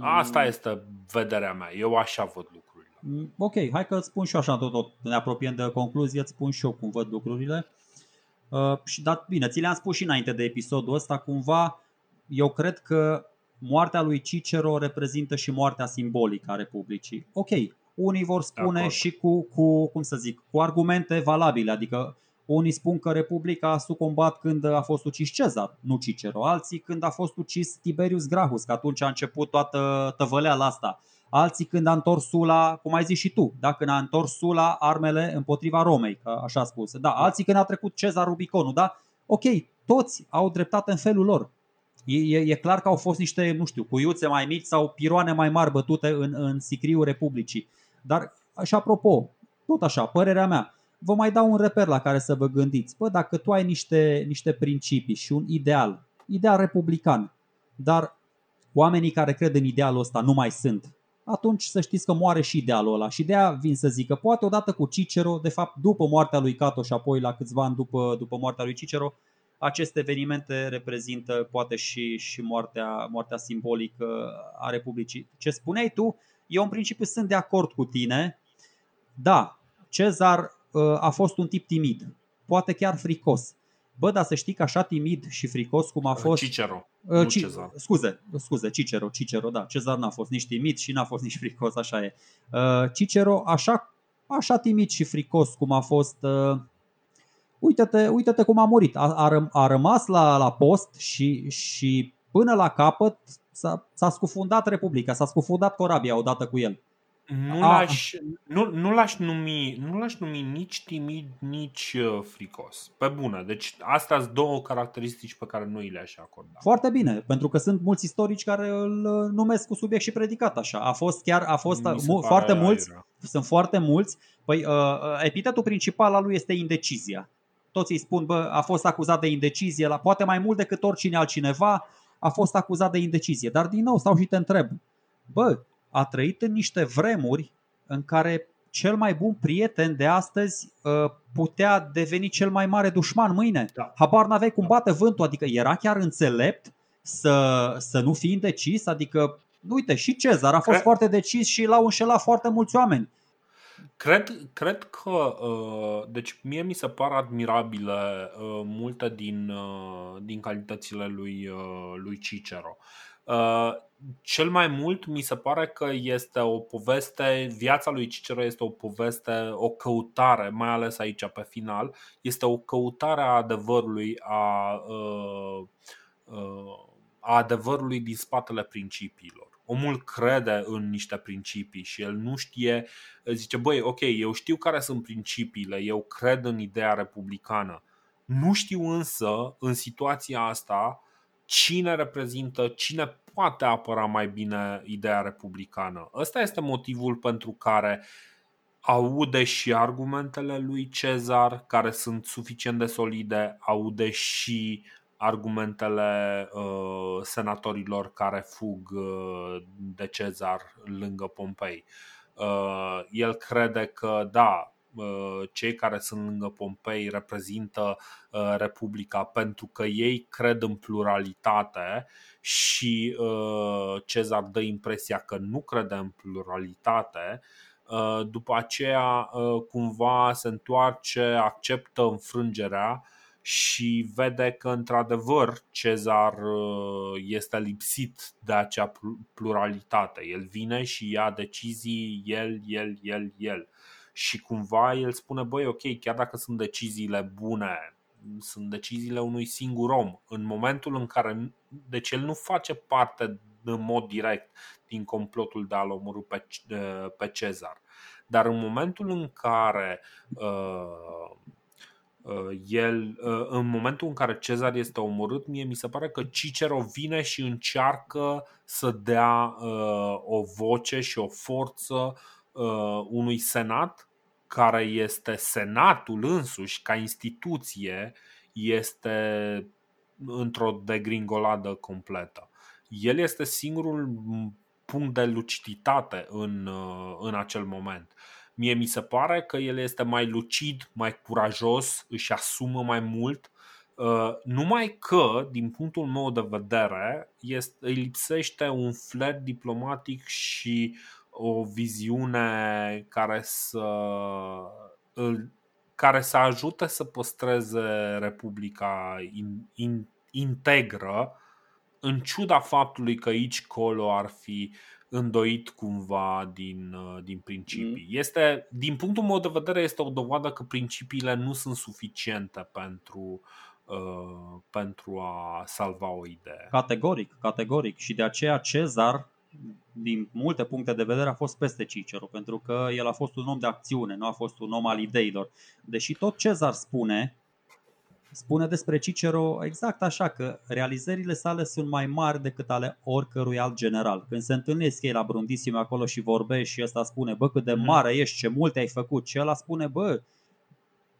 Asta mm. este vederea mea. Eu așa văd lucrurile. Mm, ok, hai că îți spun și eu așa tot, tot. Ne apropiem de concluzie, îți spun și eu cum văd lucrurile. Uh, și dat bine, ți le-am spus și înainte de episodul ăsta, cumva eu cred că moartea lui Cicero reprezintă și moartea simbolică a Republicii. Ok, unii vor spune și cu, cu, cum să zic, cu argumente valabile, adică unii spun că Republica a sucombat când a fost ucis Cezar, nu Cicero, alții când a fost ucis Tiberius Gracchus, că atunci a început toată tăvăleala asta. Alții când a întors Sula, cum ai zis și tu, da? când a întors Sula armele împotriva Romei, că așa a spus. Da, alții când a trecut Cezar Rubiconul, da? Ok, toți au dreptate în felul lor. E, e, e clar că au fost niște, nu știu, cuiuțe mai mici sau piroane mai mari bătute în, în sicriul Republicii. Dar, și apropo, tot așa, părerea mea, vă mai dau un reper la care să vă gândiți. Bă, dacă tu ai niște, niște principii și un ideal, ideal republican, dar oamenii care cred în idealul ăsta nu mai sunt, atunci să știți că moare și idealul ăla. Și de aia vin să zic că poate odată cu Cicero, de fapt după moartea lui Catoș și apoi la câțiva ani după, după moartea lui Cicero, aceste evenimente reprezintă poate și, și moartea, moartea simbolică a Republicii. Ce spuneai tu, eu în principiu sunt de acord cu tine. Da, Cezar uh, a fost un tip timid, poate chiar fricos. Bă, dar să știi că așa timid și fricos cum a fost... Cicero, uh, nu Ci... Cezar. Scuze, scuze, Cicero, Cicero, da. Cezar n-a fost nici timid și n-a fost nici fricos, așa e. Uh, Cicero, așa, așa timid și fricos cum a fost... Uh, uite-te, uite-te cum a murit. A, a, a rămas la, la post și, și până la capăt s-a, s-a scufundat Republica, s-a scufundat Corabia odată cu el. Nu l-aș, nu, nu, l-aș numi, nu l-aș numi nici timid, nici uh, fricos. Pe bună. Deci astea sunt două caracteristici pe care noi le-aș acorda. Foarte bine, pentru că sunt mulți istorici care îl uh, numesc cu subiect și predicat așa. A fost chiar, a fost mu- foarte mulți, aiurea. sunt foarte mulți. Păi, uh, uh, epitetul principal al lui este indecizia. Toți îi spun, bă, a fost acuzat de indecizie, la, poate mai mult decât oricine altcineva, a fost acuzat de indecizie. Dar din nou stau și te întreb, bă, a trăit în niște vremuri în care cel mai bun prieten de astăzi uh, putea deveni cel mai mare dușman mâine. Da. Habar n-aveai cum bate vântul, adică era chiar înțelept să, să nu fii indecis, adică uite, și Cezar a fost Cred... foarte decis și l-au înșelat foarte mulți oameni. Cred, cred că, uh, deci mie mi se par admirabile uh, multe din, uh, din calitățile lui, lui Cicero. Cel mai mult mi se pare că este o poveste, viața lui Cicero este o poveste, o căutare, mai ales aici pe final, este o căutare a adevărului, a, a adevărului din spatele principiilor omul crede în niște principii și el nu știe, zice, băi, ok, eu știu care sunt principiile, eu cred în ideea republicană. Nu știu însă, în situația asta, cine reprezintă, cine poate apăra mai bine ideea republicană. Ăsta este motivul pentru care aude și argumentele lui Cezar, care sunt suficient de solide, aude și argumentele uh, senatorilor care fug uh, de Cezar lângă Pompei. Uh, el crede că, da, cei care sunt lângă Pompei reprezintă Republica pentru că ei cred în pluralitate și Cezar dă impresia că nu crede în pluralitate, după aceea cumva se întoarce, acceptă înfrângerea și vede că într-adevăr Cezar este lipsit de acea pluralitate. El vine și ia decizii el, el, el, el. Și cumva el spune, băi, ok, chiar dacă sunt deciziile bune, sunt deciziile unui singur om. În momentul în care, deci el nu face parte în mod direct din complotul de a-l omorâ pe, pe Cezar. Dar în momentul în care uh, uh, el, uh, în momentul în care Cezar este omorât, mie mi se pare că Cicero vine și încearcă să dea uh, o voce și o forță uh, unui senat care este senatul însuși ca instituție este într-o degringoladă completă. El este singurul punct de luciditate în, uh, în acel moment. Mie mi se pare că el este mai lucid, mai curajos, își asumă mai mult, uh, numai că, din punctul meu de vedere, este, îi lipsește un flair diplomatic și o viziune care să care să ajute să păstreze Republica in, in, integră în ciuda faptului că aici colo ar fi îndoit cumva din, din principii. Mm. Este, din punctul meu de vedere, este o dovadă că principiile nu sunt suficiente pentru, uh, pentru a salva o idee. Categoric, categoric. Și de aceea Cezar din multe puncte de vedere a fost peste Cicero, pentru că el a fost un om de acțiune, nu a fost un om al ideilor. Deși tot Cezar spune, spune despre Cicero exact așa, că realizările sale sunt mai mari decât ale oricărui alt general. Când se întâlnesc ei la Brundisium acolo și vorbește și ăsta spune, bă, cât de mhm. mare ești, ce multe ai făcut, și ăla spune, bă,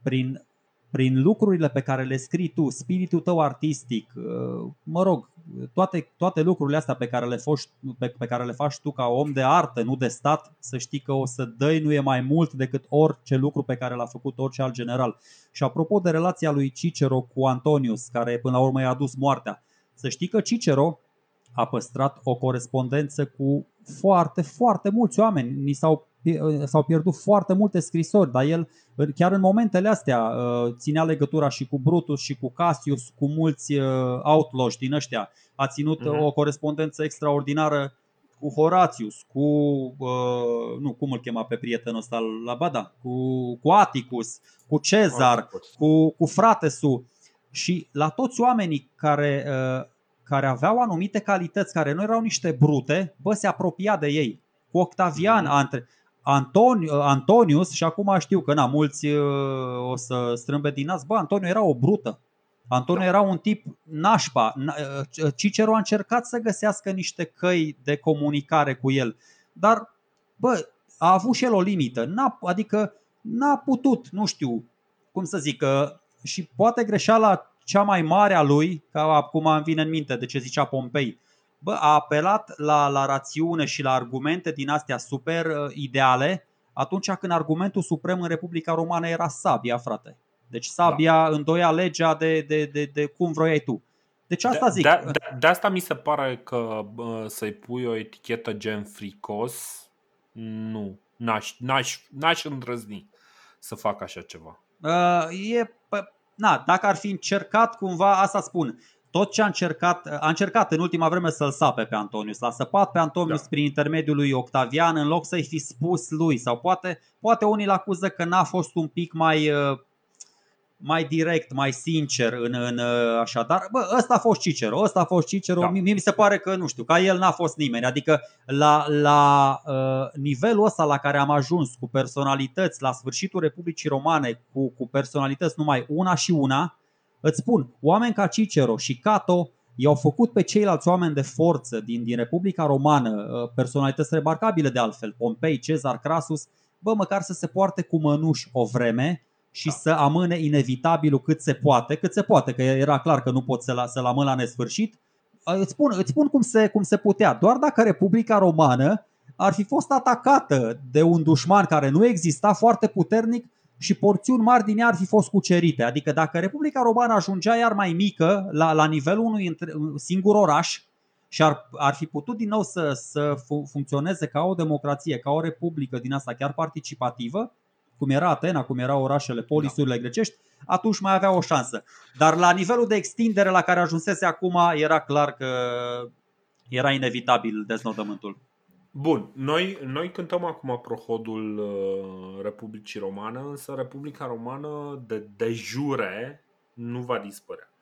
prin prin lucrurile pe care le scrii tu, spiritul tău artistic, uh, mă rog, toate, toate lucrurile astea pe care, le faci, pe, pe care le faci tu ca om de artă, nu de stat, să știi că o să dăinuie mai mult decât orice lucru pe care l-a făcut orice alt general. Și apropo de relația lui Cicero cu Antonius, care până la urmă i-a adus moartea, să știi că Cicero a păstrat o corespondență cu foarte, foarte mulți oameni. Ni s-au s-au pierdut foarte multe scrisori, dar el chiar în momentele astea uh, ținea legătura și cu Brutus și cu Cassius, cu mulți uh, outlaws din ăștia. A ținut uh-huh. o corespondență extraordinară cu Horatius, cu, uh, nu, cum îl chema pe prietenul ăsta la Bada, cu, cu Atticus, cu Cezar, Atticus. cu, cu Fratesu și la toți oamenii care, uh, care aveau anumite calități, care nu erau niște brute, bă, se apropia de ei. Cu Octavian, uh-huh. Antoni, Antonius, și acum știu că na, mulți uh, o să strâmbe din nas, bă, Antoniu era o brută. Antoniu da. era un tip nașpa. Uh, Cicero a încercat să găsească niște căi de comunicare cu el, dar, bă, a avut și el o limită. N-a, adică n-a putut, nu știu, cum să zic, și poate greșeala cea mai mare a lui, ca acum îmi vine în minte de ce zicea Pompei, bă, a apelat la, la rațiune și la argumente din astea super uh, ideale atunci când argumentul suprem în Republica Romană era sabia, frate. Deci sabia da. îndoia legea de, de, de, de cum vroiai tu. Deci asta de, zic. De, de, de asta mi se pare că bă, să-i pui o etichetă gen fricos, nu, n-aș, n-aș, n-aș îndrăzni să fac așa ceva. Uh, e, na, dacă ar fi încercat cumva, asta spun, tot ce a încercat, a încercat în ultima vreme să-l sape pe Antonius, l-a săpat pe Antonius da. prin intermediul lui Octavian în loc să-i fi spus lui. Sau poate, poate unii l acuză că n-a fost un pic mai, uh, mai direct, mai sincer în, în uh, așa, dar bă, ăsta a fost Cicero, ăsta a fost Cicero, da. mie mi se pare că nu știu, ca el n-a fost nimeni, adică la, la uh, nivelul ăsta la care am ajuns cu personalități la sfârșitul Republicii Romane, cu, cu personalități numai una și una, Îți spun, oameni ca Cicero și Cato i-au făcut pe ceilalți oameni de forță din, din Republica Romană, uh, personalități remarcabile de altfel, Pompei, Cezar, Crasus, bă, măcar să se poarte cu mănuși o vreme și da. să amâne inevitabilul cât se poate, cât se poate, că era clar că nu pot să-l, să-l amân la nesfârșit. Uh, îți spun, îți spun cum, se, cum se putea. Doar dacă Republica Romană ar fi fost atacată de un dușman care nu exista foarte puternic, și porțiuni mari din ea ar fi fost cucerite. Adică dacă Republica Romană ajungea iar mai mică, la, la nivelul unui singur oraș, și ar, ar fi putut din nou să, să funcționeze ca o democrație, ca o republică din asta chiar participativă, cum era Atena, cum erau orașele, polisurile da. grecești, atunci mai avea o șansă. Dar la nivelul de extindere la care ajunsese acum, era clar că era inevitabil deznodământul. Bun, noi, noi cântăm acum prohodul uh, Republicii Romană, însă Republica Romană de, de jure nu va dispărea.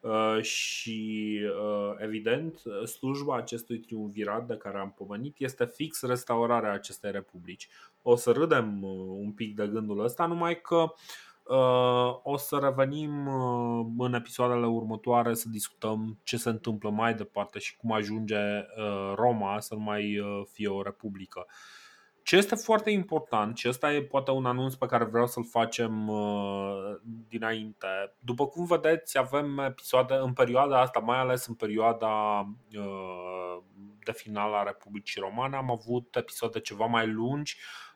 Uh, și uh, evident slujba acestui triumvirat de care am pomenit este fix restaurarea acestei republici. O să râdem uh, un pic de gândul ăsta, numai că o să revenim în episoadele următoare să discutăm ce se întâmplă mai departe și cum ajunge Roma să nu mai fie o republică. Ce este foarte important și ăsta e poate un anunț pe care vreau să-l facem uh, dinainte. După cum vedeți, avem episoade în perioada asta, mai ales în perioada uh, de final a Republicii Romane, am avut episoade ceva mai lungi uh,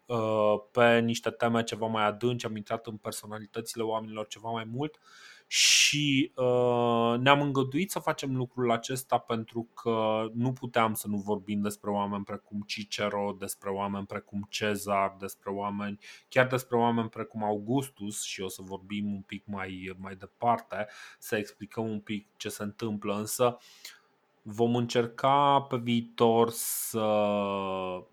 pe niște teme ceva mai adânci, am intrat în personalitățile oamenilor ceva mai mult. Uh, și uh, ne-am îngăduit să facem lucrul acesta pentru că nu puteam să nu vorbim despre oameni precum Cicero, despre oameni precum Cezar, despre oameni, chiar despre oameni precum Augustus și o să vorbim un pic mai, mai departe, să explicăm un pic ce se întâmplă, însă vom încerca pe viitor să Uh,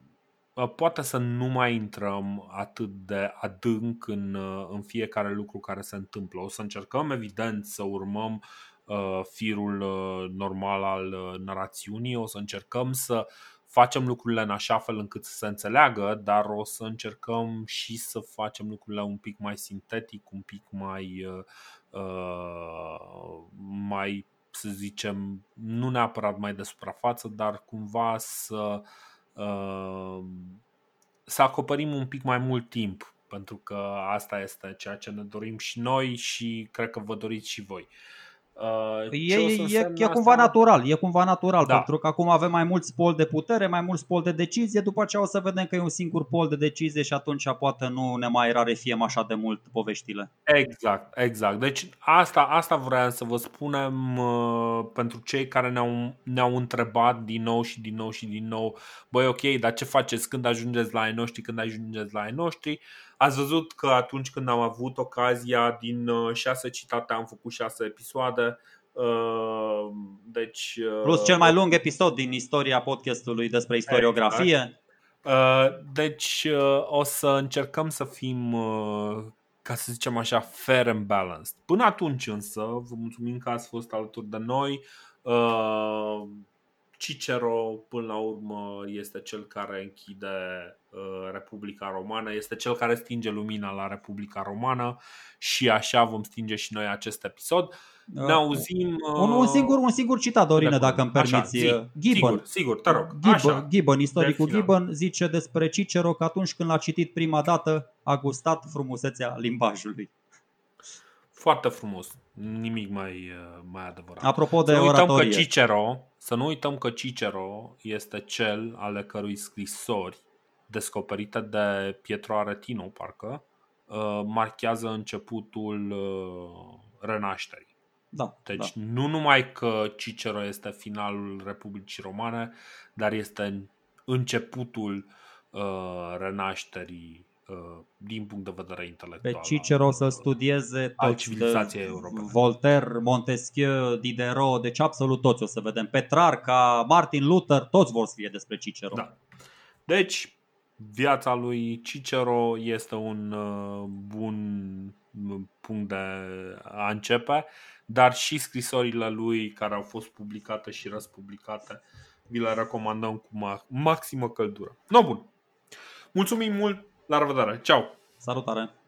poate să nu mai intrăm atât de adânc în, uh, în fiecare lucru care se întâmplă. O să încercăm, evident, să urmăm uh, firul uh, normal al uh, narațiunii, o să încercăm să facem lucrurile în așa fel încât să se înțeleagă, dar o să încercăm și să facem lucrurile un pic mai sintetic, un pic mai, uh, mai să zicem, nu neapărat mai de suprafață, dar cumva să Uh, să acoperim un pic mai mult timp, pentru că asta este ceea ce ne dorim și noi și cred că vă doriți și voi. Uh, e, e, e cumva asta? natural, e cumva natural, da. pentru că acum avem mai mulți pol de putere, mai mulți pol de decizie, după aceea o să vedem că e un singur pol de decizie și atunci poate nu ne mai rarefiem așa de mult poveștile. Exact, exact. Deci asta, asta vreau să vă spunem uh, pentru cei care ne-au, ne-au întrebat din nou și din nou și din nou, băi ok, dar ce faceți când ajungeți la ai noștri, când ajungeți la ai noștri? Ați văzut că atunci când am avut ocazia, din uh, șase citate am făcut șase episoade. Uh, deci, uh, Plus cel mai lung episod din istoria podcastului despre istoriografie. Exact. Deci o să încercăm să fim, ca să zicem așa, fair and balanced. Până atunci însă, vă mulțumim că ați fost alături de noi. Cicero, până la urmă, este cel care închide uh, Republica Romană, este cel care stinge lumina la Republica Romană și așa vom stinge și noi acest episod. Ne uh, auzim. Un, un, singur, un singur citat, Dorine, dacă îmi permiți. Așa, zi, Gibbon. Sigur, sigur, te rog. Gibbon, așa, Gibbon istoricul Gibbon, zice despre Cicero că atunci când l-a citit prima dată a gustat frumusețea limbajului. Foarte frumos. Nimic mai, uh, mai adevărat. Apropo de să oratorie. uităm că Cicero, să nu uităm că Cicero este cel ale cărui scrisori descoperite de Pietro Aretino, parcă, uh, marchează începutul uh, renașterii. Da, deci da. nu numai că Cicero este finalul Republicii Romane, dar este începutul uh, renașterii Uh, din punct de vedere intelectual. Pe Cicero să studieze toți civilizația Voltaire, Montesquieu, Diderot, deci absolut toți o să vedem. Petrarca, Martin Luther, toți vor să fie despre Cicero. Da. Deci, viața lui Cicero este un uh, bun punct de a începe, dar și scrisorile lui care au fost publicate și răspublicate vi le recomandăm cu maximă căldură. No, bun. Mulțumim mult la revedere! Ceau! Salutare!